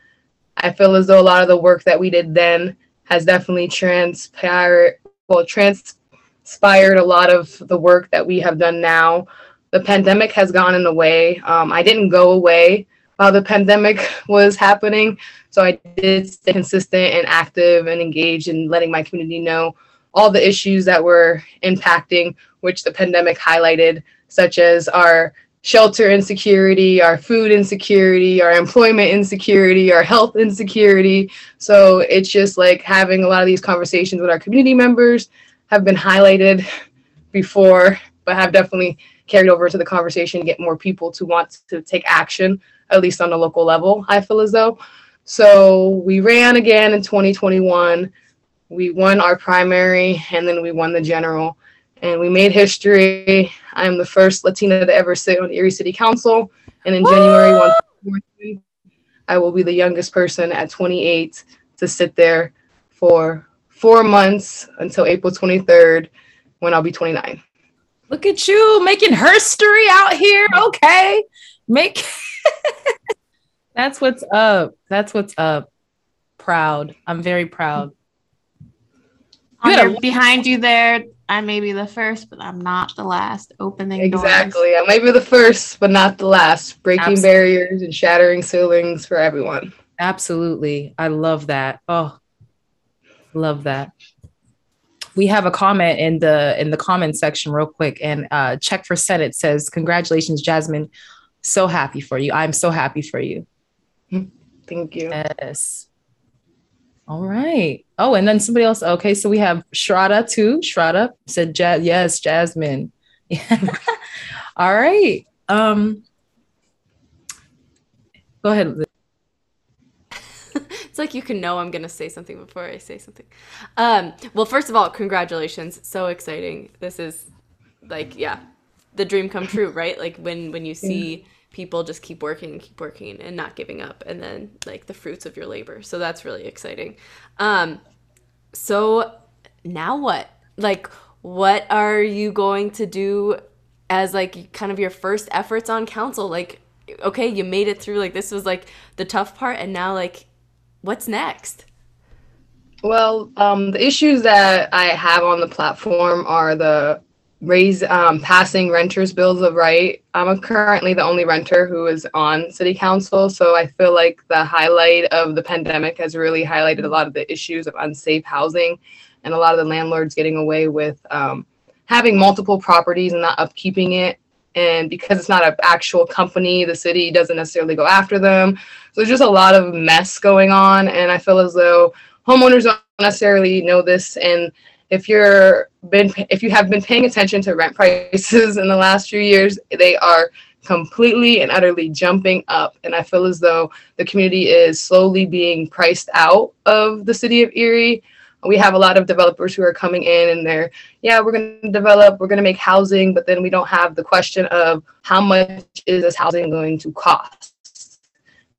I feel as though a lot of the work that we did then has definitely transpired, well, transpired a lot of the work that we have done now. The pandemic has gone in the way. Um, I didn't go away while the pandemic was happening. So I did stay consistent and active and engaged in letting my community know all the issues that were impacting, which the pandemic highlighted, such as our shelter insecurity, our food insecurity, our employment insecurity, our health insecurity. So it's just like having a lot of these conversations with our community members have been highlighted before, but have definitely carried over to the conversation, to get more people to want to take action, at least on the local level, I feel as though. So we ran again in 2021. We won our primary and then we won the general. And we made history. I'm the first Latina to ever sit on Erie City Council. And in January 1, I will be the youngest person at 28 to sit there for four months until April 23rd when I'll be 29.
Look at you making history out here. Okay. Make that's what's up. That's what's up. Proud. I'm very proud.
On
You had a-
behind you there, I may be the first, but I'm not the last. Opening doors.
Exactly. I may be the first, but not the last. Breaking
Absolutely.
barriers and shattering ceilings for everyone.
Absolutely. I love that. Oh, love that. We have a comment in the in the comment section real quick and uh check for Senate says congratulations Jasmine. So happy for you. I'm so happy for you.
Thank you.
Yes. All right. Oh, and then somebody else. Okay, so we have Shraddha too. Shraddha said, ja- "Yes, Jasmine." All right. Um, go ahead.
it's like you can know I'm gonna say something before I say something. Um, well, first of all, congratulations! So exciting. This is like, yeah, the dream come true, right? Like when when you see people just keep working and keep working and not giving up, and then like the fruits of your labor. So that's really exciting. Um, so now what? Like, what are you going to do as like kind of your first efforts on council? Like, okay, you made it through. Like this was like the tough part, and now like, what's next?
Well, um, the issues that I have on the platform are the raise um, passing renters bills of right. I'm currently the only renter who is on city council, so I feel like the highlight of the pandemic has really highlighted a lot of the issues of unsafe housing and a lot of the landlords getting away with um, having multiple properties and not upkeeping it. And because it's not an actual company, the city doesn't necessarily go after them. So there's just a lot of mess going on, and I feel as though homeowners don't necessarily know this and if you're been if you have been paying attention to rent prices in the last few years, they are completely and utterly jumping up. And I feel as though the community is slowly being priced out of the city of Erie. We have a lot of developers who are coming in and they're, yeah, we're going to develop, we're going to make housing, but then we don't have the question of how much is this housing going to cost?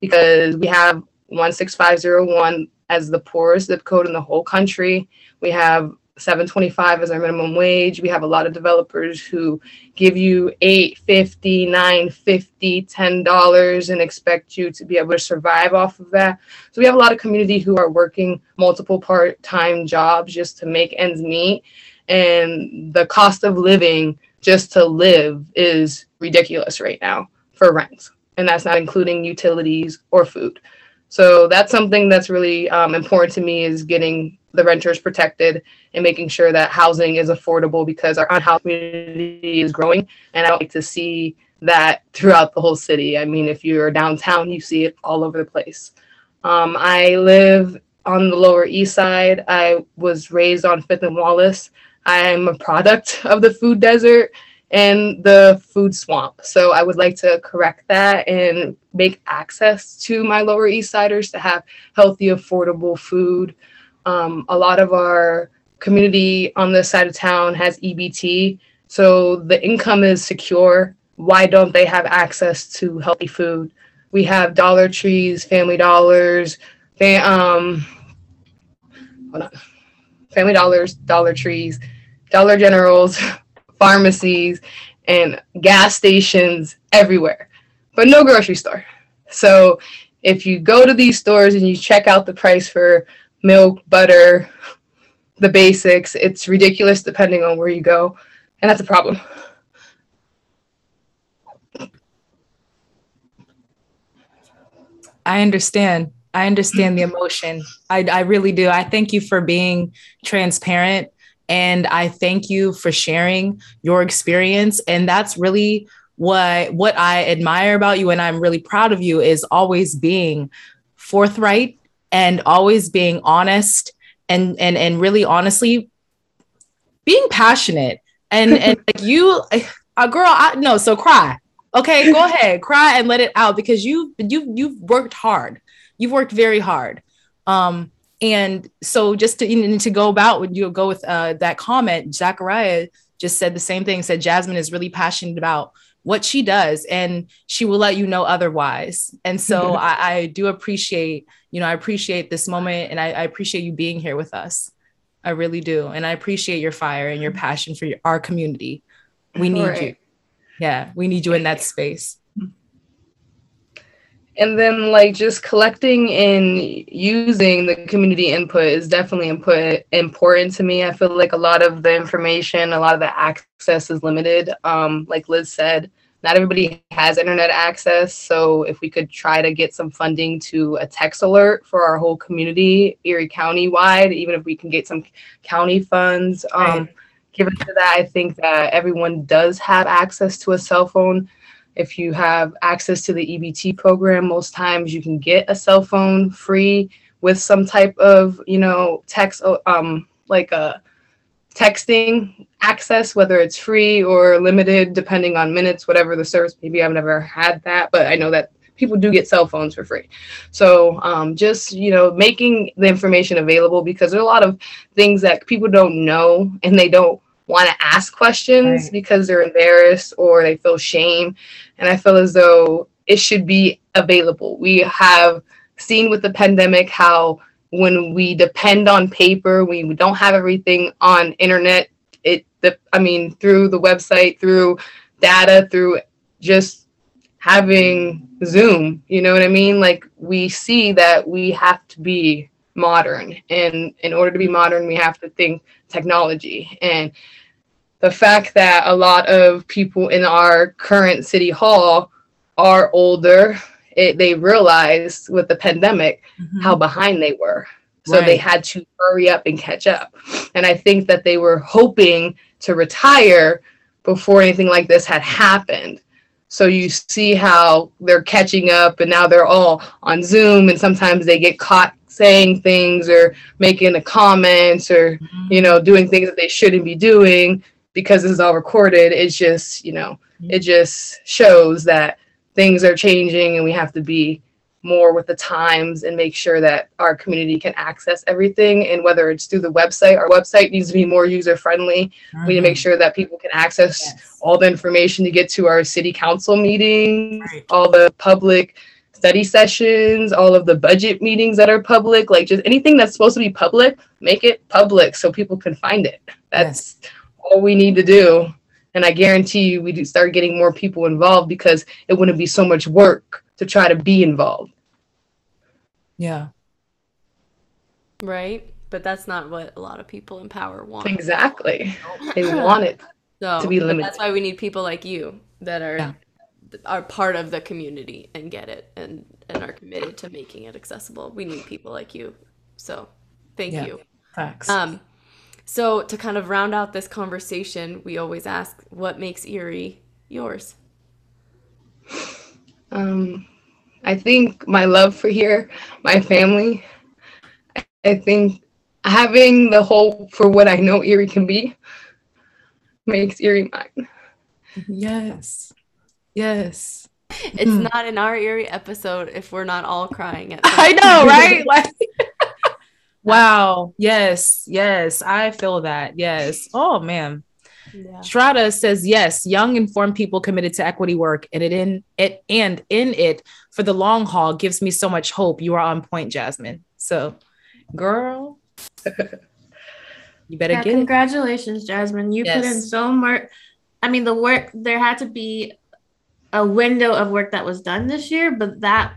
Because we have 16501 as the poorest zip code in the whole country. We have 725 as our minimum wage. We have a lot of developers who give you 850, 950, 10 dollars and expect you to be able to survive off of that. So we have a lot of community who are working multiple part-time jobs just to make ends meet and the cost of living just to live is ridiculous right now for rent. And that's not including utilities or food. So that's something that's really um, important to me is getting the renters protected and making sure that housing is affordable because our unhoused community is growing. And I like to see that throughout the whole city. I mean, if you're downtown, you see it all over the place. Um, I live on the Lower East Side. I was raised on Fifth and Wallace. I'm a product of the food desert and the food swamp. So I would like to correct that and make access to my Lower East Siders to have healthy, affordable food. Um, a lot of our community on this side of town has EBT, so the income is secure. Why don't they have access to healthy food? We have Dollar Trees, Family Dollars, um. Family Dollars, Dollar Trees, Dollar Generals, pharmacies, and gas stations everywhere, but no grocery store. So if you go to these stores and you check out the price for milk, butter, the basics. It's ridiculous depending on where you go, and that's a problem.
I understand. I understand the emotion. I, I really do. I thank you for being transparent and I thank you for sharing your experience. And that's really what what I admire about you and I'm really proud of you is always being forthright and always being honest and and and really honestly being passionate. And and like you a girl I no so cry. Okay go ahead. Cry and let it out because you you you've worked hard. You've worked very hard. Um and so just to to go about when you go with uh that comment Zachariah just said the same thing said Jasmine is really passionate about what she does and she will let you know otherwise. And so I, I, do appreciate you know i appreciate this moment and I, I, appreciate you being here with us. I really do. And i appreciate your fire and your passion for your, our community. We need right. you yeah we need you in that space
and then like just collecting and using the community input is definitely input important to me. I feel like a lot of the information a lot of the access is limited. Um, like liz said not everybody has internet access. So if we could try to get some funding to a text alert for our whole community erie county wide even if we can get some county funds um, right. given to that i think that everyone does have access to a cell phone if you have access to the EBT program, most times you can get a cell phone free with some type of, you know, text, um, like a texting access, whether it's free or limited, depending on minutes, whatever the service. Maybe I've never had that, but I know that people do get cell phones for free. So um, just you know making the information available because there are a lot of things that people don't know and they don't want to ask questions right. because they're embarrassed or they feel shame. And I feel as though it should be available. We have seen with the pandemic how when we depend on paper, we don't have everything on internet. It, the, I mean, through the website, through data, through just having Zoom. You know what I mean? Like we see that we have to be modern, and in order to be modern, we have to think technology. And the fact that a lot of people in our current city hall are older, it, they realized with the pandemic mm-hmm. how behind they were. So right. they had to hurry up and catch up. And I think that they were hoping to retire before anything like this had happened. So you see how they're catching up and now they're all on Zoom and sometimes they get caught saying things or making the comments or mm-hmm. you know doing things that they shouldn't be doing because this is all recorded. It's just, you know, it just shows that things are changing and we have to be more with the times and make sure that our community can access everything and whether it's through the website our website needs to be more user friendly mm-hmm. we need to make mm-hmm. sure that people can access yes. all the information to get to our city council meetings right. all the public study sessions all of the budget meetings that are public like just anything that's supposed to be public make it public so people can find it that's yes. All we need to do and i guarantee you we do start getting more people involved because it wouldn't be so much work to try to be involved.
Yeah.
Right? But that's not what a lot of people in power want.
Exactly. they want it so, to be limited.
That's why we need people like you that are yeah. are part of the community and get it and and are committed to making it accessible. We need people like you. So, thank yeah. you.
Thanks.
Um so to kind of round out this conversation, we always ask what makes Erie yours?
Um, I think my love for here, my family, I think having the hope for what I know Erie can be makes Erie mine.
Yes. Yes.
It's mm. not an our Erie episode if we're not all crying at
I know, right? Like Wow. Yes. Yes. I feel that. Yes. Oh man. Yeah. Strada says yes, young informed people committed to equity work and it in it and in it for the long haul gives me so much hope. You are on point, Jasmine. So, girl, you better yeah, get
congratulations, it. Jasmine. You yes. put in so much. I mean, the work there had to be a window of work that was done this year, but that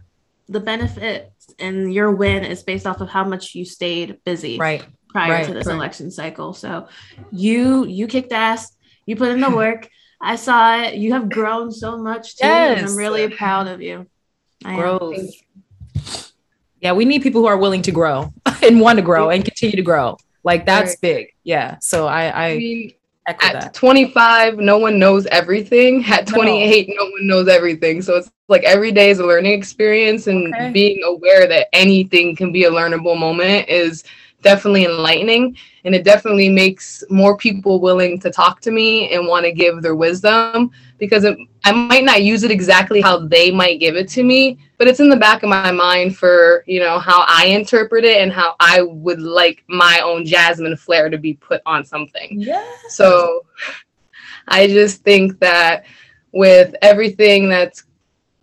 the benefit and your win is based off of how much you stayed busy.
Right
prior right, to this right. election cycle. So you you kicked ass. You put in the work. I saw it. You have grown so much too. Yes. And I'm really proud of you.
Growth. Yeah, we need people who are willing to grow and want to grow and continue to grow. Like that's big. Yeah. So I I, I mean,
at that. 25 no one knows everything at 28 no. no. one knows everything so it's like every day is a learning experience and okay. being aware that anything can be a learnable moment is definitely enlightening and it definitely makes more people willing to talk to me and want to give their wisdom because it, I might not use it exactly how they might give it to me, but it's in the back of my mind for, you know, how I interpret it and how I would like my own Jasmine flair to be put on something.
Yeah.
So I just think that with everything that's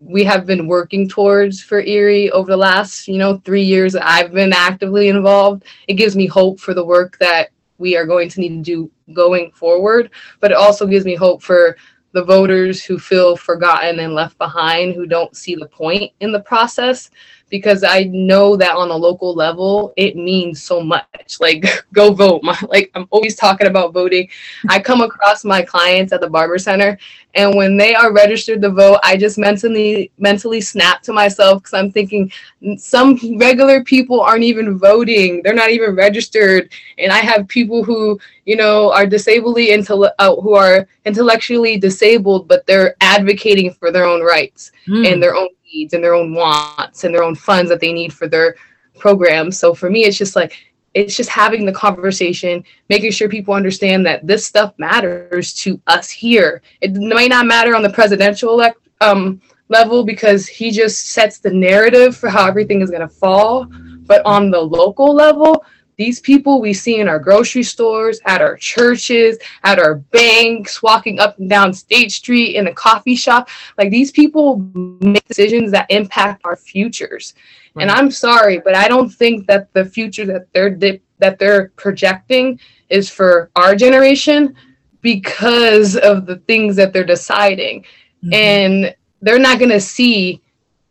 we have been working towards for Erie over the last, you know, three years that I've been actively involved. It gives me hope for the work that we are going to need to do going forward, but it also gives me hope for the voters who feel forgotten and left behind, who don't see the point in the process because I know that on a local level, it means so much. Like, go vote. My, like, I'm always talking about voting. I come across my clients at the barber center, and when they are registered to vote, I just mentally mentally snap to myself because I'm thinking some regular people aren't even voting. They're not even registered, and I have people who you know are disably intel- uh, who are intellectually disabled, but they're advocating for their own rights mm. and their own needs and their own wants and their own funds that they need for their programs. So for me, it's just like it's just having the conversation, making sure people understand that this stuff matters to us here. It might not matter on the presidential elect, um, level because he just sets the narrative for how everything is going to fall. But on the local level, these people we see in our grocery stores, at our churches, at our banks, walking up and down State Street, in a coffee shop, like these people make decisions that impact our futures. Right. And I'm sorry, but I don't think that the future that they're that they're projecting is for our generation because of the things that they're deciding. Mm-hmm. And they're not going to see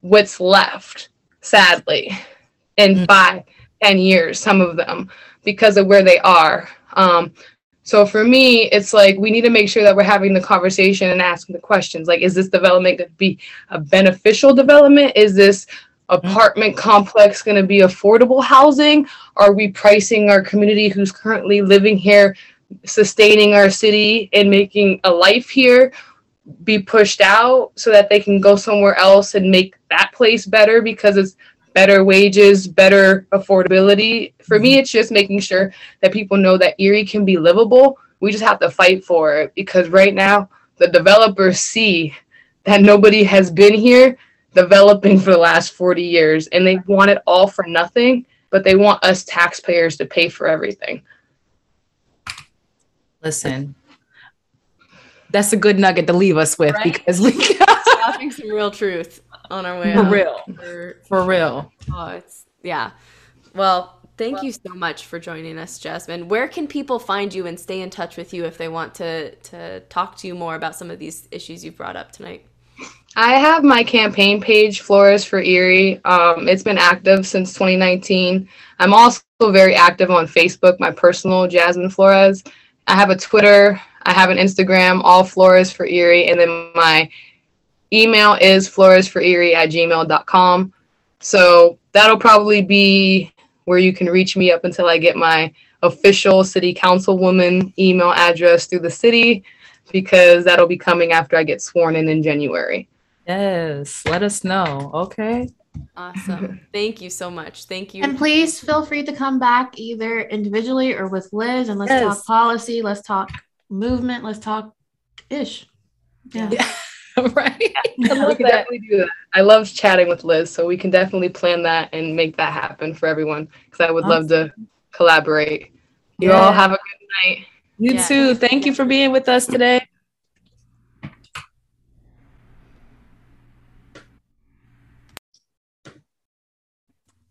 what's left, sadly. And mm-hmm. by 10 years, some of them, because of where they are. Um, so for me, it's like we need to make sure that we're having the conversation and asking the questions. Like, is this development going to be a beneficial development? Is this apartment complex going to be affordable housing? Are we pricing our community who's currently living here, sustaining our city, and making a life here? be pushed out so that they can go somewhere else and make that place better because it's better wages, better affordability. For me, mm-hmm. it's just making sure that people know that Erie can be livable. We just have to fight for it because right now the developers see that nobody has been here developing for the last 40 years and they want it all for nothing, but they want us taxpayers to pay for everything.
Listen, that's a good nugget to leave us with right? because we
dropping some real truth on our way
for out. real for, for real
oh it's yeah well thank well, you so much for joining us jasmine where can people find you and stay in touch with you if they want to to talk to you more about some of these issues you've brought up tonight
I have my campaign page, Flores for Erie. Um, it's been active since 2019. I'm also very active on Facebook, my personal Jasmine Flores. I have a Twitter I have an Instagram, all Flores for Erie, and then my email is floresforerie at gmail.com. So that'll probably be where you can reach me up until I get my official city councilwoman email address through the city because that'll be coming after I get sworn in in January.
Yes, let us know. Okay.
Awesome. Thank you so much. Thank you.
And please feel free to come back either individually or with Liz and let's yes. talk policy. Let's talk movement. Let's talk ish.
Yeah. yeah. right.
I love that. definitely do that. I love chatting with Liz, so we can definitely plan that and make that happen for everyone because I would awesome. love to collaborate. You yeah. all have a good night.
You yeah. too. Thank you for being with us today.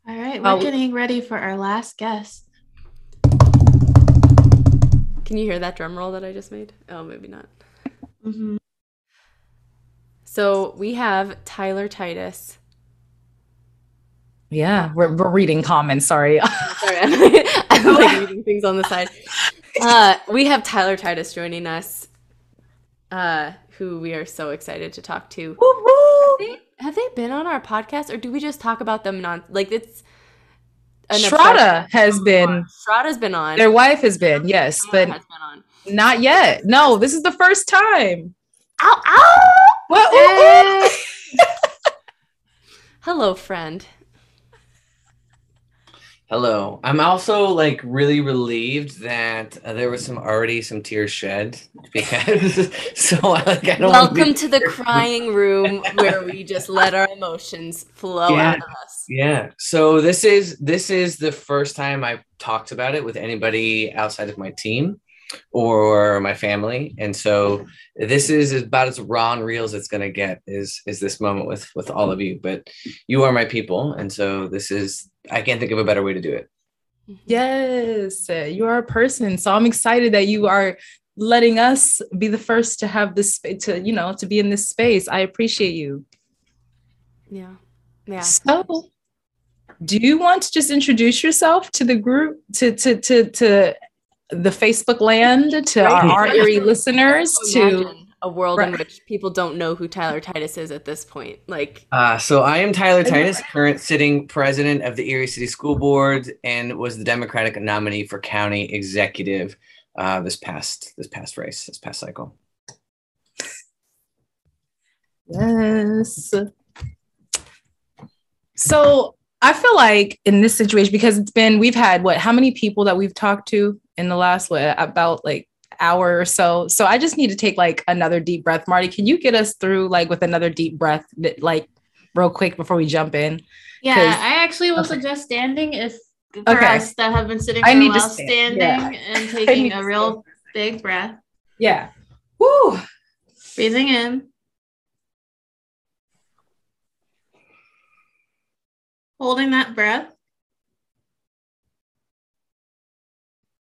All right, we're getting ready for our last guest.
Can you hear that drum roll that I just made? Oh, maybe not. Mm-hmm. So we have Tyler Titus.
Yeah, we're, we're reading comments. Sorry. sorry,
I'm like, I'm like reading things on the side. Uh, we have Tyler Titus joining us, uh, who we are so excited to talk to. Have they, have they been on our podcast, or do we just talk about them non? Like it's
Strada has been.
Strada's been on.
Their wife has been, yes, but not yet. No, this is the first time.
Ow! Ow! What? Hello, friend.
Hello. I'm also like really relieved that uh, there was some already some tears shed because so like I don't
Welcome to the crying room where we just let our emotions flow
yeah,
out of us.
Yeah. So this is this is the first time I've talked about it with anybody outside of my team or my family. And so this is about as raw and real as it's going to get is is this moment with with all of you. But you are my people. And so this is i can't think of a better way to do it.
Yes you are a person. So i'm excited that you are letting us be the first to have this to you know to be in this space. I appreciate you.
Yeah. Yeah.
So do you want to just introduce yourself to the group to to to to the Facebook land to right. our, our Erie listeners to
a world right. in which people don't know who Tyler Titus is at this point. Like,
uh, so I am Tyler Titus, current sitting president of the Erie City School Board, and was the Democratic nominee for county executive uh, this past this past race, this past cycle.
Yes. So I feel like in this situation, because it's been, we've had what, how many people that we've talked to in the last, what, about like hour or so. So I just need to take like another deep breath. Marty, can you get us through like with another deep breath, like real quick before we jump in?
Yeah, I actually will
okay.
suggest standing if for
Okay.
us that have been sitting
I need to stand,
standing
yeah.
and taking a real big breath.
Yeah. Woo.
Breathing in. Holding that breath.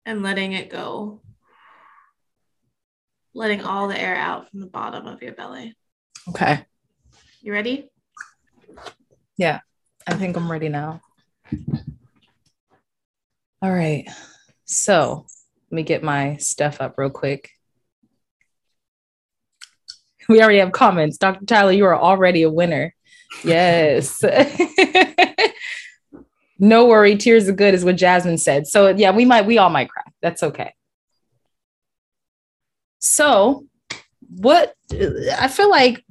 And letting it go. Letting all the air out from the bottom of your belly.
Okay.
You ready?
Yeah. I think I'm ready now. All right. So let me get my stuff up real quick. We already have comments. Dr. Tyler, you are already a winner. Yes. no worry, tears are good, is what Jasmine said. So yeah, we might, we all might cry. That's okay. So what I feel like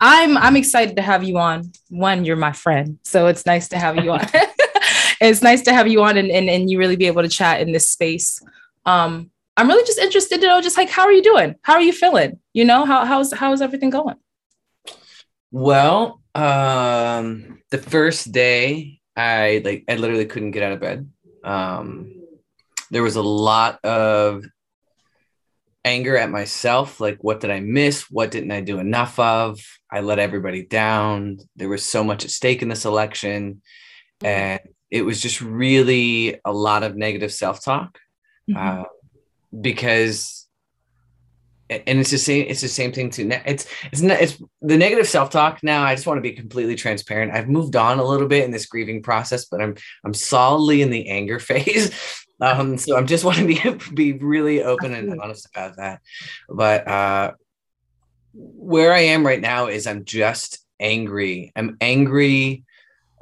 I'm I'm excited to have you on. One, you're my friend. So it's nice to have you on. it's nice to have you on and, and, and you really be able to chat in this space. Um, I'm really just interested to know just like how are you doing? How are you feeling? You know, how how's how's everything going?
Well, um, the first day I like I literally couldn't get out of bed. Um, there was a lot of anger at myself like what did i miss? What didn't i do enough of? I let everybody down. There was so much at stake in this election. And it was just really a lot of negative self-talk uh, because and it's the same it's the same thing too. It's it's not it's the negative self-talk. Now i just want to be completely transparent. I've moved on a little bit in this grieving process but i'm i'm solidly in the anger phase. Um so i'm just want to be be really open and honest about that. But uh where i am right now is i'm just angry. I'm angry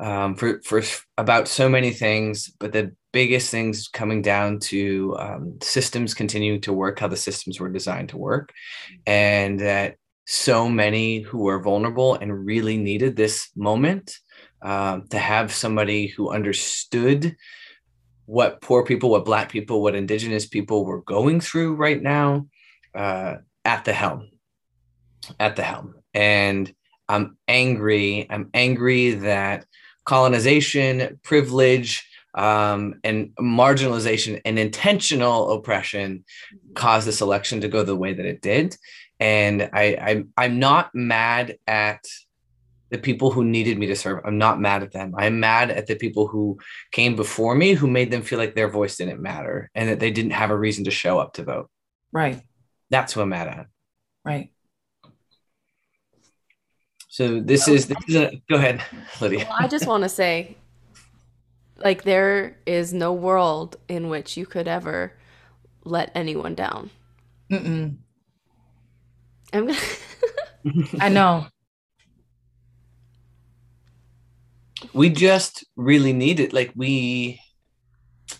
um for for about so many things but the biggest things coming down to um, systems continuing to work how the systems were designed to work and that so many who are vulnerable and really needed this moment um, to have somebody who understood what poor people what black people what indigenous people were going through right now uh, at the helm at the helm. And i'm angry i'm angry that colonization privilege um, and marginalization and intentional oppression caused this election to go the way that it did. And I, I I'm not mad at the people who needed me to serve. I'm not mad at them. I'm mad at the people who came before me who made them feel like their voice didn't matter and that they didn't have a reason to show up to vote.
Right.
That's who I'm mad at.
Right.
So this is this is a, go ahead, Lydia.
Well, I just want to say, like, there is no world in which you could ever let anyone down.
Mm-mm.
I'm gonna.
I know.
we just really need it like we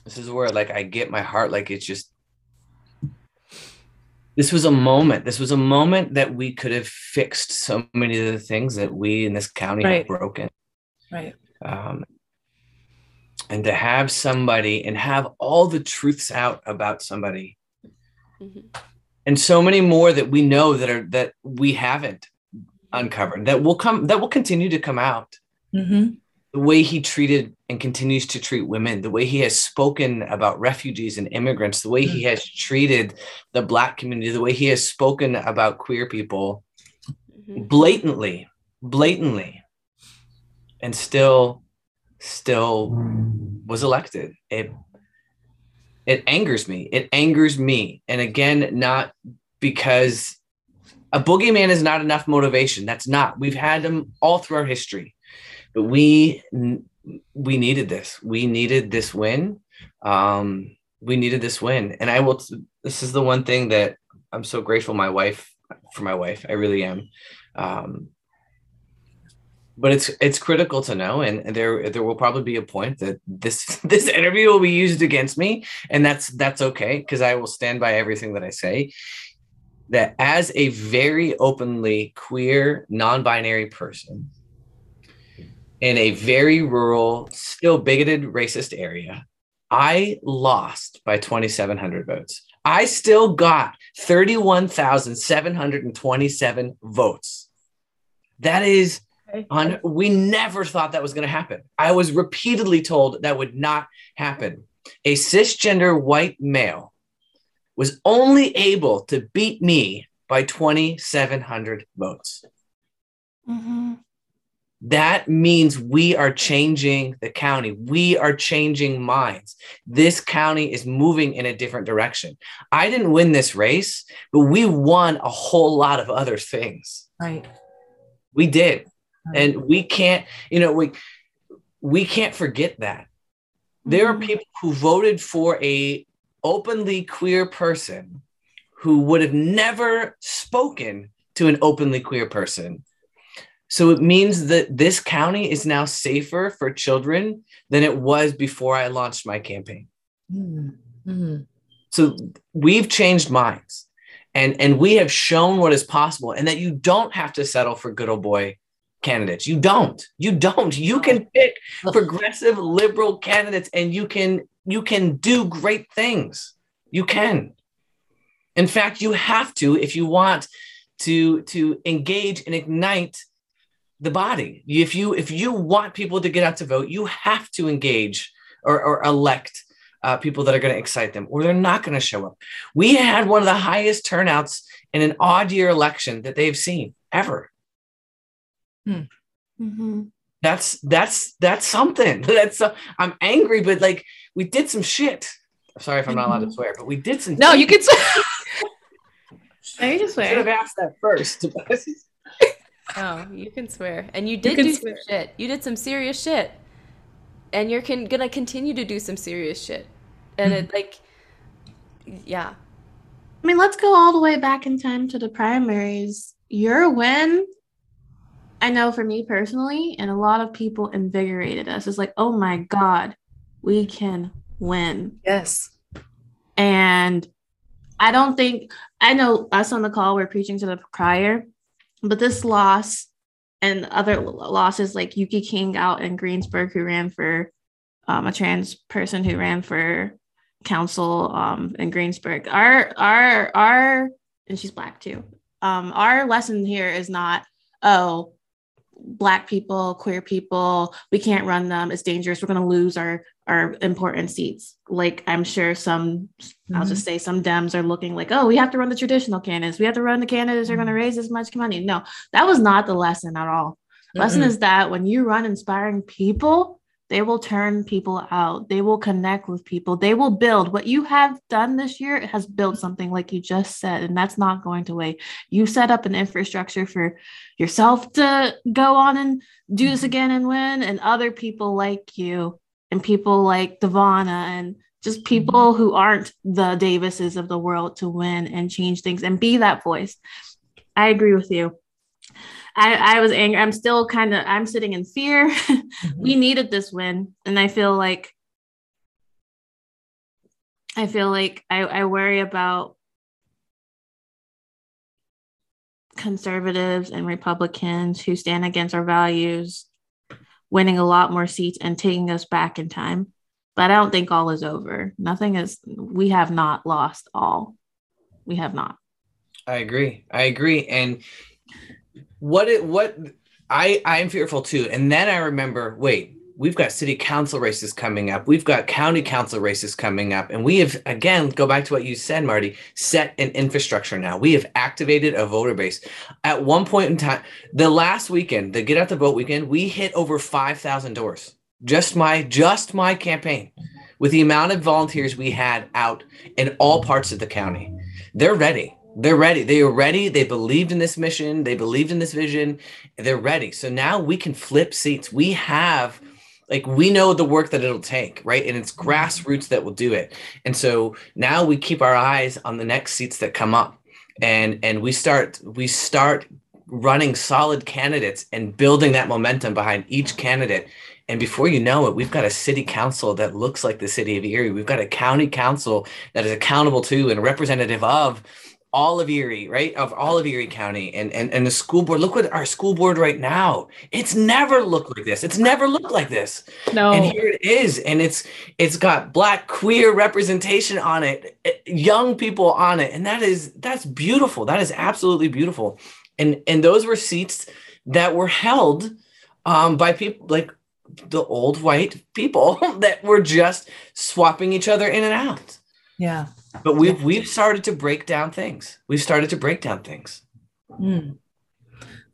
this is where like i get my heart like it's just this was a moment this was a moment that we could have fixed so many of the things that we in this county
Right.
have broken
Right.
um, and to have somebody and have all the truths out about somebody
mm-hmm.
and so many more that we know that are that we haven't uncovered that will come that will continue to come out
Mm-hmm.
The way he treated and continues to treat women, the way he has spoken about refugees and immigrants, the way he has treated the Black community, the way he has spoken about queer people
Mhm.
blatantly, blatantly, and still, still was elected. It, it angers me. It angers me. And again, not because a boogeyman is not enough motivation. That's not. We've had them all through our history but we we needed this. We needed this win. Um we needed this win. And i will this is the one thing that i'm so grateful my wife for my wife. I really am. Um but it's it's critical to know and there there will probably be a point that this this interview will be used against me and that's that's okay because i will stand by everything that i say. That as a very openly queer non-binary person in a very rural, still bigoted, racist area. I lost by 2,700 votes. I still got 31,727 votes. That is on, we never thought that was going to happen. I was repeatedly told that would not happen. A cisgender white male was only able to beat me by 2,700 votes.
Mm-hmm.
That means we are changing the county. We are changing minds. This county is moving in a different direction. I didn't win this race, but we won a whole lot of other things.
Right.
We did. And we can't, you know, we we can't forget that. There are mm-hmm. people who voted for a openly queer person who would have never spoken to an openly queer person so it means that this county is now safer for children than it was before I launched my campaign.
Mm-hmm.
So we've changed minds and, and we have shown what is possible and that you don't have to settle for good old boy candidates. You don't. You don't. You can pick progressive liberal candidates and you can you can do great things. You can. In fact, you have to if you want to to engage and ignite the body. If you if you want people to get out to vote, you have to engage or, or elect uh, people that are going to excite them, or they're not going to show up. We had one of the highest turnouts in an odd year election that they've seen ever.
Hmm.
Mm-hmm.
That's that's that's something. That's uh, I'm angry, but like we did some shit. Sorry if I'm not allowed to swear, but we did some.
No, you can swear.
You just
Should
swear.
have asked that first.
No, you can swear. And you did
can
do
swear.
some shit. You did some serious shit. And you're con- gonna continue to do some serious shit. And it mm-hmm. like yeah.
I mean, let's go all the way back in time to the primaries. Your win, I know for me personally, and a lot of people invigorated us. It's like, oh my God, we can win.
yes.
And I don't think, I know us on the call, we're preaching to the crier, but this loss and other losses like Yuki King out in Greensburg, who ran for um, a trans person who ran for council um, in Greensburg. Our, our, our, and she's black too. Um, our lesson here is not, oh, black people, queer people, we can't run them. It's dangerous. We're going to lose our our important seats. Like I'm sure some, I'll just mm-hmm. say some Dems are looking like, oh, we have to run the traditional candidates. We have to run the candidates are going to mm-hmm. raise as much money. No, that was not the lesson at all. Lesson
Mm-mm.
is that when you run inspiring people, they will turn people out. They will connect with people. They will build. What you have done this year has built something like you just said, and that's not going to wait. You set up an infrastructure for yourself to go on and do this mm-hmm. again and win, and other people like you, and people like Devana, and just mm-hmm. people who aren't the Davises of the world to win and change things and be that voice. I agree with you. I, I was angry. I'm still kind of I'm sitting in fear. Mm-hmm. we needed this win. And I feel like I feel like I, I worry about conservatives and Republicans who stand against our values winning a lot more seats and taking us back in time. But I don't think all is over. Nothing is we have not lost all. We have not.
I agree. I agree. And what it what I I am fearful too. And then I remember, wait, we've got city council races coming up. We've got county council races coming up. And we have again go back to what you said, Marty, set an infrastructure now. We have activated a voter base. At one point in time, the last weekend, the get out the vote weekend, we hit over 5,000 doors. Just my just my campaign with the amount of volunteers we had out in all parts of the county. They're ready. They're ready. They are ready. They believed in this mission. They believed in this vision. They're ready. So now we can flip seats. We have, like, we know the work that it'll take, right? And it's grassroots that will do it. And so now we keep our eyes on the next seats that come up, and and we start we start running solid candidates and building that momentum behind each candidate. And before you know it, we've got a city council that looks like the city of Erie. We've got a county council that is accountable to and representative of all of Erie, right? Of all of Erie County and, and, and the school board. Look what our school board right now. It's never looked like this. It's never looked like this.
No.
And here it is. And it's it's got black queer representation on it, eh, young people on it. And that is that's beautiful. That is absolutely beautiful. And and those were seats that were held um, by people like the old white people that were just swapping each other in and out.
Yeah.
But we've we've started to break down things. We've started to break down things.
Mm.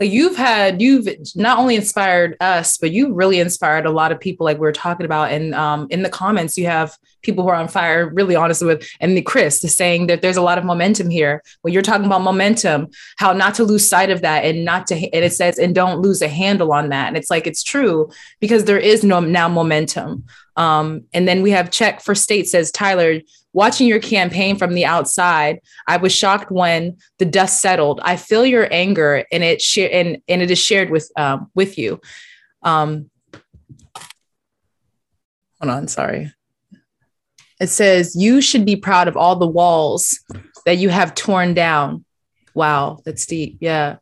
Like you've had you've not only inspired us, but you really inspired a lot of people. Like we are talking about, and um, in the comments, you have people who are on fire. Really honest with, and the Chris is saying that there's a lot of momentum here. When you're talking about momentum, how not to lose sight of that, and not to, and it says, and don't lose a handle on that. And it's like it's true because there is no now momentum. Um, and then we have check for state says Tyler Watching your campaign from the outside, I was shocked when the dust settled. I feel your anger, and it share and, and it is shared with um, with you. Um, hold on, sorry. It says you should be proud of all the walls that you have torn down. Wow, that's deep. Yeah.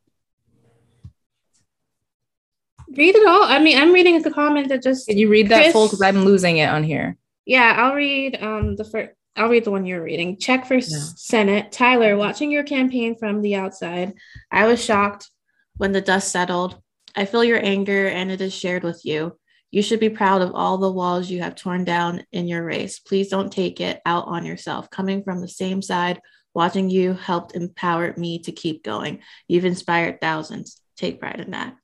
Read it all. I mean, I'm reading the comment that just.
Can you read that Chris, full? Because I'm losing it on here.
Yeah, I'll read um the first. I'll read the one you're reading. Check for. Senate. Tyler, watching your campaign from the outside, I was shocked when the dust settled. I feel your anger and it is shared with you. You should be proud of all the walls you have torn down in your race. Please don't take it out on yourself. Coming from the same side, watching you helped empower me to keep going. You've inspired thousands. Take pride in that.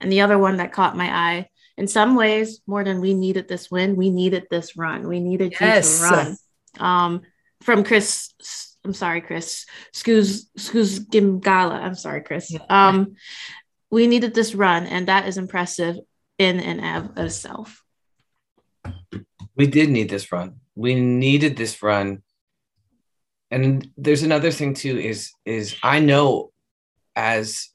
And the other one that caught my eye, in some ways, more than we needed this win, we needed this run. We needed yes. you to run um, from Chris. I'm sorry, Chris. Scooz Gimgala. I'm sorry, Chris. Um, we needed this run, and that is impressive in and of itself.
We did need this run. We needed this run. And there's another thing too, is is I know as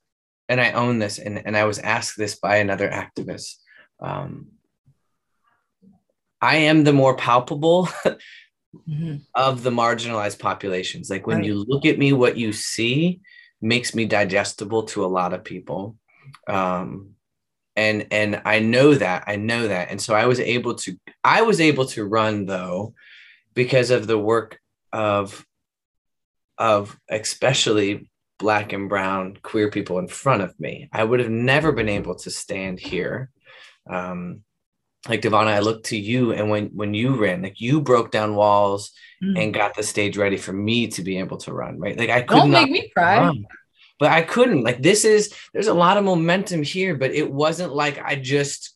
and I own this, and, and I was asked this by another activist. Um, I am the more palpable mm-hmm. of the marginalized populations. Like when right. you look at me, what you see makes me digestible to a lot of people. Um, and and I know that I know that, and so I was able to I was able to run though because of the work of of especially black and brown queer people in front of me. I would have never been able to stand here um, like Devonna, I looked to you, and when when you ran, like you broke down walls mm. and got the stage ready for me to be able to run. Right? Like I couldn't.
Don't make me cry. Run,
but I couldn't. Like this is there's a lot of momentum here, but it wasn't like I just.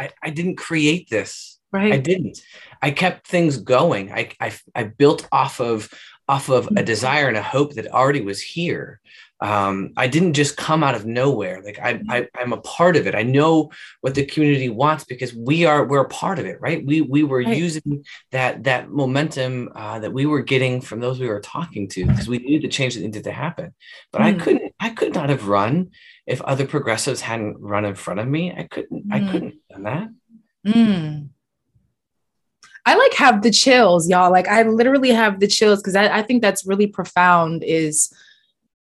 I, I didn't create this.
Right.
I didn't. I kept things going. I I, I built off of off of a mm. desire and a hope that already was here um, I didn't just come out of nowhere. Like I, I, am a part of it. I know what the community wants because we are we're a part of it, right? We we were right. using that that momentum uh, that we were getting from those we were talking to because we needed the change that needed to happen. But mm. I couldn't I could not have run if other progressives hadn't run in front of me. I couldn't mm. I couldn't have done that.
Mm. I like have the chills, y'all. Like I literally have the chills because I, I think that's really profound. Is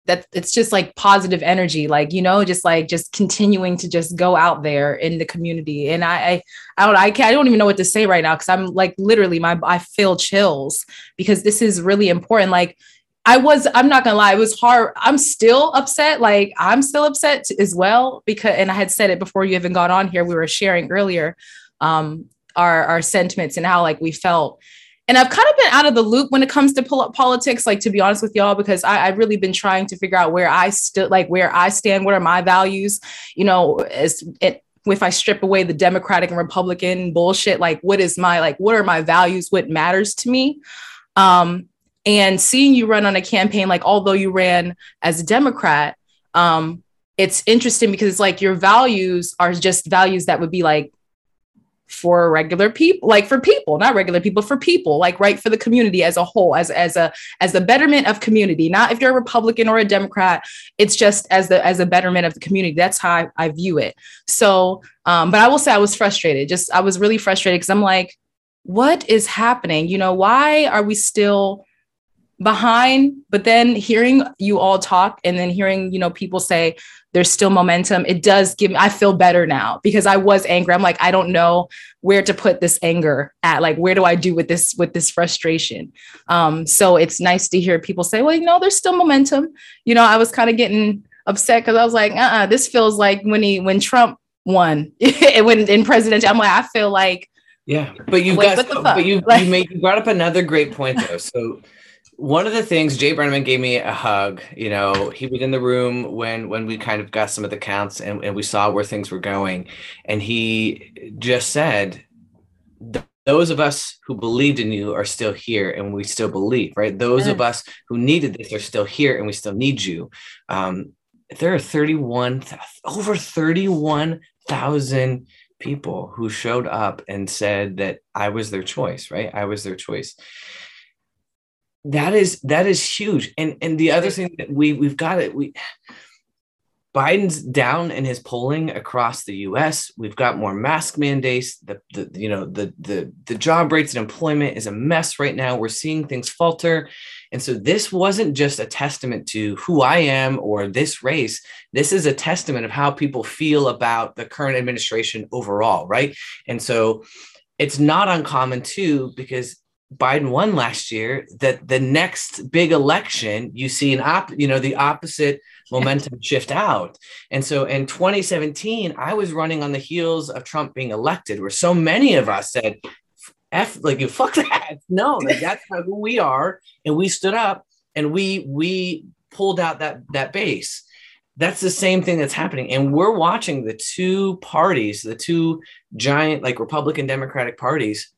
that it's just like positive energy like you know just like just continuing to just go out there in the community and i i, I don't I, I don't even know what to say right now because i'm like literally my i feel chills because this is really important like I was, I'm not gonna lie, it was hard. I'm still upset. Like I'm still upset as well because, and I had said it before you even got on here. We were sharing earlier um, our our sentiments and how like we felt and I've kind of been out of the loop when it comes to politics, like to be honest with y'all, because I, have really been trying to figure out where I still like where I stand, what are my values, you know, as it if I strip away the Democratic and Republican bullshit, like what is my like what are my values, what matters to me? Um, and seeing you run on a campaign, like although you ran as a Democrat, um, it's interesting because it's like your values are just values that would be like for regular people like for people not regular people for people like right for the community as a whole as as a as the betterment of community. Not if you're a republican or a democrat it's just as the as a betterment of the community. That's how i, I view it. So um but i will say i was frustrated. Just i was really frustrated because i'm like what is happening? You know why are we still behind but then hearing you all talk and then hearing you know people say there's still momentum it does give me i feel better now because i was angry. I'm like i don't know where to put this anger at. Like where do i do with this with this frustration? Um so it's nice to hear people say well you know there's still momentum. You know i was kind of getting upset because i was like uh-uh this feels like when he when trump won when in presidential i'm like i feel like
yeah but you've
Wait,
got but you
Like-
you made you brought up another great point though. So one of the things Jay Breneman gave me a hug. You know, he was in the room when when we kind of got some of the counts and, and we saw where things were going, and he just said, "Those of us who believed in you are still here, and we still believe. Right? Those of us who needed this are still here, and we still need you." Um, there are thirty one over thirty one thousand people who showed up and said that I was their choice. Right? I was their choice that is that is huge. And and the other thing that we we've got it we biden's down in his polling across the us we've got more mask mandates. The, the you know the the the job rates and employment is a mess right now. We're seeing things falter. And so this wasn't just a testament to who i am or this race. This is a testament of how people feel about the current administration overall right? And so it's not uncommon too because Biden won last year, that the next big election, you see an op, you know, the opposite momentum shift out. And so in 2017, I was running on the heels of Trump being elected, where so many of us said, F like you fuck that. No, like that's not who we are. And we stood up and we we pulled out that that base. That's the same thing that's happening. And we're watching the two parties, the two giant like Republican Democratic parties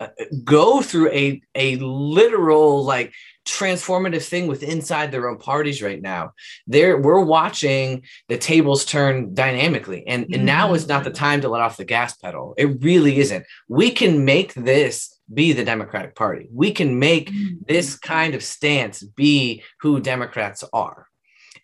Uh, go through a a literal like transformative thing with inside their own parties right now. There we're watching the tables turn dynamically and, and now is not the mm-hmm. time to let off the gas pedal. It really isn't. We can make this be the democratic party. We can make mm-hmm. this kind of stance be who democrats are.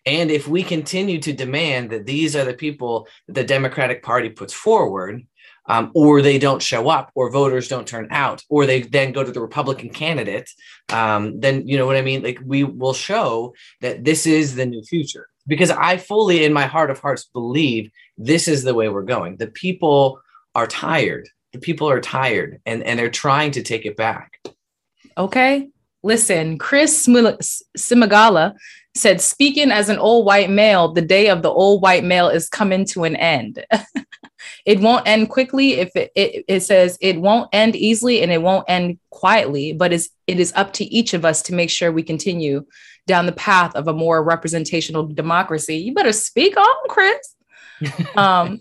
And if we continue to demand that these are the people that the democratic party puts forward um, or they don't show up, or voters don't turn out, or they then go to the Republican candidate, um, then you know what I mean? Like we will show that this is the new future. Because I fully, in my heart of hearts, believe this is the way we're going. The people are tired. The people are tired and, and they're trying to take it back.
Okay. Listen, Chris Simagala said, speaking as an old white male, the day of the old white male is coming to an end. it won't end quickly if it, it, it says it won't end easily and it won't end quietly, but it's, it is up to each of us to make sure we continue down the path of a more representational democracy. You better speak on, Chris. um,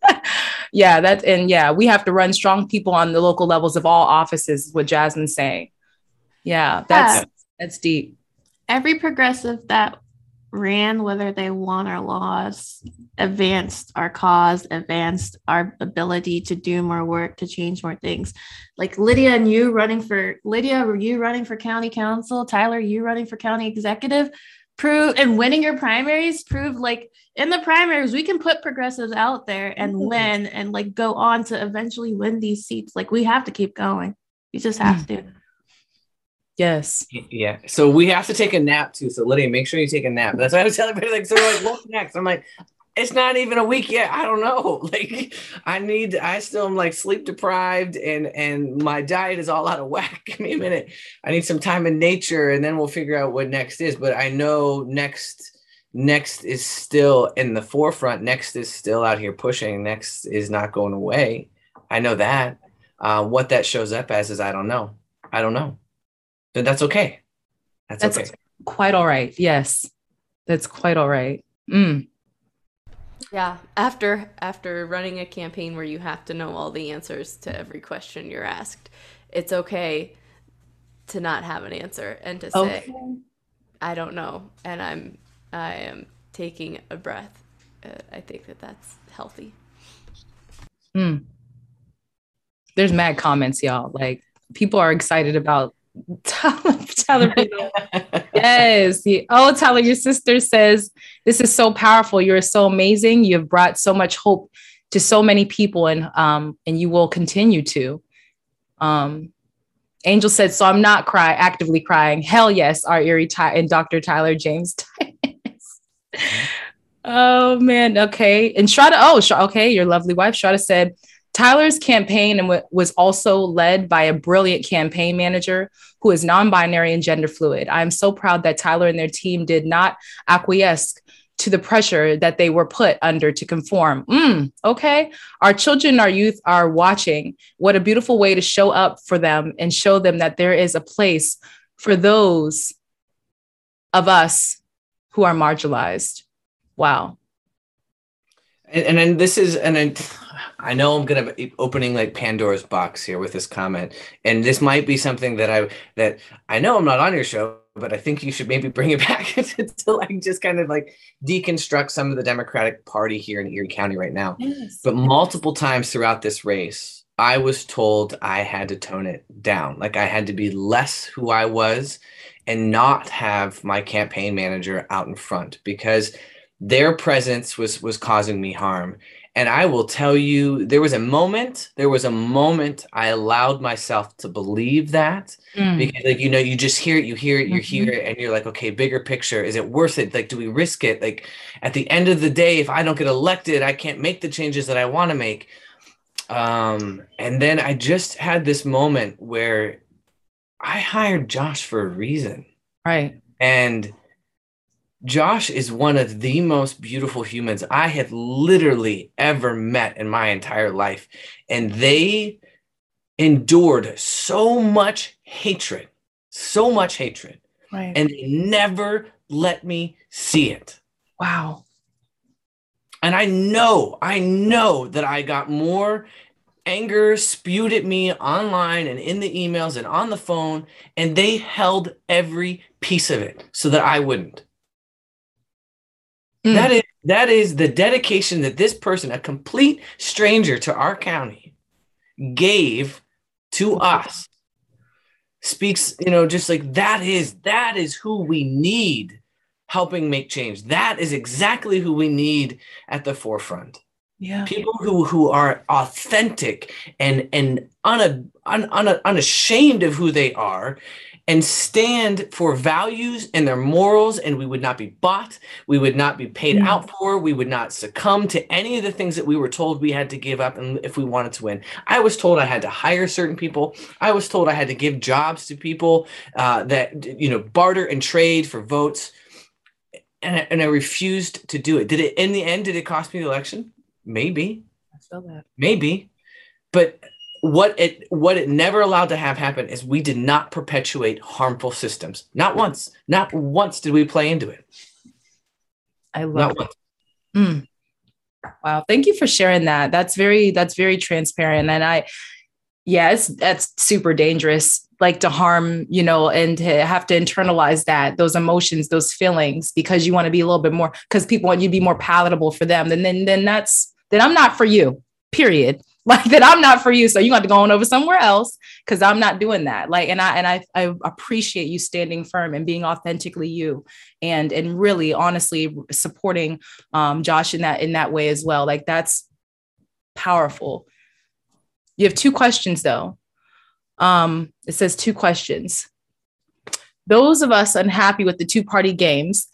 yeah, that and yeah, we have to run strong people on the local levels of all offices. What Jasmine's saying. Yeah, that's
Yeah.
that's deep.
Every progressive that ran, whether they won or lost, advanced our cause, advanced our ability to do more work, to change more things. Like Lydia and you running for Lydia, were you running for county council? Tyler, you running for county executive? Prove and winning your primaries prove like in the primaries we can put progressives out there and mm-hmm. win and like go on to eventually win these seats. Like we have to keep going. You just have mm. to.
Yes.
Yeah. So we have to take a nap too. So Lydia, make sure you take a nap. That's why I was telling everybody like, so they're like, what's next? I'm like, it's not even a week yet. I don't know. Like, I need. I still am like sleep deprived, and and my diet is all out of whack. Give me a minute. I need some time in nature, and then we'll figure out what next is. But I know next next is still in the forefront. Next is still out here pushing. Next is not going away. I know that. Uh, what that shows up as is I don't know. I don't know. But that's okay. That's,
That's
okay.
quite all right. Yes. That's quite all right. Mm.
Yeah, after after running a campaign where you have to know all the answers to every question you're asked, it's okay to not have an answer and to say
Okay.
I don't know and I'm I am taking a breath. Uh, I think that that's healthy.
Mm. There's mad comments, y'all. Like people are excited about telling, telling people. yes. Oh, Tyler, your sister says this is so powerful. You're so amazing. You have brought so much hope to so many people, and um, and you will continue to. Um, Angel said, "So I'm not cry actively crying." Hell yes, our Erie Ty- and Dr. Tyler James. oh man, okay. And Shada, oh, Sh- okay, your lovely wife Shada said, Tyler's campaign was also led by a brilliant campaign manager who is non-binary and gender fluid. I'm so proud that Tyler and their team did not acquiesce to the pressure that they were put under to conform. Mm, okay. Our children, our youth are watching. What a beautiful way to show up for them and show them that there is a place for those of us who are marginalized. Wow.
And, then this is, and I know I'm gonna be opening like Pandora's box here with this comment, and this might be something that I that I know I'm not on your show, but I think you should maybe bring it back to, to like just kind of like deconstruct some of the Democratic Party here in Erie County right now.
Yes.
But multiple times throughout this race, I was told I had to tone it down, like I had to be less who I was, and not have my campaign manager out in front because their presence was was causing me harm and i will tell you there was a moment there was a moment i allowed myself to believe that
Mm.
because like you know you just hear it you hear it you
Mhm.
hear it and you're like okay bigger picture is it worth it like do we risk it like at the end of the day if i don't get elected i can't make the changes that i want to make um and then i just had this moment where i hired josh for a reason
Right.
and Josh is one of the most beautiful humans I have literally ever met in my entire life. And they endured so much hatred, so much hatred,
Right.
and they never let me see it.
wow.
And I know, I know that I got more anger spewed at me online and in the emails and on the phone, and they held every piece of it so that I wouldn't.
Mm.
That is that is the dedication that this person, a complete stranger to our county, gave to us. Speaks, you know, just like that is that is who we need helping make change. That is exactly who we need at the forefront
Yeah.
people who who are authentic and and una, un, un, unashamed of who they are and stand for values and their morals and we would not be bought we would not be paid
Mm.
out for we would not succumb to any of the things that we were told we had to give up and if we wanted to win. I was told i had to hire certain people. I was told i had to give jobs to people uh, that you know barter and trade for votes and I, and I refused to do it. Did it in the end did it cost me the election? Maybe.
I feel that.
maybe. But what it what it never allowed to have happen is we did not perpetuate harmful systems not once not once did we play into it
I love
not
it. Mm. Wow. Thank you for sharing that. That's very, that's very transparent. And I, yes, that's super dangerous, like to harm, you know, and to have to internalize that, those emotions, those feelings, because you want to be a little bit more, because people want you to be more palatable for them. Then, then, then that's, then I'm not for you, period. Like that I'm not for you. So you got to go on over somewhere else because I'm not doing that. Like, and I, and I, I appreciate you standing firm and being authentically you and, and really honestly supporting um, Josh in that in that way as well. Like that's powerful. You have two questions though. Um, it says two questions. Those of us unhappy with the two party games,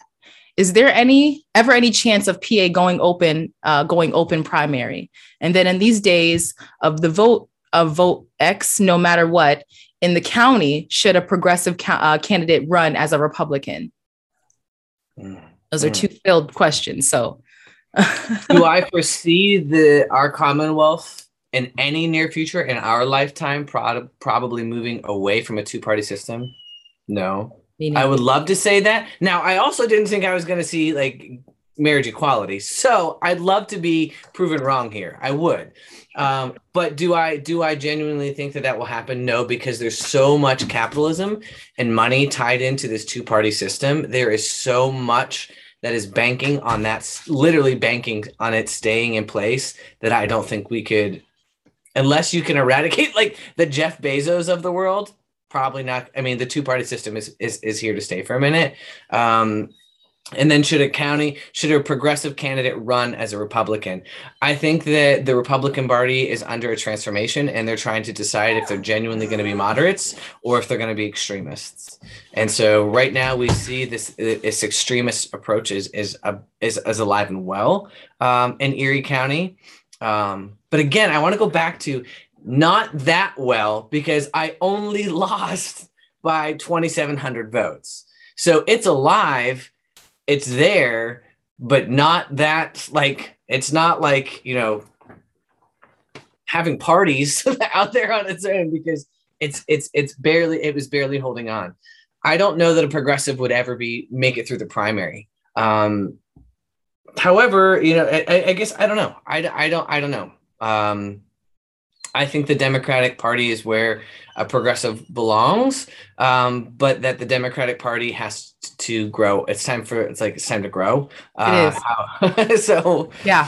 is there any ever any chance of PA going open, uh, going open primary? And then in these days of the vote of vote X, no matter what, in the county, should a progressive ca- uh, candidate run as a Republican? Those are
Mm.
two filled questions. So,
do i foresee the our commonwealth in any near future in our lifetime pro- probably moving away from a two-party system no I would love to say that. Now, I also didn't think I was going to see like marriage equality, so I'd love to be proven wrong here. I would, um, but do I do I genuinely think that that will happen? No, because there's so much capitalism and money tied into this two party system. There is so much that is banking on that, literally banking on it staying in place that I don't think we could, unless you can eradicate like the Jeff Bezos of the world probably not i mean the two party system is, is is here to stay for a minute. Um and then should a county should a progressive candidate run as a republican? I think that the republican party is under a transformation and they're trying to decide if they're genuinely going to be moderates or if they're going to be extremists. And so right now we see this this extremist approach is is, uh, is, is alive and well um, in erie county. Um, but again i want to go back to not that well because i only lost by 2700 votes so it's alive it's there, but not that like it's not like you know having parties out there on its own because it's it's it's barely it was barely holding on. I don't know that a progressive would ever be make it through the primary. Um, however, you know, I, I guess I don't know. I, I don't I don't know. Um, I think the Democratic Party is where a progressive belongs, um, but that the Democratic Party has to grow. It's time for it's like it's time to grow. Uh, it is. so
yeah,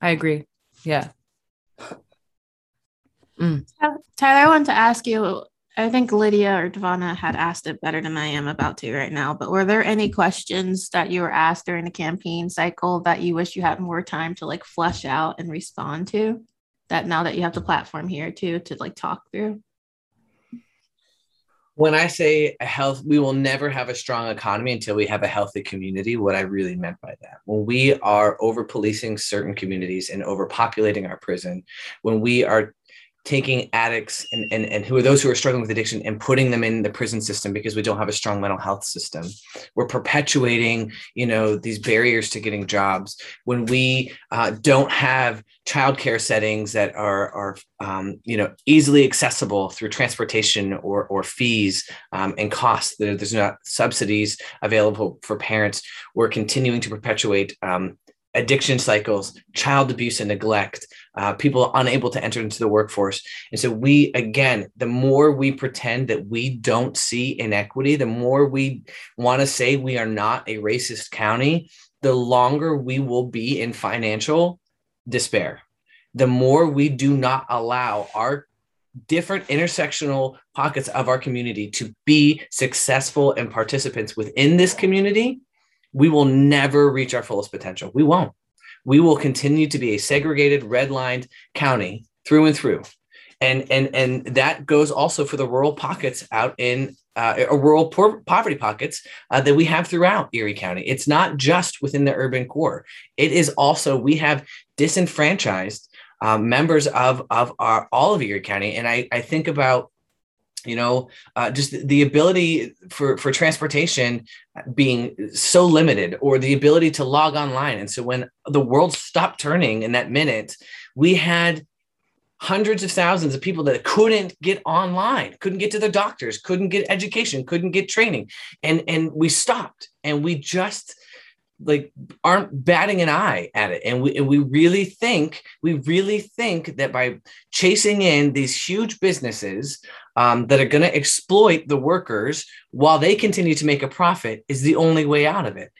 I agree. Yeah.
Mm. Tyler, I wanted to ask you. I think Lydia or Devana had asked it better than I am about to right now. But were there any questions that you were asked during the campaign cycle that you wish you had more time to like flesh out and respond to? That now that you have the platform here too to like talk through?
When I say a health, we will never have a strong economy until we have a healthy community. What I really meant by that, when we are over policing certain communities and overpopulating our prison, when we are taking addicts and, and, and who are those who are struggling with addiction and putting them in the prison system because we don't have a strong mental health system. We're perpetuating you know these barriers to getting jobs. When we uh, don't have childcare settings that are are um, you know easily accessible through transportation or or fees um, and costs there's not subsidies available for parents we're continuing to perpetuate um, addiction cycles, child abuse and neglect, uh, people unable to enter into the workforce. And so, we again, the more we pretend that we don't see inequity, the more we want to say we are not a racist county, the longer we will be in financial despair. The more we do not allow our different intersectional pockets of our community to be successful and participants within this community, we will never reach our fullest potential. We won't. We will continue to be a segregated, redlined county through and through. And, and, and that goes also for the rural pockets out in uh, rural poor, poverty pockets uh, that we have throughout Erie County. It's not just within the urban core. It is also, we have disenfranchised uh, members of, of our, all of Erie County. And I, I think about you know uh, just the ability for for transportation being so limited or the ability to log online. And so when the world stopped turning in that minute we had hundreds of thousands of people that couldn't get online couldn't get to their doctors couldn't get education couldn't get training. And and we stopped and we just like aren't batting an eye at it. And we and we really think we really think that by chasing in these huge businesses um, that are going to exploit the workers while they continue to make a profit is the only way out of it.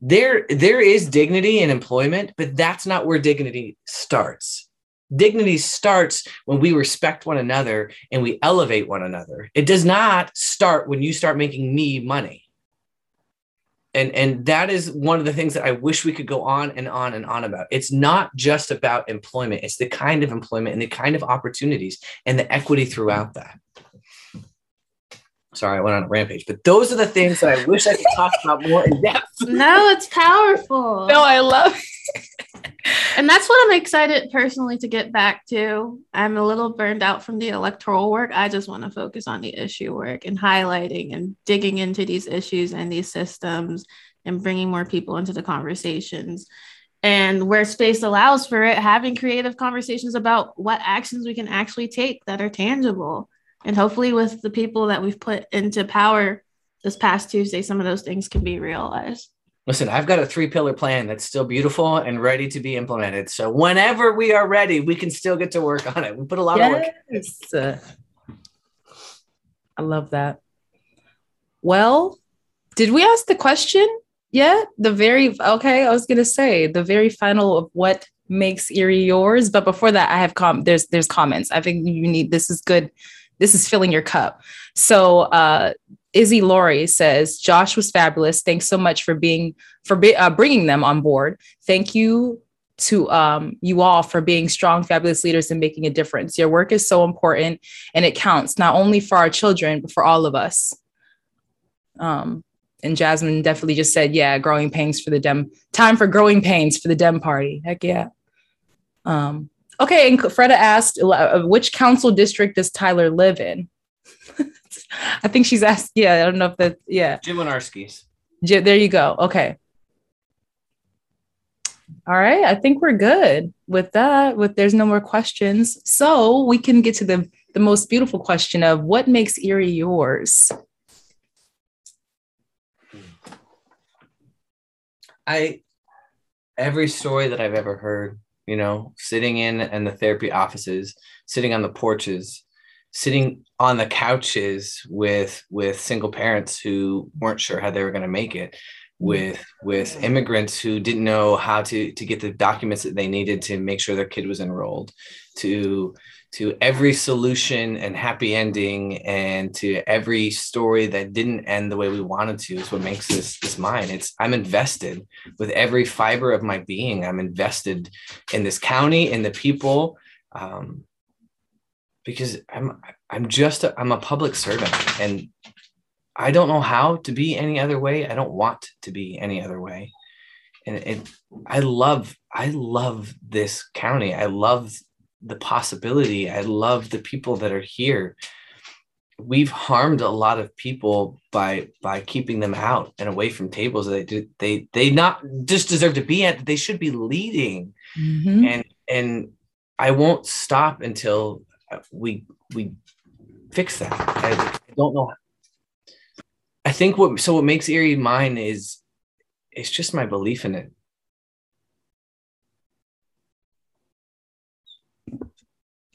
There there is dignity in employment but that's not where dignity starts. Dignity starts when we respect one another and we elevate one another. It does not start when you start making me money. And and that is one of the things that i wish we could go on and on and on about. It's not just about employment. It's the kind of employment and the kind of opportunities and the equity throughout that sorry i went on a rampage but those are the things that i wish i could talk about more in depth
no it's powerful
no i love it.
and that's what I'm excited personally to get back to. I'm a little burned out from the electoral work. I just want to focus on the issue work and highlighting and digging into these issues and these systems and bringing more people into the conversations. And where space allows for it, having creative conversations about what actions we can actually take that are tangible. And hopefully, with the people that we've put into power this past Tuesday, some of those things can be realized
listen, I've got a three pillar plan that's still beautiful and ready to be implemented. So whenever we are ready, we can still get to work on it. We put a lot yes. of work. In.
I love that. Well, did we ask the question yet? The very okay, I was gonna say the very final of what makes Erie yours. But before that, I have com there's there's comments. I think you need this is good. This is filling your cup. So uh Izzy Laurie says Josh was fabulous. Thanks so much for being for be, uh, bringing them on board. Thank you to um, you all for being strong, fabulous leaders and making a difference. Your work is so important and it counts not only for our children but for all of us. Um, and Jasmine definitely just said, "Yeah, growing pains for the dem. Time for growing pains for the dem party. Heck yeah." Um, okay, and Freda asked, uh, "Which council district does Tyler live in?" I think she's asked. Yeah, I don't know if that. Yeah,
Jim Winarski's.
J- there you go. Okay. All right, I think we're good with that. With there's no more questions, so we can get to the the most beautiful question of what makes Erie yours.
I every story that I've ever heard, you know, sitting in and the therapy offices, sitting on the porches, sitting on the couches with with single parents who weren't sure how they were going to make it mm-hmm. with with immigrants who didn't know how to to get the documents that they needed to make sure their kid was enrolled to to every solution and happy ending and to every story that didn't end the way we wanted to is what makes this this mine. It's i'm invested with every fiber of my being. I'm invested in this county in the people um, because i'm i'm just i'm a public servant and i don't know how to be any other way. I don't want to be any other way. And it i love i love this county. I love the possibility. I love the people that are here. We've harmed a lot of people by by keeping them out and away from tables that they do, they they not just deserve to be at. They should be leading,
Mm-hmm.
and and I won't stop until we we fix that. I, I don't know. I think what so what makes Erie mine is it's just my belief in it.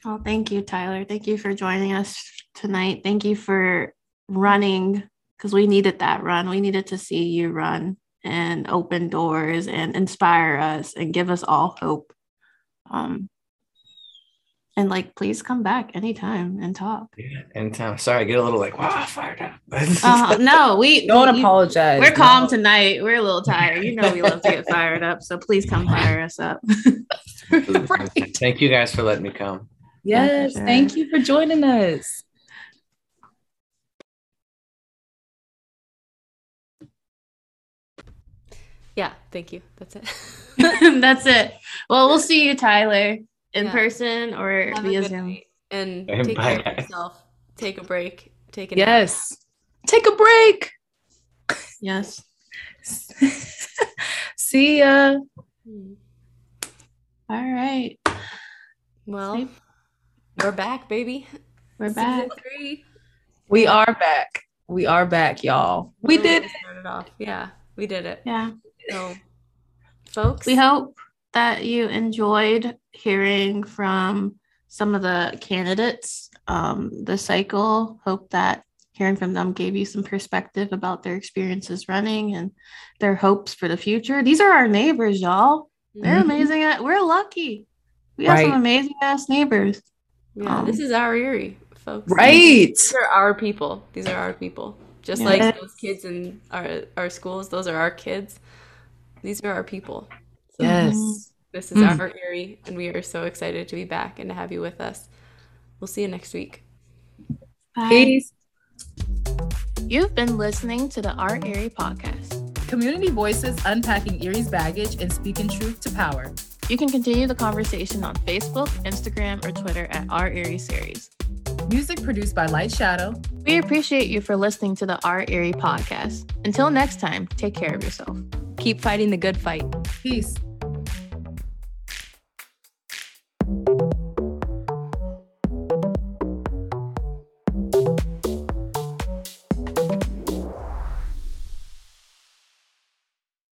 Oh, thank you, Tyler. Thank you for joining us tonight. Thank you for running because we needed that run. We needed to see you run and open doors and inspire us and give us all hope. Um, and like, please come back anytime and talk.
Yeah, anytime. Sorry, I get a little like wow, fired up.
Uh, no, we
Don't
we-
apologize.
We're calm tonight. We're a little tired. You know, we love to get fired up. So please come fire us up.
Right.
Thank you guys for letting me come.
Yes,
sure.
thank you for joining us.
Yeah, thank you. That's it.
That's it. Well, we'll see you, Tyler, in
Yeah.
person or
Have
via Zoom.
night and
Bye,
take care of yourself. Take a break. Take a nap.
Yes. Take a break.
Yes.
See ya.
Hmm.
All right.
Well,
Sleep.
We're back, baby.
We're
Season
back.
three.
We are back. We are back, y'all. We
Really
did.
started off. Yeah, we did it.
Yeah.
So, folks,
We hope that you enjoyed hearing from some of the candidates um, this cycle. Hope that hearing from them gave you some perspective about their experiences running and their hopes for the future. These are our neighbors, y'all. They're
Mhm.
amazing. At, we're lucky. We have some amazing ass neighbors.
Yeah, this
Um,
is our Erie, folks.
Right.
These are our people. These are our people. Just like those kids in our our schools, those are our kids. These are our people. So
Yes.
this is
Mm.
our Erie, and we are so excited to be back and to have you with us. We'll see you next week.
Bye.
Peace.
You've been listening to the Our Erie podcast.
Community voices unpacking Erie's baggage and speaking truth to power.
You can continue the conversation on Facebook, Instagram, or Twitter at Our Erie Series.
Music produced by Light Shadow.
We appreciate you for listening to the Our Erie podcast. Until next time, take care of yourself.
Keep fighting the good fight.
Peace.